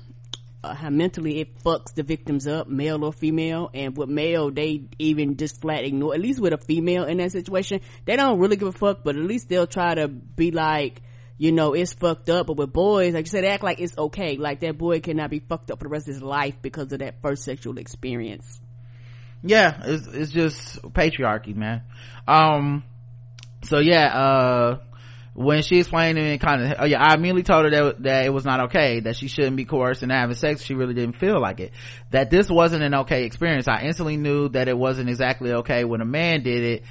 uh, how mentally it fucks the victims up male or female. And with male they even just flat ignore at least with a female in that situation they don't really give a fuck but at least they'll try to be like you know it's fucked up. But with boys like you said act like it's okay. Like that boy cannot be fucked up for the rest of his life because of that first sexual experience. Yeah, it's, it's just patriarchy, man. Um, so yeah, uh, when she explained it kind of, oh yeah, I immediately told her that, that it was not okay, that she shouldn't be coerced into having sex. She really didn't feel like it. That this wasn't an okay experience. I instantly knew that it wasn't exactly okay when a man did it,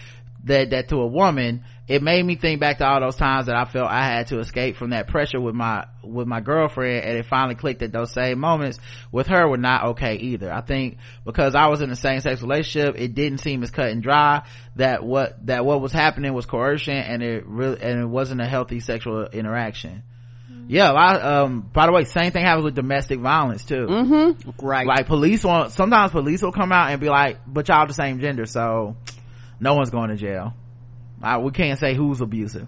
that, that to a woman, it made me think back to all those times that I felt I had to escape from that pressure with my, with my girlfriend and it finally clicked that those same moments with her were not okay either. I think because I was in the same sex relationship, it didn't seem as cut and dry that what, that what was happening was coercion and it really, and it wasn't a healthy sexual interaction. Yeah, a lot, um, by the way, same thing happens with domestic violence too. mm-hmm right Like police want, sometimes police will come out and be like, but y'all the same gender, so no one's going to jail. uh, we can't say who's abusive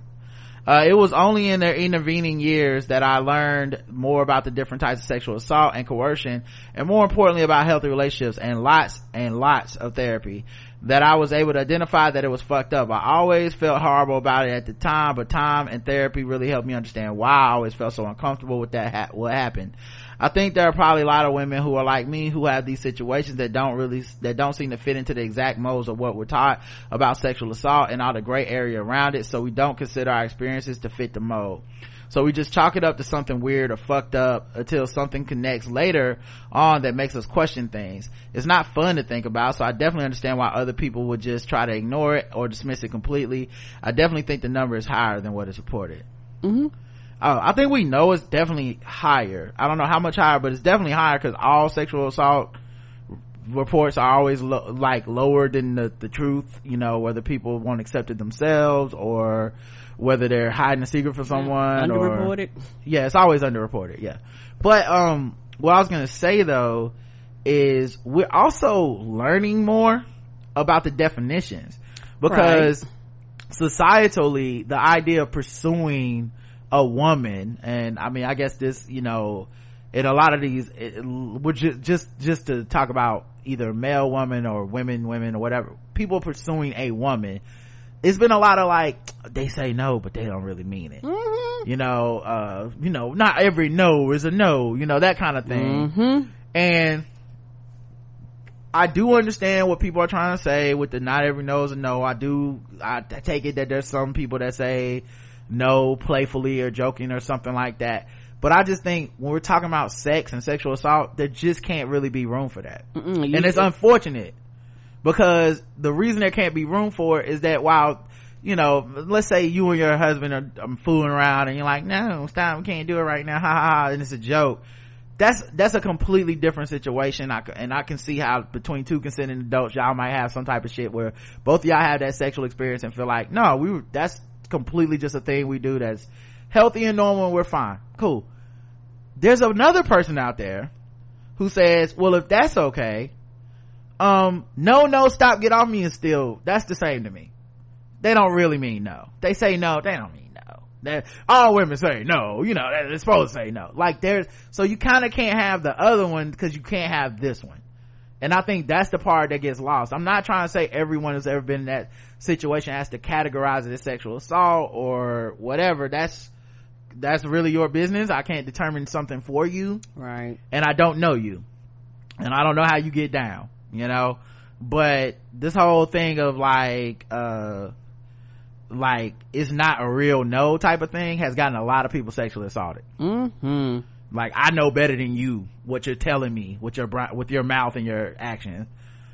uh, it was only in their intervening years that I learned more about the different types of sexual assault and coercion, and more importantly about healthy relationships and lots and lots of therapy, that I was able to identify that it was fucked up. I always felt horrible about it at the time, but time and therapy really helped me understand why I always felt so uncomfortable with that, ha- what happened. I think there are probably a lot of women who are like me who have these situations that don't really, that don't seem to fit into the exact modes of what we're taught about sexual assault and all the gray area around it. So we don't consider our experiences to fit the mold. So we just chalk it up to something weird or fucked up until something connects later on that makes us question things. It's not fun to think about, so I definitely understand why other people would just try to ignore it or dismiss it completely. I definitely think the number is higher than what is reported. Mm-hmm. Oh, I think we know it's definitely higher. I don't know how much higher, but it's definitely higher because all sexual assault reports are always lo- like lower than the, the truth, you know, whether people won't accept it themselves or whether they're hiding a secret from someone or, Underreported. yeah, it's always underreported, yeah. But, um, what I was gonna say though is we're also learning more about the definitions because societally the idea of pursuing a woman and i mean i guess this you know in a lot of these it, would just just just to talk about either male woman or women women or whatever people pursuing a woman it's been a lot of like they say no but they don't really mean it Mm-hmm. you know uh you know not every no is a no you know that kind of thing Mm-hmm. and I do understand what people are trying to say with the not every no is a no. I do, I, I take it that there's some people that say no playfully or joking or something like that. But I just think when we're talking about sex and sexual assault, there just can't really be room for that. Mm-mm, and it's unfortunate because the reason there can't be room for it is that while you know, let's say you and your husband are um, fooling around and you're like, no, stop, we can't do it right now, ha ha ha, and it's a joke. That's, that's a completely different situation. I, and I can see how between two consenting adults, y'all might have some type of shit where both of y'all have that sexual experience and feel like, no, we were, that's completely just a thing we do that's healthy and normal and we're fine. Cool. There's another person out there who says, well, if that's okay, um, no, no, stop, get off me and still, that's the same to me. They don't really mean no. They say no, they don't mean no. They, all women say no, you know, they're supposed to say no. Like there's, so you kind of can't have the other one because you can't have this one. And I think that's the part that gets lost. I'm not trying to say everyone who's ever been in that situation has to categorize it as sexual assault or whatever. That's, that's really your business. I can't determine something for you Right. and I don't know you. And I don't know how you get down, you know? But this whole thing of like, uh, like, it's not a real no type of thing has gotten a lot of people sexually assaulted. Mm-hmm. Like, I know better than you what you're telling me with your, with your mouth and your actions.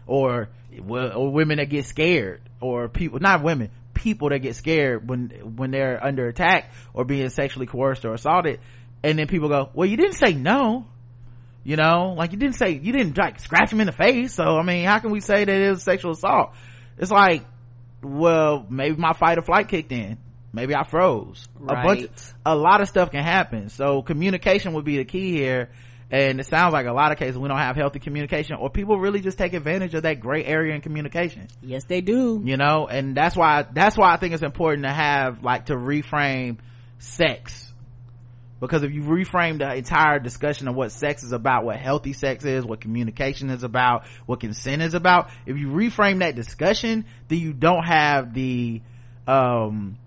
Or, or women that get scared. Or people, not women, people that get scared when, when they're under attack or being sexually coerced or assaulted. And then people go, well, you didn't say no you know like you didn't say you didn't like scratch him in the face so i mean how can we say that it was sexual assault it's like well maybe my fight or flight kicked in maybe i froze. Right. a bunch a lot of stuff can happen. So communication would be the key here. And it sounds like a lot of cases we don't have healthy communication or people really just take advantage of that gray area in communication. Yes, they do. you know? And that's why that's why i think it's important to have like to reframe sex. Because if you reframe the entire discussion of what sex is about what healthy sex is what communication is about what consent is about if you reframe that discussion then you don't have the um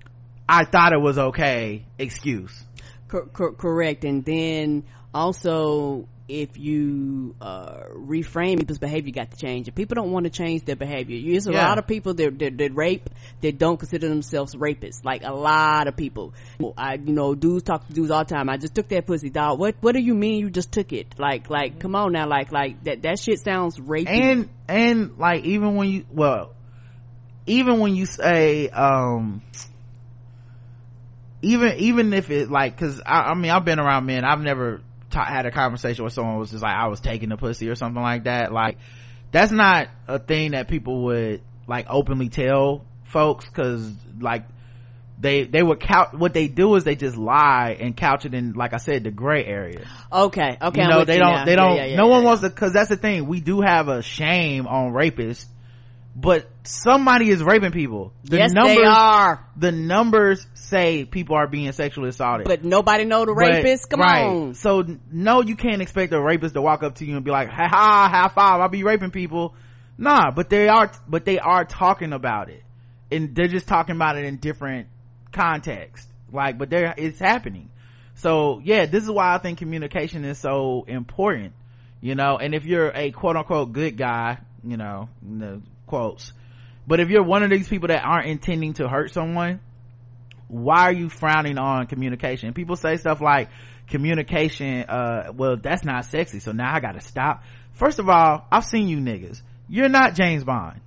i thought it was okay excuse Cor- cor- correct. And then also, if you uh, reframe people's behavior, got to change. If people don't want to change their behavior, there's a Yeah. lot of people that, that that rape that don't consider themselves rapists. Like a lot of people. I you know dudes talk to dudes all the time. I just took that pussy, dog. What what do you mean you just took it? Like like come on now, like like that that shit sounds rapey. and and like even when you well even when you say um even even if it like because I, I mean i've been around men i've never had a conversation where someone was just like i was taking the pussy or something like that like that's not a thing that people would like openly tell folks because like they they would couch what they do is they just lie and couch it in like i said the gray area okay, okay. you know they don't they Yeah, don't yeah, yeah, no yeah, one yeah. wants to because that's the thing we do have a shame on rapists but somebody is raping people the yes, numbers they are. the numbers say people are being sexually assaulted But nobody know the But- Come right. on. So no, you can't expect a rapist to walk up to you and be like, "Ha ha, high five! I'll be raping people." Nah, but they are, but they are talking about it, and they're just talking about it in different context. Like, but they're it's happening. So yeah, this is why I think communication is so important. You know, and if you're a quote unquote good guy, you know, quotes, but if you're one of these people that aren't intending to hurt someone, why are you frowning on communication? People say stuff like communication uh well that's not sexy so now i gotta stop. First of all i've seen you niggas. You're not james bond.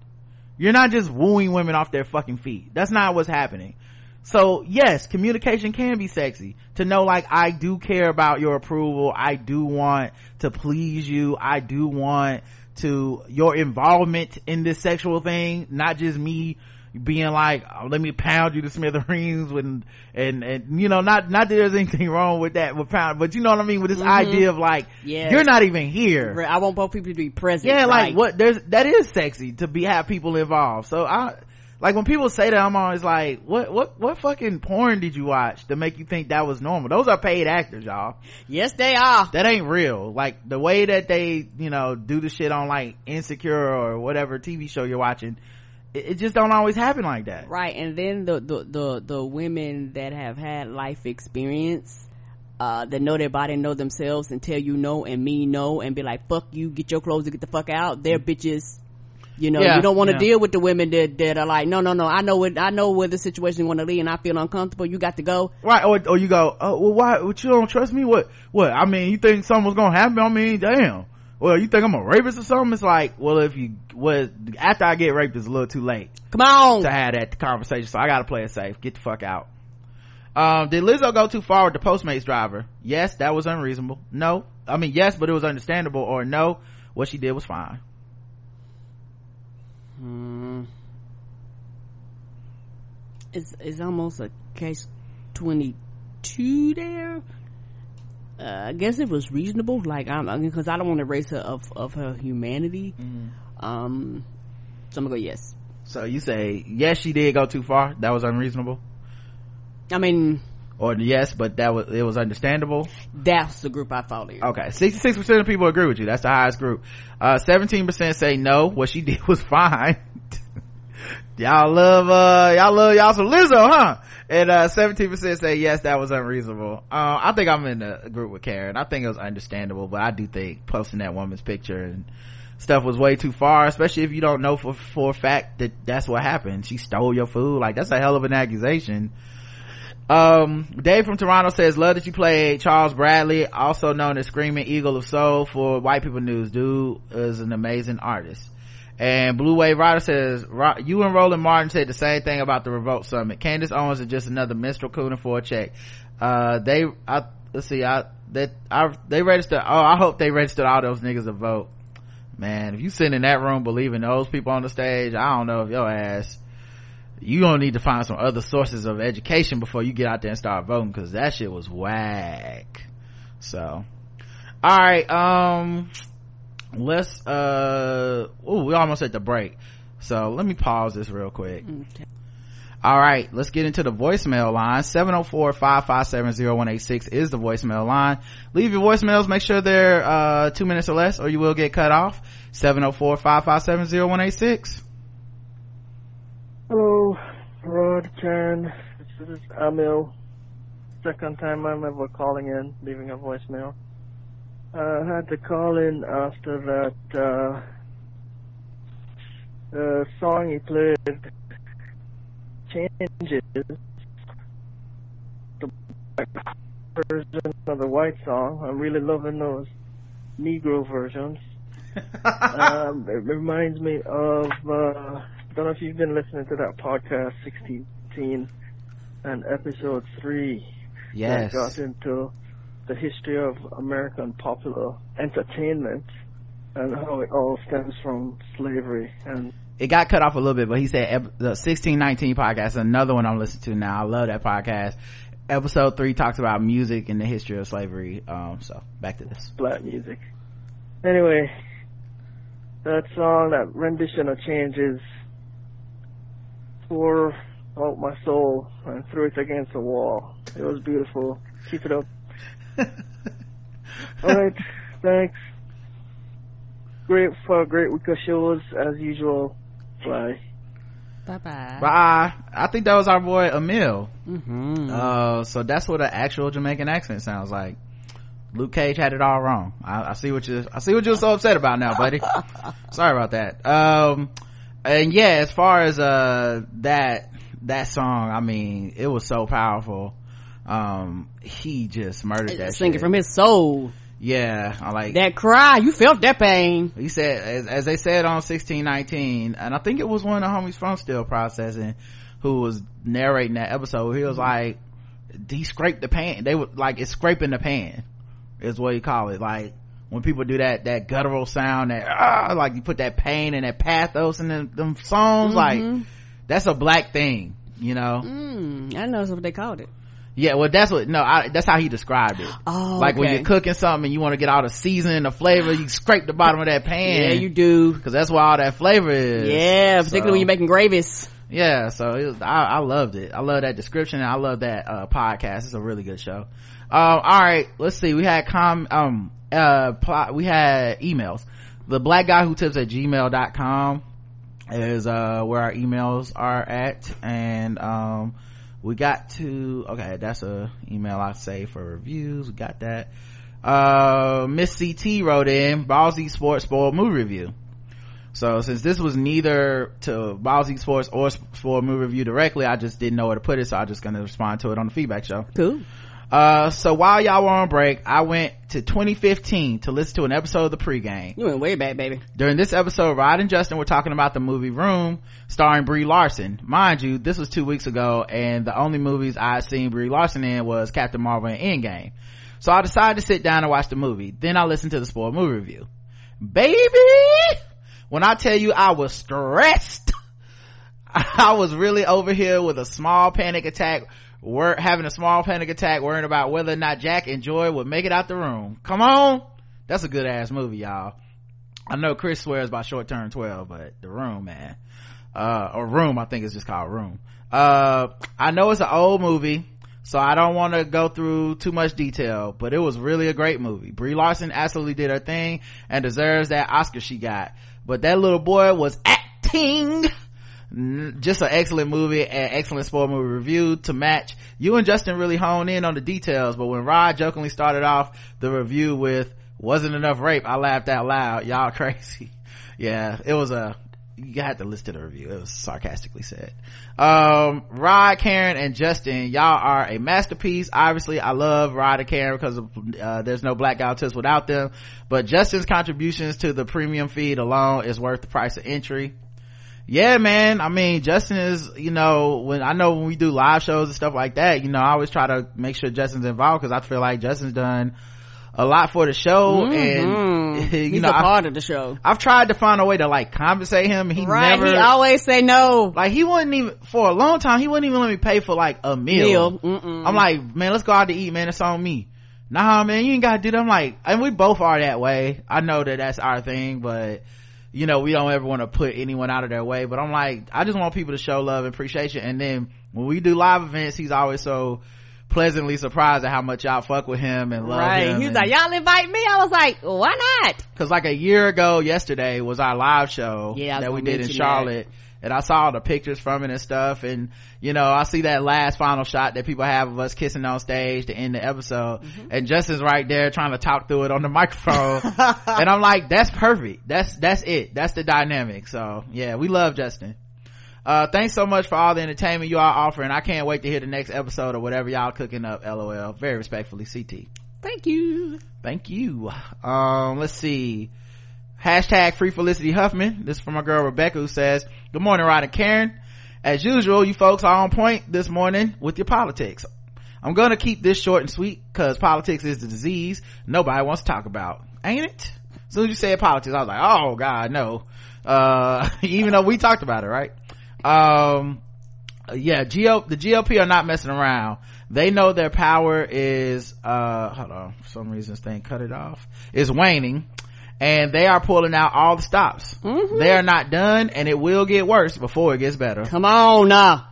You're not just wooing women off their fucking feet. That's not what's happening. So yes communication can be sexy. To know like i do care about your approval. I do want to please you. I do want to your involvement in this sexual thing not just me being like oh, let me pound you to smithereens when and and you know not not that there's anything wrong with that with pound but you know what i mean with this mm-hmm. idea of like Yes. you're not even here I want both people to be present. yeah like what there's that is sexy to be have people involved so i like when people say that i'm always like what what what fucking porn did you watch to make you think that was normal those are paid actors y'all Yes, they are. that ain't real like the way that they you know do the shit on like insecure or whatever tv show you're watching it, it just don't always happen like that Right, and then the, the the the women that have had life experience, uh, that know their body, and know themselves, and tell you no and me no, and be like, "Fuck you, get your clothes and get the fuck out." They're bitches. You know, Yeah, you don't want to yeah. deal with the women that that are like, "No, no, no, I know what I know where the situation want to lead, and I feel uncomfortable. You got to go." right or, or you go oh well why what you don't trust me? What what i mean you think something was gonna happen? I mean damn. Well you think i'm a rapist or something? It's like well if you well after i get raped it's a little too late Come on, to have that conversation so i gotta play it safe. Get the fuck out. Um did lizzo go too far with the postmates driver? Yes that was unreasonable. No. I mean yes but it was understandable or no what she did was fine it's it's almost a case twenty two there. Uh, I guess it was reasonable, like I'm because I don't want to erase her of of her humanity. Um, so I'm gonna go yes. so you say yes she did go too far that was unreasonable I mean, or yes but that was it was understandable that's the group I follow. Okay, sixty-six percent of people agree with you. That's the highest group. Uh, seventeen percent say no. What she *laughs* did was fine. Y'all love, uh, y'all love y'all some Lizzo, huh? And uh, seventeen percent say yes, that was unreasonable. Uh, I think I'm in the group with Karen. I think it was understandable, but I do think posting that woman's picture and stuff was way too far, especially if you don't know for for a fact that that's what happened. She stole your food. Like that's a hell of an accusation. Um, Dave from Toronto says, love that you played Charles Bradley, also known as Screaming Eagle of Soul for White People News. Dude is an amazing artist. And Blue Wave Rider says, you and Roland Martin said the same thing about the Revolt Summit. Candace Owens is just another minstrel cooning for a check. Uh, they, I, let's see, I, that, I, they registered, oh, I hope they registered all those niggas to vote. Man, if you sit in that room believing those people on the stage, I don't know if your ass, you gonna need to find some other sources of education before you get out there and start voting because that shit was whack so all right um let's uh oh we almost at the break so let me pause this real quick okay. all right let's get into the voicemail line 704-557-0186 is the voicemail line leave your voicemails make sure they're uh two minutes or less or you will get cut off 704-557-0186 Hello, Rod, Karen. This is Amil. Second time I'm ever calling in, leaving a voicemail. Uh, I had to call in after that uh, uh, song he played, Changes, the black version of the white song. I'm really loving those Negro versions. *laughs* um, it reminds me of, uh, don't know if you've been listening to that podcast 16 and episode 3 yes that got into the history of American popular entertainment and how it all stems from slavery and it got cut off a little bit, but he said the sixteen nineteen podcast, another one I'm listening to now. I love that podcast. Episode three talks about music and the history of slavery. Um, so back to this. black music. Anyway, that song, that rendition of Changes, tore out my soul and threw it against the wall. It was beautiful. Keep it up. *laughs* Alright, thanks. Great for a great week of shows as usual. Bye. Bye-bye. Bye. I think that was our boy Emil. Mm-hmm. Uh, so that's what an actual Jamaican accent sounds like. Luke Cage had it all wrong. I, I see what you, I see what you're so upset about now, buddy. *laughs* Sorry about that. Um, and yeah, as far as, uh, that, that song, I mean, it was so powerful. Um, he just murdered that Singing shit. from his soul. yeah, I like, That cry, you felt that pain. he said, as, as they said on 1619, and I think it was one of the homies from Still Processing who was narrating that episode. He was like, he scraped the pan. They were like, it's scraping the pan is what you call it. Like, when people do that, that guttural sound, that, ah, like you put that pain and that pathos in them, them songs, like, that's a black thing, you know? Mm, I know that's what they called it. Yeah, well, that's what, no, I, that's how he described it. Oh, like when you're cooking something and you want to get all the seasoning, and the flavor, you scrape the bottom of that *sighs* pan. Yeah, you do. Cause that's where all that flavor is. Yeah, particularly So- when you're making gravies. yeah so it was, I, I loved it i love that description and i love that uh podcast it's a really good show um all right let's see we had com um uh pl- we had emails the black guy who tips at gmail.com is uh where our emails are at and um we got to okay that's a email i say for reviews we got that uh miss ct wrote in ballsy sports spoiled movie review so since this was neither to Ballsy Sports or for movie review directly, I just didn't know where to put it, so I'm just gonna respond to it on the feedback show. Cool. Uh, so while y'all were on break, I went to 2015 to listen to an episode of the pregame. You went way back, baby. During this episode, Rod and Justin were talking about the movie Room, starring Brie Larson. Mind you, this was two weeks ago, and the only movies I'd seen Brie Larson in was Captain Marvel and Endgame. So I decided to sit down and watch the movie. Then I listened to the spoiled movie review. Baby! When I tell you I was stressed, *laughs* I was really over here with a small panic attack, wor- having a small panic attack, worrying about whether or not Jack and Joy would make it out the room. Come on! That's a good ass movie, y'all. I know Chris swears by short term 12, but the room, man. Uh, or room, I think it's just called room. Uh, I know it's an old movie, so I don't want to go through too much detail, but it was really a great movie. Brie Larson absolutely did her thing and deserves that Oscar she got. But that little boy was acting. Just an excellent movie and excellent sport movie review to match. You and Justin really hone in on the details, but when Rod jokingly started off the review with wasn't enough rape, I laughed out loud. *laughs* Y'all crazy. Yeah, it was a, you had to listen to the review. It was sarcastically said. Um, Rod, Karen, and Justin, y'all are a masterpiece. Obviously, I love Rod and Karen because uh, there's no Black Tips without them. But Justin's contributions to the premium feed alone is worth the price of entry. Yeah, man. I mean, Justin is, you know, when I know when we do live shows and stuff like that, you know, I always try to make sure Justin's involved because I feel like Justin's done a lot for the show and, Mhm. *laughs* you He's know, a part of the show. I've tried to find a way to like compensate him. He right. never, He always say no. like he wouldn't even for a long time he wouldn't even let me pay for like a meal, Meal. I'm like man let's go out to eat man it's on me nah man you ain't gotta do that i'm like and we both are that way i know that that's our thing but you know we don't ever want to put anyone out of their way but i'm like i just want people to show love and appreciation and then when we do live events he's always so pleasantly surprised at how much y'all fuck with him and love right. him He's like, y'all invite me. I was like, why not? Cause like a year ago yesterday was our live show Yeah, that we did in mention that. Charlotte. And I saw all the pictures from it and stuff. And, you know, I see that last final shot that people have of us kissing on stage to end the episode. Mm-hmm. And Justin's right there trying to talk through it on the *laughs* microphone. *laughs* and I'm like, that's perfect. That's, that's it. That's the dynamic. So yeah, we love Justin. Uh, thanks so much for all the entertainment you are offering. I can't wait to hear the next episode or whatever y'all cooking up. LOL. Very respectfully, CT. Thank you. Thank you. Um, let's see. Hashtag free Felicity Huffman. This is from my girl Rebecca who says, Good morning, Rod and Karen. As usual, you folks are on point this morning with your politics. I'm gonna keep this short and sweet cause politics is the disease nobody wants to talk about. Ain't it? As soon as you said politics, I was like, oh god, no. Uh, *laughs* even though we talked about it, right? Um, yeah, GO, the GOP are not messing around. They know their power is, uh, hold on, for some reason this thing cut it off, is waning. and they are pulling out all the stops. Mm-hmm. They are not done and it will get worse before it gets better. Come on now.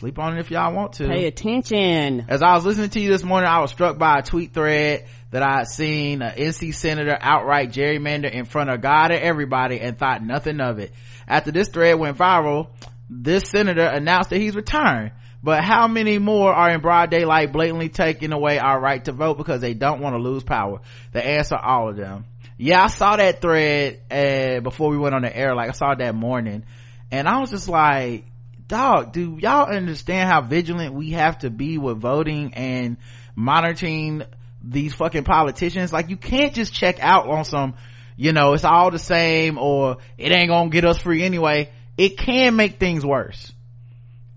Sleep on it if y'all want to. Pay attention. As I was listening to you this morning, I was struck by a tweet thread that I had seen an NC senator outright gerrymander in front of God and everybody and thought nothing of it. After this thread went viral, this senator announced that he's retiring. But how many more are in broad daylight blatantly taking away our right to vote because they don't want to lose power? The answer, all of them. Yeah, I saw that thread, uh, before we went on the air. Like I saw it that morning and I was just like, dog, do y'all understand how vigilant we have to be with voting and monitoring these fucking politicians? Like you can't just check out on some, you know, it's all the same or it ain't gonna get us free anyway. It can make things worse.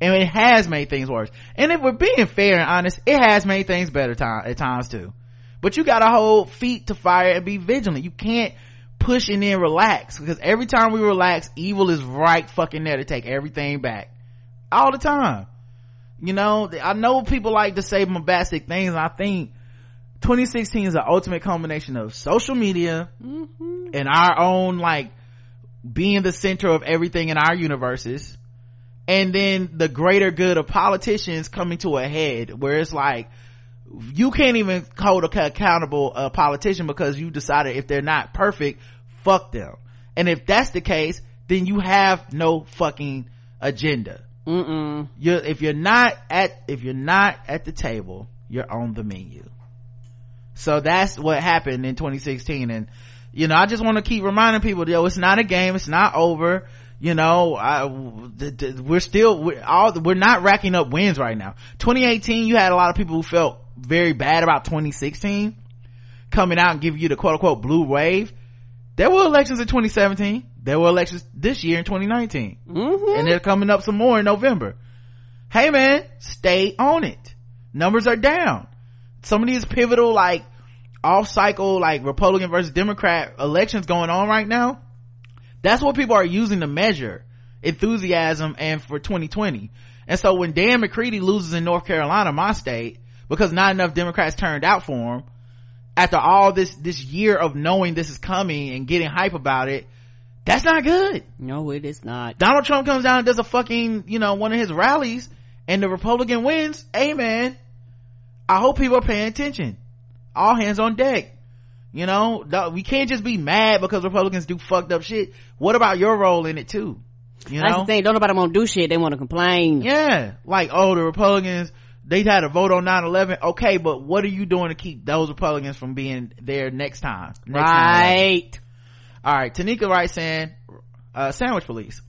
And it has made things worse. And if we're being fair and honest, it has made things better time, at times too. But you gotta hold feet to fire and be vigilant. You can't push and then relax because every time we relax, evil is right fucking there to take everything back all the time. You know, I know people like to say bombastic things. I think 2016 is the ultimate combination of social media mm-hmm. and our own like being the center of everything in our universes. And then the greater good of politicians coming to a head where it's like you can't even hold a accountable a politician because you decided if they're not perfect fuck them. And if that's the case then you have no fucking agenda Mm-mm. you're if you're not at if you're not at the table you're on the menu. So that's what happened in 2016 and you know i just want to keep reminding people yo it's not a game it's not over. You know I, we're still we're all we're not racking up wins right now. 2018 you had a lot of people who felt very bad about 2016 coming out and giving you the quote unquote blue wave. There were elections in 2017 there were elections this year in 2019 Mm-hmm. and they're coming up some more in november. Hey man stay on it. Numbers are down. Some of these pivotal like off cycle like republican versus democrat elections going on right now that's what people are using to measure enthusiasm and for 2020 and so when dan mccready loses in north carolina my state because not enough democrats turned out for him after all this this year of knowing this is coming and getting hype about it that's not good No, it is not. Donald Trump comes down and does a fucking, you know, one of his rallies and the Republican wins. Hey man, I hope people are paying attention. All hands on deck. You know, we can't just be mad because Republicans do fucked up shit. What about your role in it too? You That's know? the thing. Don't nobody want to do shit. They want to complain. Yeah. Like, oh, the Republicans, they had a vote on 9-11. Okay, but what are you doing to keep those Republicans from being there next time? Next 9/11? right. All right tanika writes saying uh sandwich police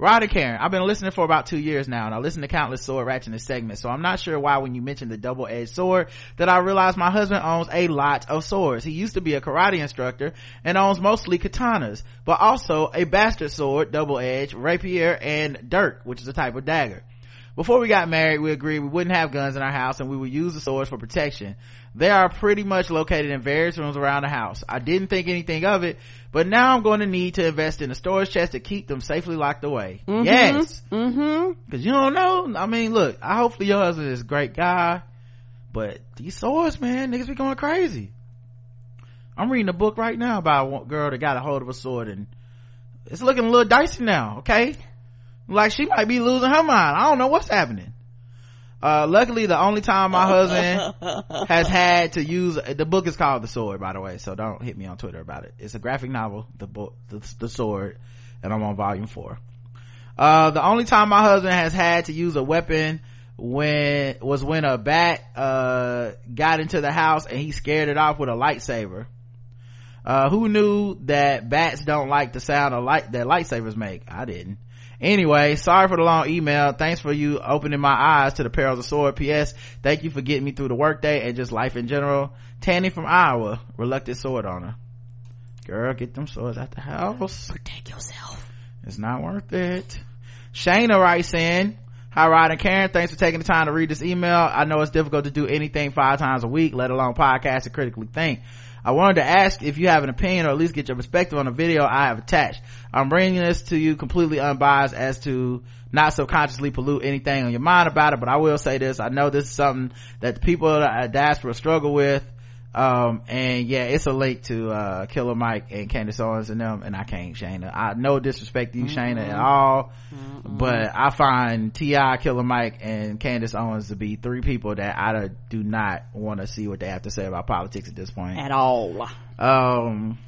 Rod and Karen, I've been listening for about two years now and I listen to countless sword ratchet segments, so I'm not sure why when you mentioned the double-edged sword that I realized my husband owns a lot of swords. He used to be a karate instructor and owns mostly katanas, but also a bastard sword, double-edged, rapier, and dirk, which is a type of dagger. Before we got married, we agreed we wouldn't have guns in our house and we would use the swords for protection. They are pretty much located in various rooms around the house. I didn't think anything of it, but now I'm going to need to invest in a storage chest to keep them safely locked away. Yes. Mm-hmm. Cause you don't know. I mean, look, I hopefully your husband is a great guy, but these swords, man, niggas be going crazy. I'm reading a book right now about a girl that got a hold of a sword and it's looking a little dicey now, okay? Like she might be losing her mind. I don't know what's happening. Uh, luckily the only time my husband *laughs* has had to use, the book is called The Sword, by the way, so don't hit me on Twitter about it. It's a graphic novel, the book, the, the sword, and I'm on volume four. Uh, the only time my husband has had to use a weapon when, was when a bat, uh, got into the house and he scared it off with a lightsaber. Uh, who knew that bats don't like the sound of light that lightsabers make? I didn't. Anyway, sorry for the long email. Thanks for you opening my eyes to the perils of sword. P.S. Thank you for getting me through the workday and just life in general. Tanny from Iowa, reluctant sword owner. Girl, get them swords out the house. Protect yourself. It's not worth it. Shayna writes in, Hi Rod and Karen, thanks for taking the time to read this email. I know it's difficult to do anything five times a week, let alone podcast and critically think. I wanted to ask if you have an opinion or at least get your perspective on the video I have attached. I'm bringing this to you completely unbiased as to not subconsciously pollute anything on your mind about it, but I will say this. I know this is something that the people of the diaspora struggle with. Um, and yeah, it's a link to, uh, Killer Mike and Candace Owens and them, and I can't, Shayna. I, no disrespect to you, Shayna, at all, but I find T.I., Killer Mike, and Candace Owens to be three people that I do not want to see what they have to say about politics at this point. At all. Um,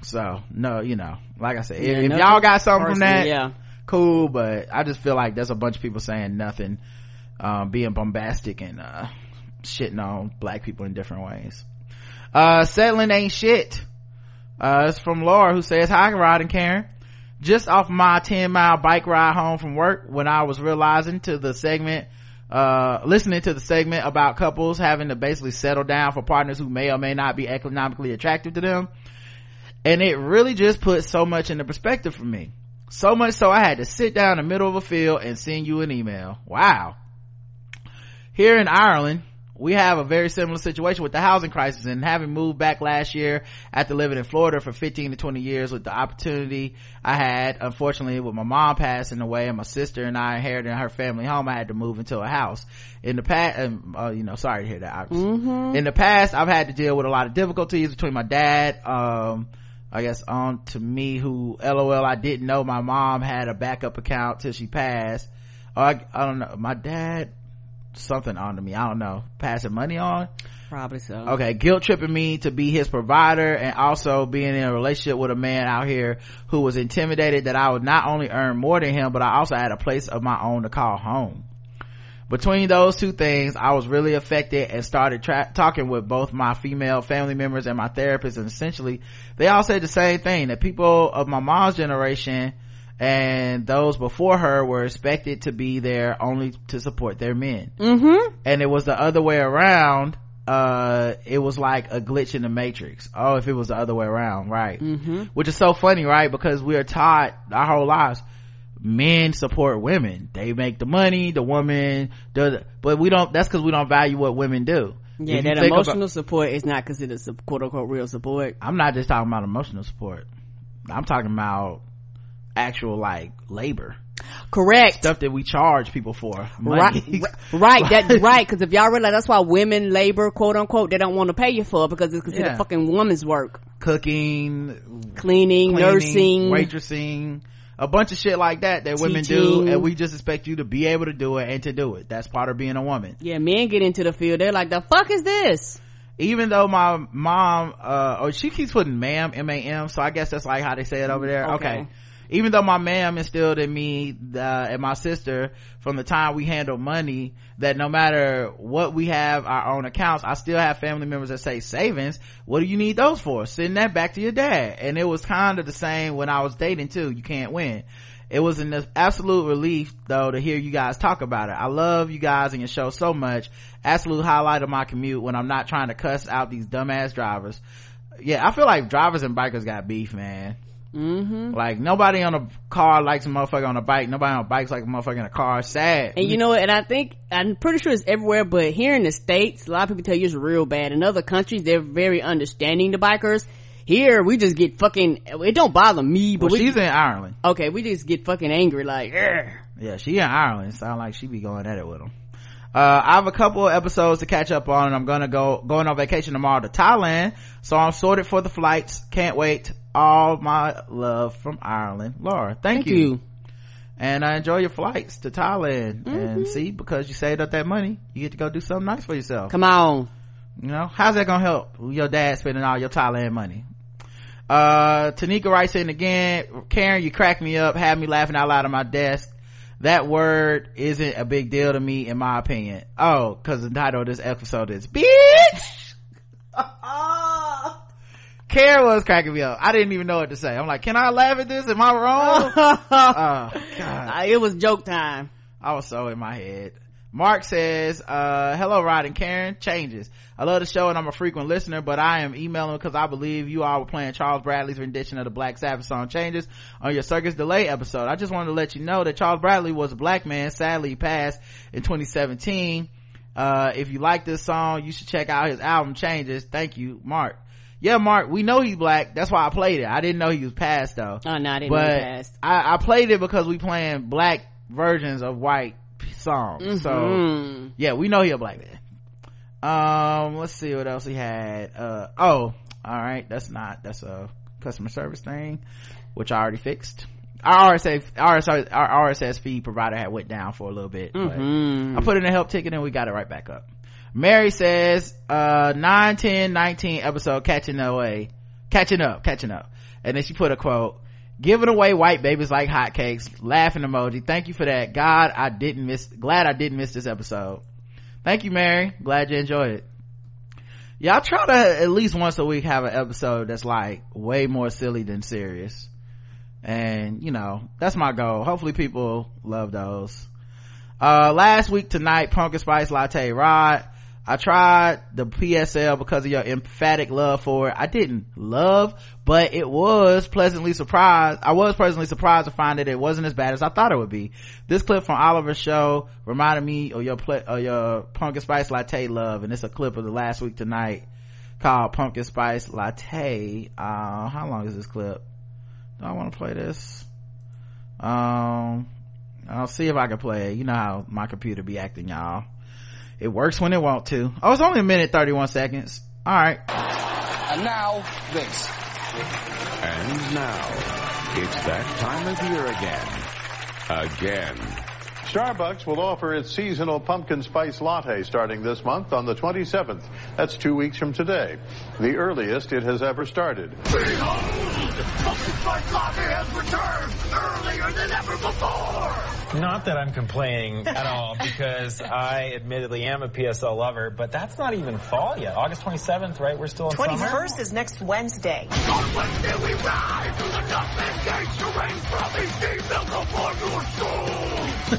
so, no, you know, like I said, if, Yeah, if y'all got something from that, yeah. cool, but I just feel like there's a bunch of people saying nothing, um, being bombastic and, uh, shitting on black people in different ways. Uh, settling ain't shit. Uh, it's from Laura who says, hi, Rod and Karen. Just off my 10 mile bike ride home from work when I was realizing to the segment, uh, listening to the segment about couples having to basically settle down for partners who may or may not be economically attractive to them. And it really just put so much into perspective for me. So much so I had to sit down in the middle of a field and send you an email. Wow. Here in Ireland, we have a very similar situation with the housing crisis and having moved back last year after living in Florida for 15 to 20 years with the opportunity I had, unfortunately with my mom passing away and my sister and I inheriting her family home, I had to move into a house. In the past, um, uh, you know, sorry to hear that. obviously. In the past, I've had to deal with a lot of difficulties between my dad, um, I guess on to me who, lol, I didn't know my mom had a backup account till she passed. Or I, I don't know, my dad, something on to me, I don't know, passing money on. Probably so. Okay, guilt tripping me to be his provider and also being in a relationship with a man out here who was intimidated that I would not only earn more than him, but I also had a place of my own to call home. Between those two things, I was really affected and started tra- talking with both my female family members and my therapist and essentially they all said the same thing that people of my mom's generation and those before her were expected to be there only to support their men. Mm-hmm. And it was the other way around. Uh, it was like a glitch in the matrix. Oh, if it was the other way around, right? Mm-hmm. Which is so funny, right? Because we are taught our whole lives, men support women. They make the money, the woman does, but we don't, that's cause we don't value what women do. Yeah, If that think about- emotional support is not considered quote unquote real support. I'm not just talking about emotional support. I'm talking about actual like labor Correct. stuff that we charge people for. Right, Money. right, *laughs* that's right. Because if y'all realize that's why women labor, quote unquote, they don't want to pay you for it because it's considered Yeah. fucking woman's work. Cooking, Cleaning, cleaning, nursing, waitressing, a bunch of shit like that that women do, and we just expect you to be able to do it and to do it. That's part of being a woman. yeah, men get into the field. They're like, the fuck is this? Even though my mom, uh, oh, she keeps putting ma'am, M-A-M, so I guess that's like how they say it over there. Okay. okay. Even though my ma'am instilled in me, uh, and my sister from the time we handle money, that no matter what we have our own accounts, I still have family members that say savings. What do you need those for? Send that back to your dad. And it was kind of the same when I was dating too. You can't win. It was an absolute relief though to hear you guys talk about it. I love you guys and your show so much. Absolute highlight of my commute when I'm not trying to cuss out these dumbass drivers. Yeah, I feel like drivers and bikers got beef, man. Mm-hmm. Like nobody on a car likes a motherfucker on a bike. Nobody on a bike's like a motherfucker in a car. Sad. And you know, what? and I think I'm pretty sure it's everywhere, but here in the states, a lot of people tell you it's real bad. In other countries, they're very understanding to bikers. Here, we just get fucking. It don't bother me, but well, we she's in Ireland. okay. We just get fucking angry, like. "Ugh." Yeah, she in Ireland. Sound like she be going at it with them. Uh, I have a couple of episodes to catch up on and I'm gonna go, going on vacation tomorrow to Thailand. So I'm sorted for the flights. Can't wait. All my love from Ireland. Laura, thank, Thank you. And I enjoy your flights to Thailand. Mm-hmm. And see, because you saved up that money, you get to go do something nice for yourself. Come on. You know, how's that gonna help your dad spending all your Thailand money? Uh, Tanika writes in again, Karen, you crack me up, had me laughing out loud at my desk. That word isn't a big deal to me, in my opinion. Oh, cause the title of this episode is bitch! *laughs* Karen was cracking me up. I didn't even know what to say. I'm like, can I laugh at this? Am I wrong? *laughs* oh, God. It was joke time. I was so in my head. Mark says, uh, hello Rod and Karen, changes. I love the show and I'm a frequent listener, but I am emailing because I believe you all were playing Charles Bradley's rendition of the Black Sabbath song Changes on your Circus Delay episode. I just wanted to let you know that Charles Bradley was a black man, sadly he passed in 2017. Uh, if you like this song, you should check out his album Changes. Thank you, Mark. Yeah, Mark, we know he's black. That's why I played it. I didn't know he was passed though Oh no, I didn't know but it passed. I, I played it because we playing black versions of white songs. So Mhm. yeah, we know he a black man. um let's see what else he had uh oh all right that's not that's a customer service thing which i already fixed our RSS, RSS, our RSS feed provider had went down for a little bit. Mhm. I put in a help ticket and we got it right back up. Mary says, uh, 9, 10, 19 episode catching away, catching up, catching up. And then she put a quote, giving away white babies like hotcakes, laughing emoji. Thank you for that. God, I didn't miss, glad I didn't miss this episode. Thank you, Mary. Glad you enjoyed it. Y'all try to at least once a week have an episode that's like way more silly than serious. And, you know, that's my goal. Hopefully people love those. Uh, last week tonight, pumpkin spice latte rod. I tried the PSL because of your emphatic love for it. I didn't love, but it was pleasantly surprised. I was pleasantly surprised to find that it wasn't as bad as I thought it would be. This clip from Oliver's show reminded me of your pl- of your pumpkin spice latte love, and it's a clip of the last week tonight called pumpkin spice latte. Uh, how long is this clip? Do I want to play this? Um, I'll see if I can play. You know how my computer be acting, y'all. It works when it want to. Oh, it's only a minute 31 seconds. All right. And now, this. And now, it's that time of year again. Again. Starbucks will offer its seasonal pumpkin spice latte starting this month on the 27th. That's two weeks from today. The earliest it has ever started. Not that I'm complaining at all, because I admittedly am a PSL lover, but that's not even fall yet. August 27th, right? We're still in summer. 21st is next Wednesday. On Wednesday we ride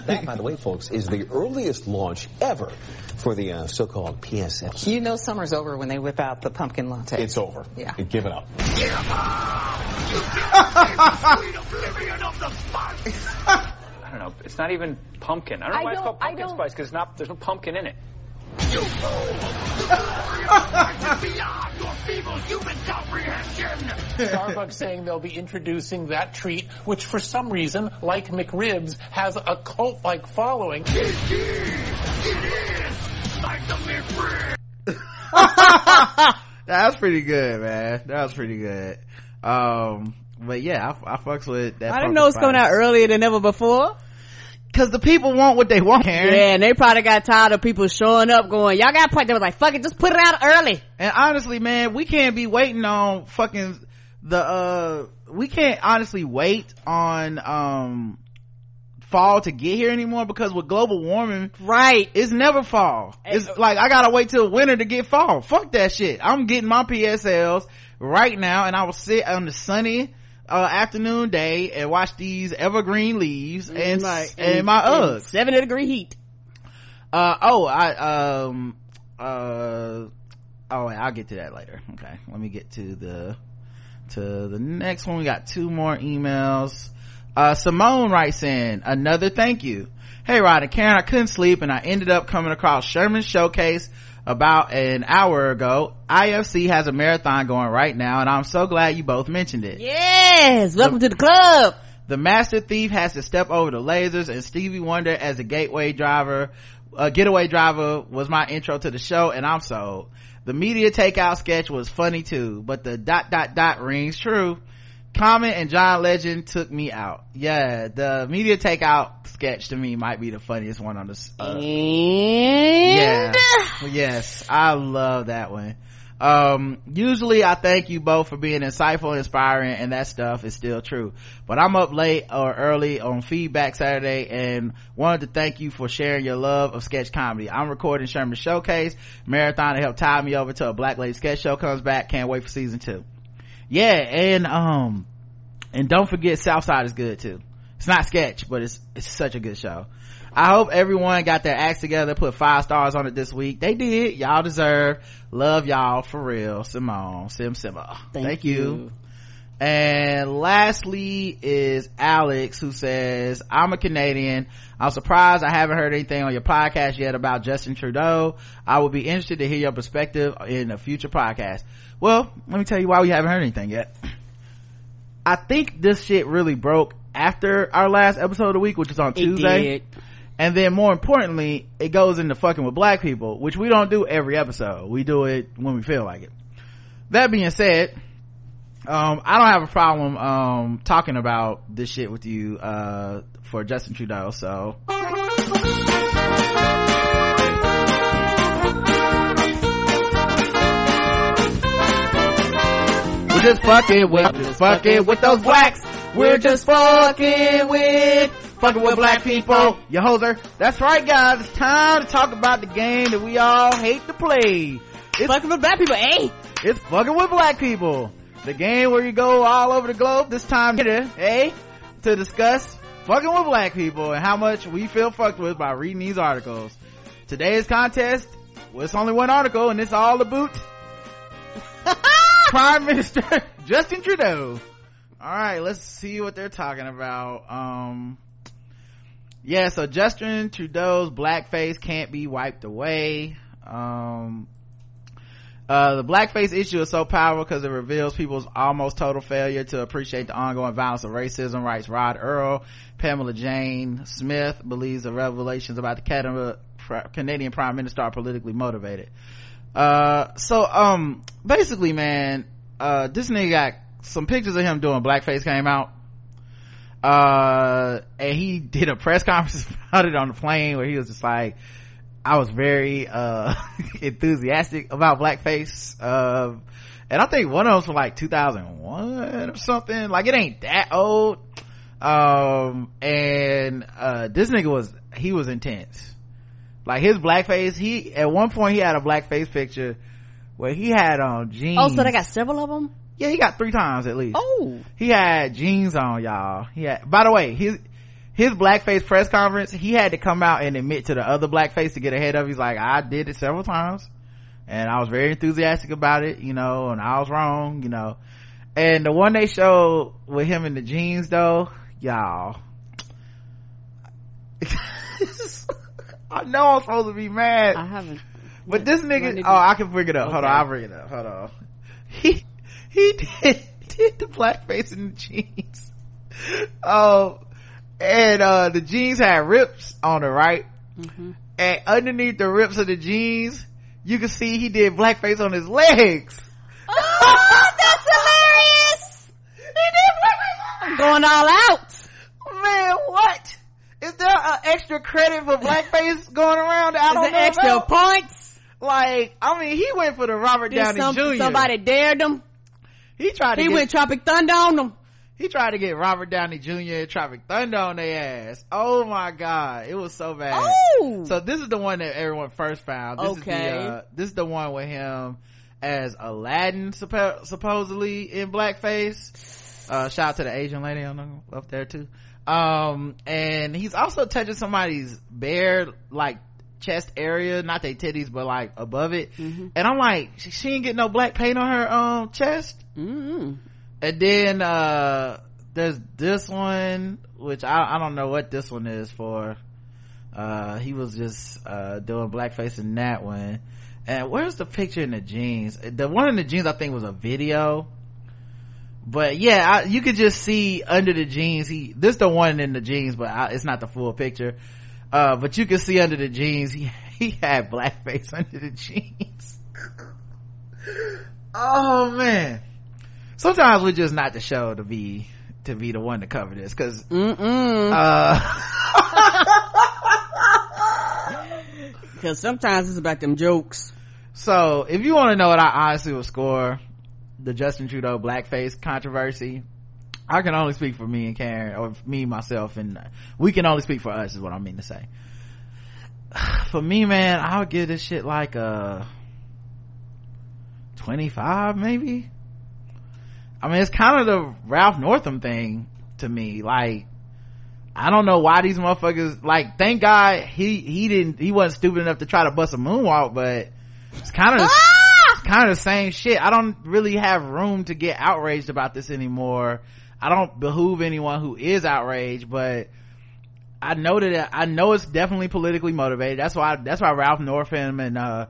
That, by the way, folks, is the earliest launch ever for the uh, so-called PSL. You know summer's over when they whip out the pumpkin latte. It's over. Yeah. Give it up. I don't know. It's not even pumpkin. I don't know I why it's don't- called pumpkin spice because not there's no pumpkin in it. Starbucks saying they'll be introducing that treat, which for some reason, like McRibs, has a cult-like following. *laughs* that was pretty good, man. That was pretty good. Um, but yeah, I, I fucks with that. I didn't know it's coming out earlier than ever before. Cause the people want what they want, Karen. Yeah, and they probably got tired of people showing up going, y'all got point. They was like, fuck it, just put it out early. And honestly, man, we can't be waiting on fucking the, uh, we can't honestly wait on, um, fall to get here anymore because with global warming, right, it's never fall. It's like I gotta wait till winter to get fall. Fuck that shit. I'm getting my PSLs right now, and I will sit on the sunny uh, afternoon day and watch these evergreen leaves and Right. and, my Uggs. Seventy degree heat. Uh oh, I um uh oh wait, I'll get to that later. Okay, let me get to the to the next one. We got two more emails. Uh Simone writes in another thank you. Hey Rod and Karen, I couldn't sleep and I ended up coming across Sherman's showcase about an hour ago. IFC has a marathon going right now and I'm so glad you both mentioned it. Yes, welcome to the club. The master thief has to step over the lasers and Stevie Wonder as a gateway driver, a getaway driver was my intro to the show and I'm sold. The media takeout sketch was funny too, but the dot dot dot rings true. Common and John Legend took me out. Yeah, the media takeout sketch to me might be the funniest one on the, uh, yeah. yes, I love that one. Um, usually I thank you both for being insightful, inspiring, and that stuff is still true. But I'm up late or early on feedback Saturday and wanted to thank you for sharing your love of sketch comedy. I'm recording Sherman Showcase Marathon to help tie me over till a Black Lady Sketch Show comes back. Can't wait for season two. Yeah, and um, and don't forget Southside is good too. It's not sketch, but it's it's such a good show. I hope everyone got their acts together, put five stars on it this week. They did. Y'all deserve. Love y'all for real. Simone, Sim Simma. Thank, you. And lastly is Alex who says, I'm a Canadian. I'm surprised I haven't heard anything on your podcast yet about Justin Trudeau. I would be interested to hear your perspective in a future podcast. Well, let me tell you why we haven't heard anything yet. I think this shit really broke after our last episode of the week, which is on It Tuesday. did. and then more importantly it goes into fucking with black people which we don't do every episode we do it when we feel like it that being said um, i don't have a problem um, talking about this shit with you uh, for justin trudeau so. We're just fucking with just fucking with those blacks. We're just fucking with fucking with black people. You hoser that's right guys. It's time to talk about the game that we all hate to play. It's fucking with black people eh? It's fucking with black people the game where you go all over the globe this time here eh to discuss fucking with black people and how much we feel fucked with by reading these articles. Today's contest well it's only one article and it's all about *laughs* prime minister *laughs* justin trudeau. All right let's see what they're talking about. Um yeah so justin trudeau's blackface can't be wiped away. Um uh, the blackface issue is so powerful because it reveals people's almost total failure to appreciate the ongoing violence of racism, writes Rod Earl. Pamela Jane Smith believes the revelations about the Canadian Prime Minister are politically motivated. Uh, so, um, basically, man, uh, this nigga got some pictures of him doing blackface came out. Uh, and he did a press *laughs* conference about it on the plane where he was just like, I was very, uh, *laughs* enthusiastic about blackface. Uh, and I think one of them's from like 2001 or something. Like it ain't that old. Um, and, uh, this nigga was, he was intense. Like his blackface, he, at one point he had a blackface picture where he had on jeans. Oh, so they got several of them? Yeah, he got three times at least. Oh. He had jeans on, y'all. Yeah. by the way, his, his blackface press conference, he had to come out and admit to the other blackface to get ahead of. He's like, I did it several times and I was very enthusiastic about it, you know, and I was wrong, you know. And the one they showed with him in the jeans though, y'all. *laughs* I know I'm supposed to be mad. I haven't. But this nigga, oh, I can bring it up. Okay. Hold on, I'll bring it up. Hold on. *laughs* He, he *laughs* did, did the blackface in the jeans. Oh, and uh the jeans had rips on the right? Mm-hmm. and underneath the rips of the jeans you can see he did blackface on his legs. Oh that's hilarious! He did blackface. I'm going all out. Man what? Is there an extra credit for blackface going around? I don't know extra about? points? Like I mean he went for the Robert Did Downey some, Jr. somebody dared him? He tried to he went Tropic Thunder on them he tried to get Robert Downey Jr. and Tropic Thunder on their ass. Oh my god, it was so bad. Oh, so this is the one that everyone first found. This okay, is the, uh, this is the one with him as Aladdin suppo- supposedly in blackface. Uh, shout out to the Asian lady on the, up there too. Um, and he's also touching somebody's bare like chest area, not their titties, but like above it. Mm-hmm. And I'm like, she, she ain't get no black paint on her um chest. Mm-hmm and then uh there's this one which I, I don't know what this one is for. Uh he was just uh doing blackface in that one. And where's the picture in the jeans? The one in the jeans i think was a video. But yeah I, you could just see under the jeans he this the one in the jeans but I, it's not the full picture. Uh but you can see under the jeans he *laughs* he had blackface *laughs* under the jeans. *laughs* Oh man sometimes we're just not the show to be to be the one to cover this because uh *laughs* because sometimes it's about them jokes. So if you want to know what i honestly would score the justin trudeau blackface controversy i can only speak for me and karen or me myself and we can only speak for us is what i mean to say. *sighs* For me man i would give this shit like a 25 maybe I mean, it's kind of the Ralph Northam thing to me. Like, I don't know why these motherfuckers, like, thank God he, he didn't, he wasn't stupid enough to try to bust a moonwalk, but it's kind of, ah! it's kind of the same shit. I don't really have room to get outraged about this anymore. I don't behoove anyone who is outraged, but I know that, I know it's definitely politically motivated. That's why, that's why Ralph Northam and, uh,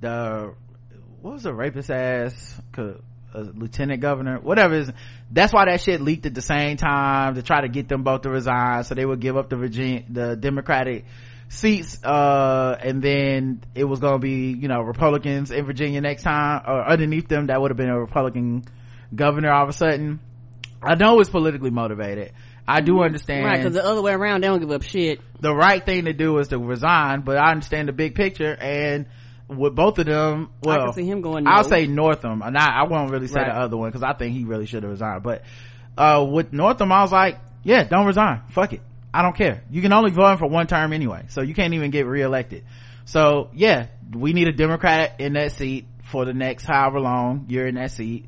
the, what was the rapist ass? A lieutenant governor, whatever. Is, that's why that shit leaked at the same time to try to get them both to resign, so they would give up the Virginia, the Democratic seats, uh, and then it was gonna be, you know, Republicans in Virginia next time, or underneath them, that would have been a Republican governor all of a sudden. I know it's politically motivated. I do understand. Right, because the other way around, they don't give up shit. The right thing to do is to resign, but I understand the big picture and with both of them, well, I can see him going. No. I'll say Northam. And I, I won't really say Right. the other one because I think he really should have resigned. But, uh, with Northam, I was like, yeah, don't resign. Fuck it. I don't care. You can only vote for one term anyway. So you can't even get reelected. So yeah, we need a Democrat in that seat for the next however long you're in that seat.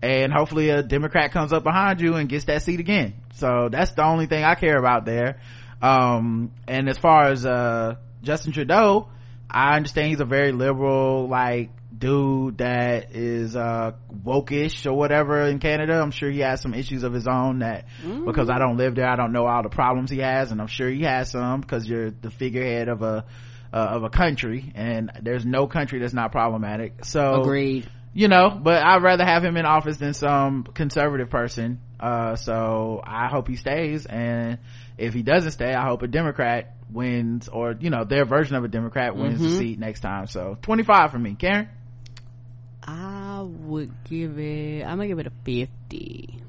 And hopefully a Democrat comes up behind you and gets that seat again. So that's the only thing I care about there. Um, and as far as, uh, Justin Trudeau, I understand he's a very liberal, like, dude that is, uh, wokish or whatever in Canada. I'm sure he has some issues of his own that, because I don't live there, I don't know all the problems he has, and I'm sure he has some because you're the figurehead of a, uh, of a country, and there's no country that's not problematic. So, Agreed. you know, but I'd rather have him in office than some conservative person. Uh, so I hope he stays. And if he doesn't stay, I hope a Democrat wins or, you know, their version of a Democrat wins the Mhm. seat next time. So 25 for me. Karen? I would give it. I'm gonna give it a fifty.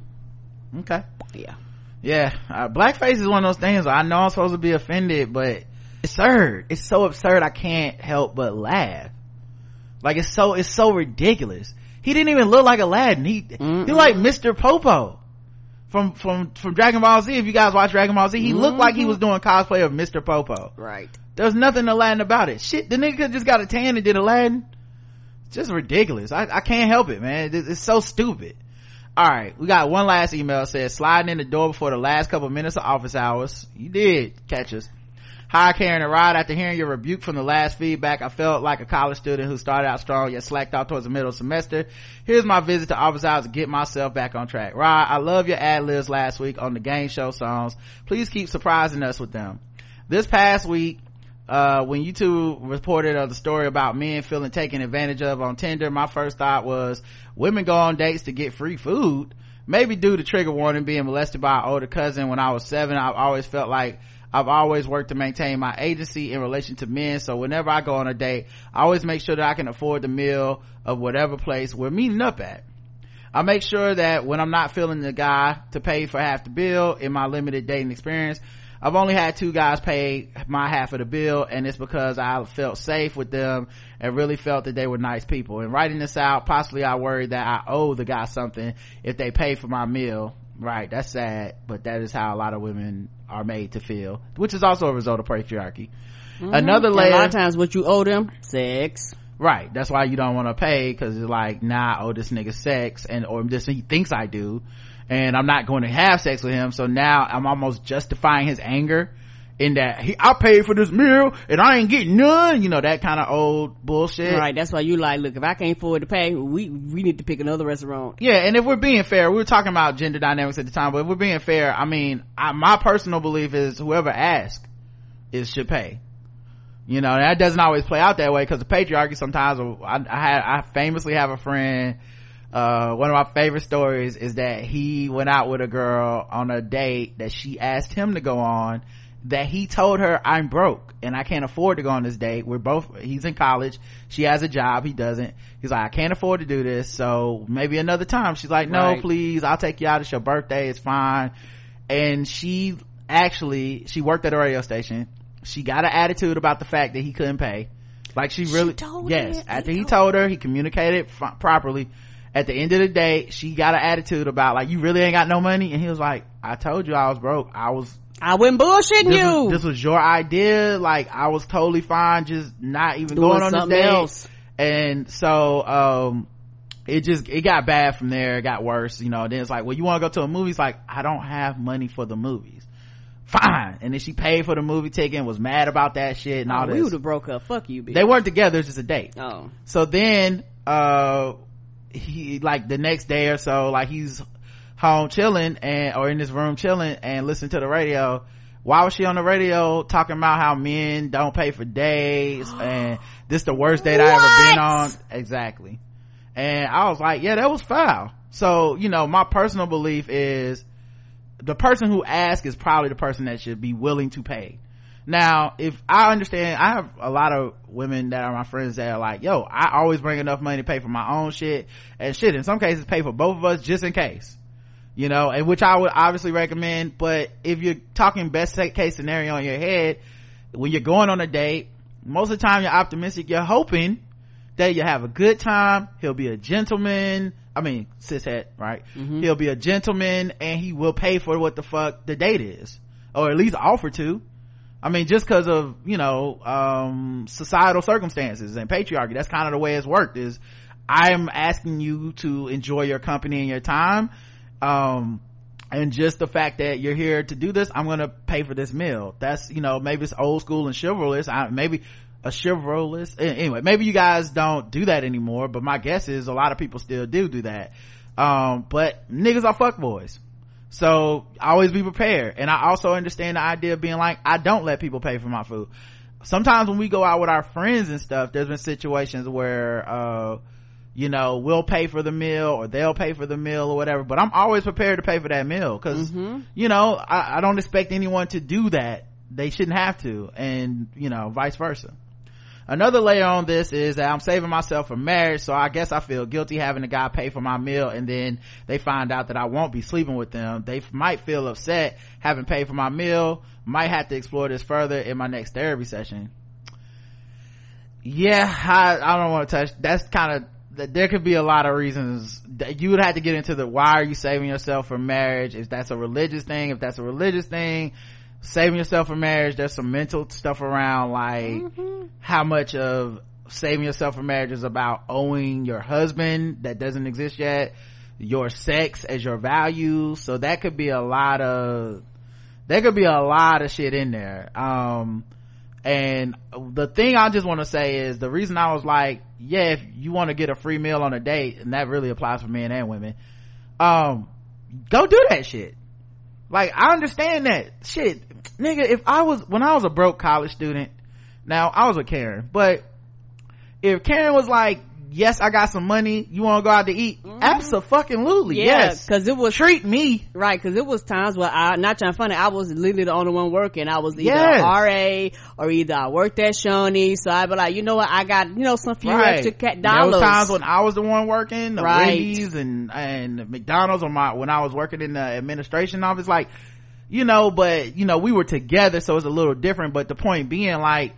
Okay. Yeah. Yeah. Uh, blackface is one of those things I know I'm supposed to be offended, but it's absurd. It's so absurd I can't help but laugh. Like it's so, it's so ridiculous. He didn't even look like Aladdin. He, he like Mr. Popo from, from, from Dragon Ball Z. If you guys watch Dragon Ball Z, he looked like he was mm-hmm. doing cosplay of Mr. Popo. Right. There's nothing Aladdin about it. Shit, the nigga just got a tan and did Aladdin. It's just ridiculous. I, I can't help it, man. It's, it's so stupid. All right, we got one last email. It says sliding in the door before the last couple minutes of office hours. You did catch us. Hi, Karen and Rod. After hearing your rebuke from the last feedback, I felt like a college student who started out strong yet slacked off towards the middle of semester. Here's my visit to office hours to get myself back on track. Rod, I love your ad libs last week on the game show songs. Please keep surprising us with them. This past week, uh, when you two reported of the story about men feeling taken advantage of on Tinder, my first thought was women go on dates to get free food. Maybe due to trigger warning being molested by an older cousin when I was seven, I've always felt like I've always worked to maintain my agency in relation to men. So whenever I go on a date, I always make sure that I can afford the meal of whatever place we're meeting up at. I make sure that when I'm not feeling the guy to pay for half the bill in my limited dating experience, I've only had two guys pay my half of the bill and it's because I felt safe with them and really felt that they were nice people. And writing this out, possibly I worried that I owe the guy something if they pay for my meal. Right, that's sad, but that is how a lot of women are made to feel, which is also a result of patriarchy. Another Mhm. layer. A lot of times, what you owe them, sex. Right. That's why you don't want to pay because it's like, nah, I owe this nigga sex and, or this, he thinks I do. And I'm not going to have sex with him. So now I'm almost justifying his anger in that he, I paid for this meal and I ain't getting none. You know, that kind of old bullshit. Right. That's why you like, look, if I can't afford to pay, we we need to pick another restaurant. Yeah, and if we're being fair, we were talking about gender dynamics at the time, but if we're being fair, I mean, I, my personal belief is whoever asks is should pay. You know, that doesn't always play out that way because the patriarchy sometimes, I, I had, I famously have a friend, uh, one of my favorite stories is that he went out with a girl on a date that she asked him to go on that he told her I'm broke and I can't afford to go on this date. We're both, he's in college. She has a job. He doesn't. He's like, I can't afford to do this. So maybe another time. She's like, no, Right. please. I'll take you out. It's your birthday. It's fine. And she actually, she worked at a radio station. She got an attitude about the fact that he couldn't pay. Like she really, told yes. After he told her, he communicated f- properly. At the end of the day, she got an attitude about like, you really ain't got no money. And he was like, I told you I was broke. I was I went bullshitting this you. Was, this was your idea. Like I was totally fine, just not even Doing going on this something date. else. And so, um, it just, it got bad from there. It got worse, you know. Then it's like, well, you want to go to a movie? It's like, I don't have money for the movies. Fine. And then she paid for the movie ticket and was mad about that shit and all Oh, we this. would have broke up. Fuck you, bitch. They weren't together. It's just a date. Oh. So then, uh, he, like the next day or so, like he's home chilling and, or in this room chilling and listening to the radio. Why was she on the radio talking about how men don't pay for days *gasps* and this the worst date I ever been on? Exactly. and i was like yeah that was foul so you know my personal belief is the person who asks is probably the person that should be willing to pay now if i understand i have a lot of women that are my friends that are like yo i always bring enough money to pay for my own shit and shit in some cases pay for both of us just in case you know and which i would obviously recommend but if you're talking best case scenario in your head when you're going on a date most of the time you're optimistic you're hoping that you have a good time he'll be a gentleman i mean cishet right Mm-hmm. he'll be a gentleman and he will pay for what the fuck the date is or at least offer to i mean just because of you know um societal circumstances and patriarchy that's kind of the way it's worked is i'm asking you to enjoy your company and your time um and just the fact that you're here to do this i'm gonna pay for this meal. That's you know maybe it's old school and chivalrous. I, maybe a chivalrous anyway maybe you guys don't do that anymore but my guess is a lot of people still do do that. Um but niggas are fuckboys. So always be prepared. And i also understand the idea of being like i don't let people pay for my food. Sometimes when we go out with our friends and stuff there's been situations where uh you know we'll pay for the meal or they'll pay for the meal or whatever but i'm always prepared to pay for that meal because mm-hmm. you know I, I don't expect anyone to do that. They shouldn't have to and you know vice versa. Another layer on this is that i'm saving myself for marriage so i guess i feel guilty having a guy pay for my meal and then they find out that i won't be sleeping with them. They f- might feel upset having paid for my meal might have to explore this further in my next therapy session. Yeah i, I don't want to touch that's kind of there could be a lot of reasons that you would have to get into the why are you saving yourself for marriage? If that's a religious thing if that's a religious thing saving yourself for marriage there's some mental stuff around like how much of saving yourself for marriage is about owing your husband that doesn't exist yet your sex as your value. So that could be a lot of there could be a lot of shit in there. Um and the thing i just want to say is the reason i was like yeah if you want to get a free meal on a date and that really applies for men and women um go do that shit. Like i understand that shit. Nigga if i was when i was a broke college student now i was with karen but if karen was like yes i got some money you want to go out to eat mm-hmm. absolutely Yeah, yes because it was treat me right. Because it was times where I not trying to funny. I was literally the only one working. I was either Yes. RA or either I worked at Shawnee. So I'd be like, you know what? I got you know some few extra cat There dollars. was times when I was the one working, the Right. Wendy's and and McDonald's on my when I was working in the administration office, like you know, but you know we were together, so it's a little different. But the point being, like,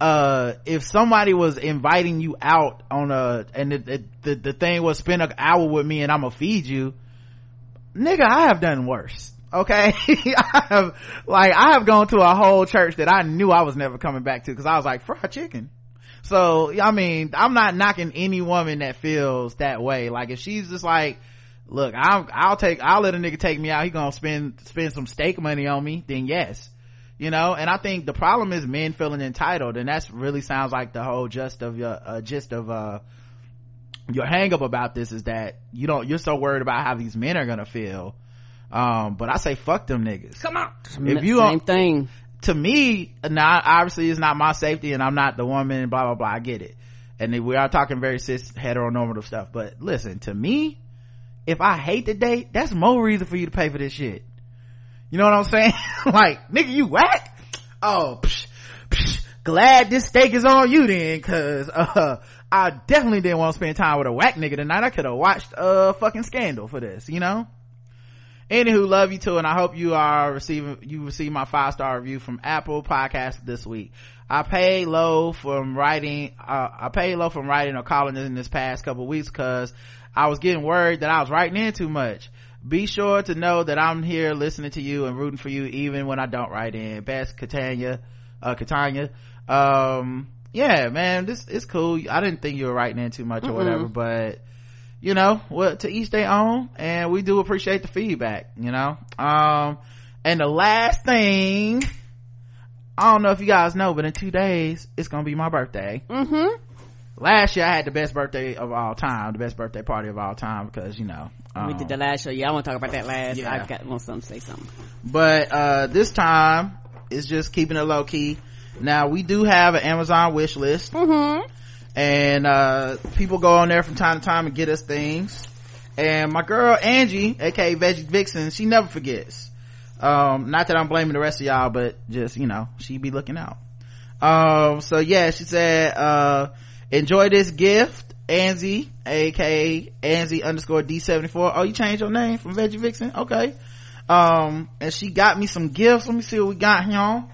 uh, if somebody was inviting you out on a and it, it, the the thing was spend an hour with me and I'm gonna feed you, nigga, I have done worse. Okay, *laughs* I have like I have gone to a whole church that I knew I was never coming back to because I was like fried chicken. So I mean, I'm not knocking any woman that feels that way. Like if she's just like, look, I'll I'll take I'll let a nigga take me out. He gonna spend spend some steak money on me. Then yes, you know. And I think the problem is men feeling entitled, and that's really sounds like the whole gist of your uh, gist of uh your hang up about this is that you don't you're so worried about how these men are gonna feel. Um, but I say fuck them niggas. Come on. If you same don't- thing. to me now obviously it's not my safety and i'm not the woman blah blah blah i get it and we are talking very cis heteronormative stuff but listen to me if i hate the date that's more reason for you to pay for this shit you know what i'm saying? *laughs* Like nigga you whack? Oh psh, psh, glad this steak is on you then cause *laughs* uh i definitely didn't want to spend time with a whack nigga tonight. I could have watched uh fucking scandal for this you know? Anywho love you too and i hope you are receiving you receive my five star review from apple podcast this week. I paid low from writing uh, i paid low from writing or calling in this past couple weeks because i was getting worried that i was writing in too much be sure to know that i'm here listening to you and rooting for you even when i don't write in. Best catania uh catania. Um yeah man this is cool. I didn't think you were writing in too much or Mm-mm. whatever but you know well to each their own and we do appreciate the feedback you know? Um and the last thing i don't know if you guys know but in two days it's gonna be my birthday. Mm-hmm. Last year i had the best birthday of all time the best birthday party of all time because you know we um, did the last show. Yeah, I want to talk about that last. Yeah. I got want something to say something. but uh this time it's just keeping it low key now we do have an amazon wish list Mm-hmm. and uh people go on there from time to time and get us things and my girl angie aka veggie vixen she never forgets um not that i'm blaming the rest of y'all but just you know she be looking out um so yeah she said uh enjoy this gift anzi aka anzi underscore d74 oh you changed your name from veggie vixen? Okay. Um and she got me some gifts. Let me see what we got here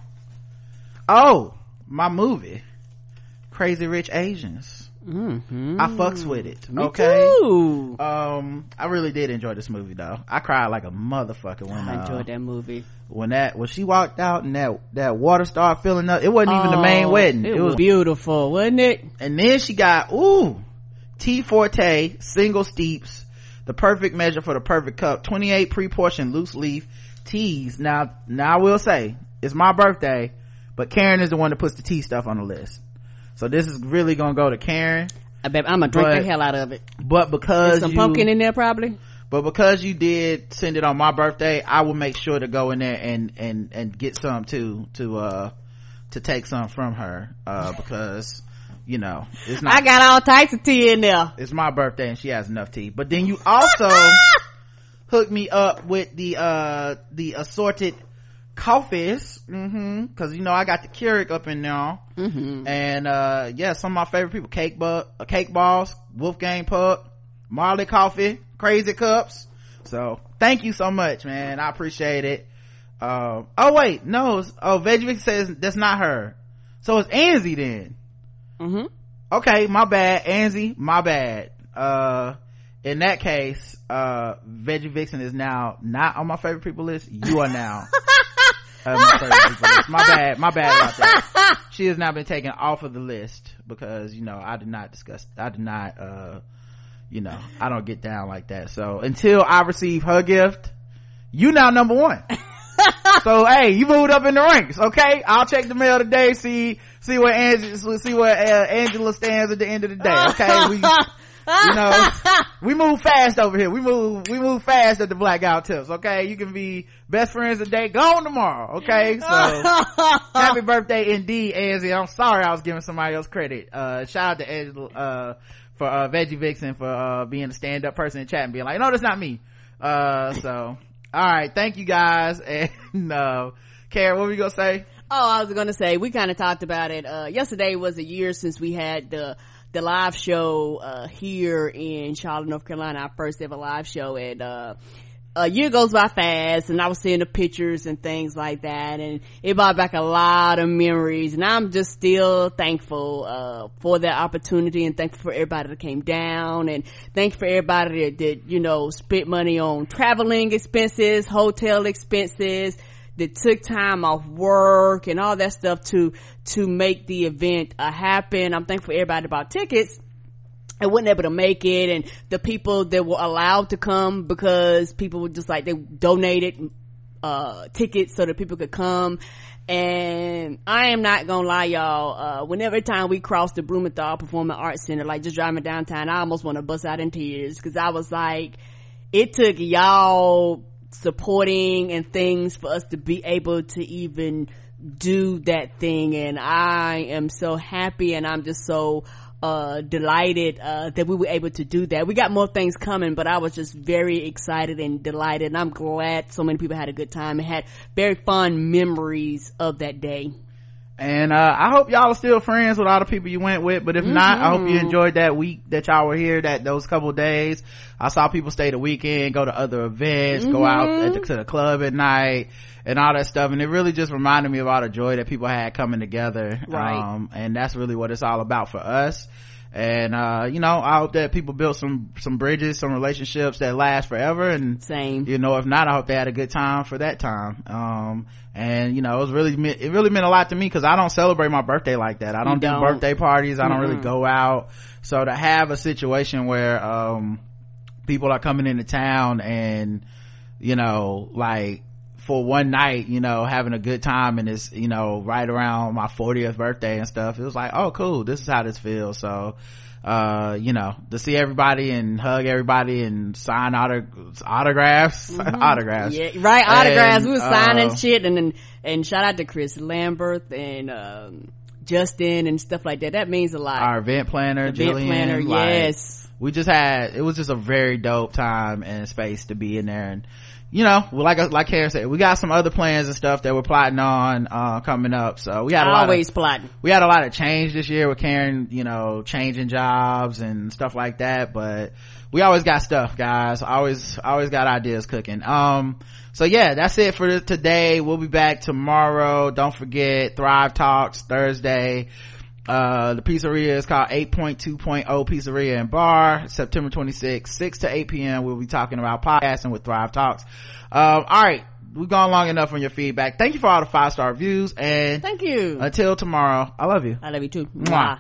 oh my movie crazy rich asians mm-hmm. i fucks with it Me okay too. um i really did enjoy this movie though i cried like a motherfucker when I uh, enjoyed that movie. when that when she walked out and that that water started filling up it wasn't even the main Oh, wedding It, was beautiful, wasn't it? and then she got ooh Tea Forte single steeps the perfect measure for the perfect cup 28 pre-portioned loose leaf teas now now I will say it's my birthday but Karen is the one that puts the tea stuff on the list so this is really gonna go to Karen I bet I'm gonna drink But- the hell out of it. but because There's some you, pumpkin in there probably. but because you did send it on my birthday I will make sure to go in there and and and get some too to uh to take some from her uh because you know it's not I got all types of tea in there. it's my birthday and she has enough tea but then you also *laughs* hooked me up with the uh the assorted coffees mm-hmm. Because you know i got the keurig up in there. Mm-hmm. and uh yeah some of my favorite people cake uh, cake balls wolfgang puck marley coffee crazy cups. So thank you so much man. I appreciate it. Uh, oh wait no oh veggie says that's not her. So it's anzie then. Mm-hmm. okay my bad. Anzie my bad. Uh in that case uh veggie vixen is now not on my favorite people list. You are now *laughs* uh, my favorite people list. my bad my bad about that. *laughs* She has now been taken off of the list because you know i did not discuss i did not uh you know i don't get down like that. So until i receive her gift you now number one. *laughs* So hey you moved up in the ranks okay? I'll check the mail today see see where angela see where uh, angela stands at the end of the day okay? We *laughs* you know *laughs* we move fast over here. We move we move fast at the blackout tips okay? You can be best friends today gone tomorrow okay? So *laughs* happy birthday indeed Angie. i'm sorry i was giving somebody else credit. Uh shout out to angela uh for uh veggie vixen for uh being a stand-up person in chat and being like no that's not me. Uh so all right. Thank you guys. *laughs* And uh Karen, what were you gonna say? Oh, I was gonna say we kind of talked about it. Uh, yesterday was a year since we had the the live show uh, here in Charlotte, North Carolina, our first ever live show, and uh, a year goes by fast, and I was seeing the pictures and things like that, and it brought back a lot of memories, and I'm just still thankful uh, for that opportunity, and thankful for everybody that came down, and thankful for everybody that, that you know spent money on traveling expenses, hotel expenses that took time off work and all that stuff to to make the event uh, happen. I'm thankful everybody bought tickets and wasn't able to make it and the people that were allowed to come because people were just like they donated uh tickets so that people could come and I am not gonna lie y'all uh whenever time we crossed the Blumenthal Performing Arts Center like just driving downtown I almost want to bust out in tears because I was like it took y'all supporting and things for us to be able to even do that thing and I am so happy and I'm just so uh delighted uh that we were able to do that. We got more things coming but I was just very excited and delighted and I'm glad so many people had a good time and had very fond memories of that day. And uh i hope y'all are still friends with all the people you went with but if not i hope you enjoyed that week that y'all were here that those couple days. I saw people stay the weekend go to other events go out at the, to the club at night and all that stuff. And it really just reminded me of all the joy that people had coming together. Right. um and that's really what it's all about for us. And uh you know i hope that people built some some bridges some relationships that last forever. And same. you know if not i hope they had a good time for that time. Um and you know it was really it really meant a lot to me because i don't celebrate my birthday like that. I don't, don't. do birthday parties. I don't really go out. So to have a situation where um people are coming into town and you know like for one night you know having a good time and it's you know right around my 40th birthday and stuff it was like oh cool. This is how this feels. So uh you know to see everybody and hug everybody and sign autog- autographs *laughs* autographs Yeah, right. Autographs. And, we were signing uh, shit, and then and shout out to Chris Lambert and um, Justin and stuff like that. That means a lot. our event planner, Event Jillian. planner, like, yes. we just had it was just a very dope time and space to be in there and you know like like Karen said we got some other plans and stuff that we're plotting on uh coming up. So we had a lot Always of, plotting. we had a lot of change this year with Karen you know changing jobs and stuff like that. But we always got stuff guys. Always always got ideas cooking. Um so yeah that's it for today. We'll be back tomorrow. Don't forget thrive talks thursday uh the pizzeria is called 8.2.0 pizzeria and bar september 26th 6 to 8 p.m we'll be talking about podcasting with thrive talks um all right we've gone long enough on your feedback thank you for all the five star reviews and Thank you. until tomorrow i love you I love you too. Mwah. Mwah.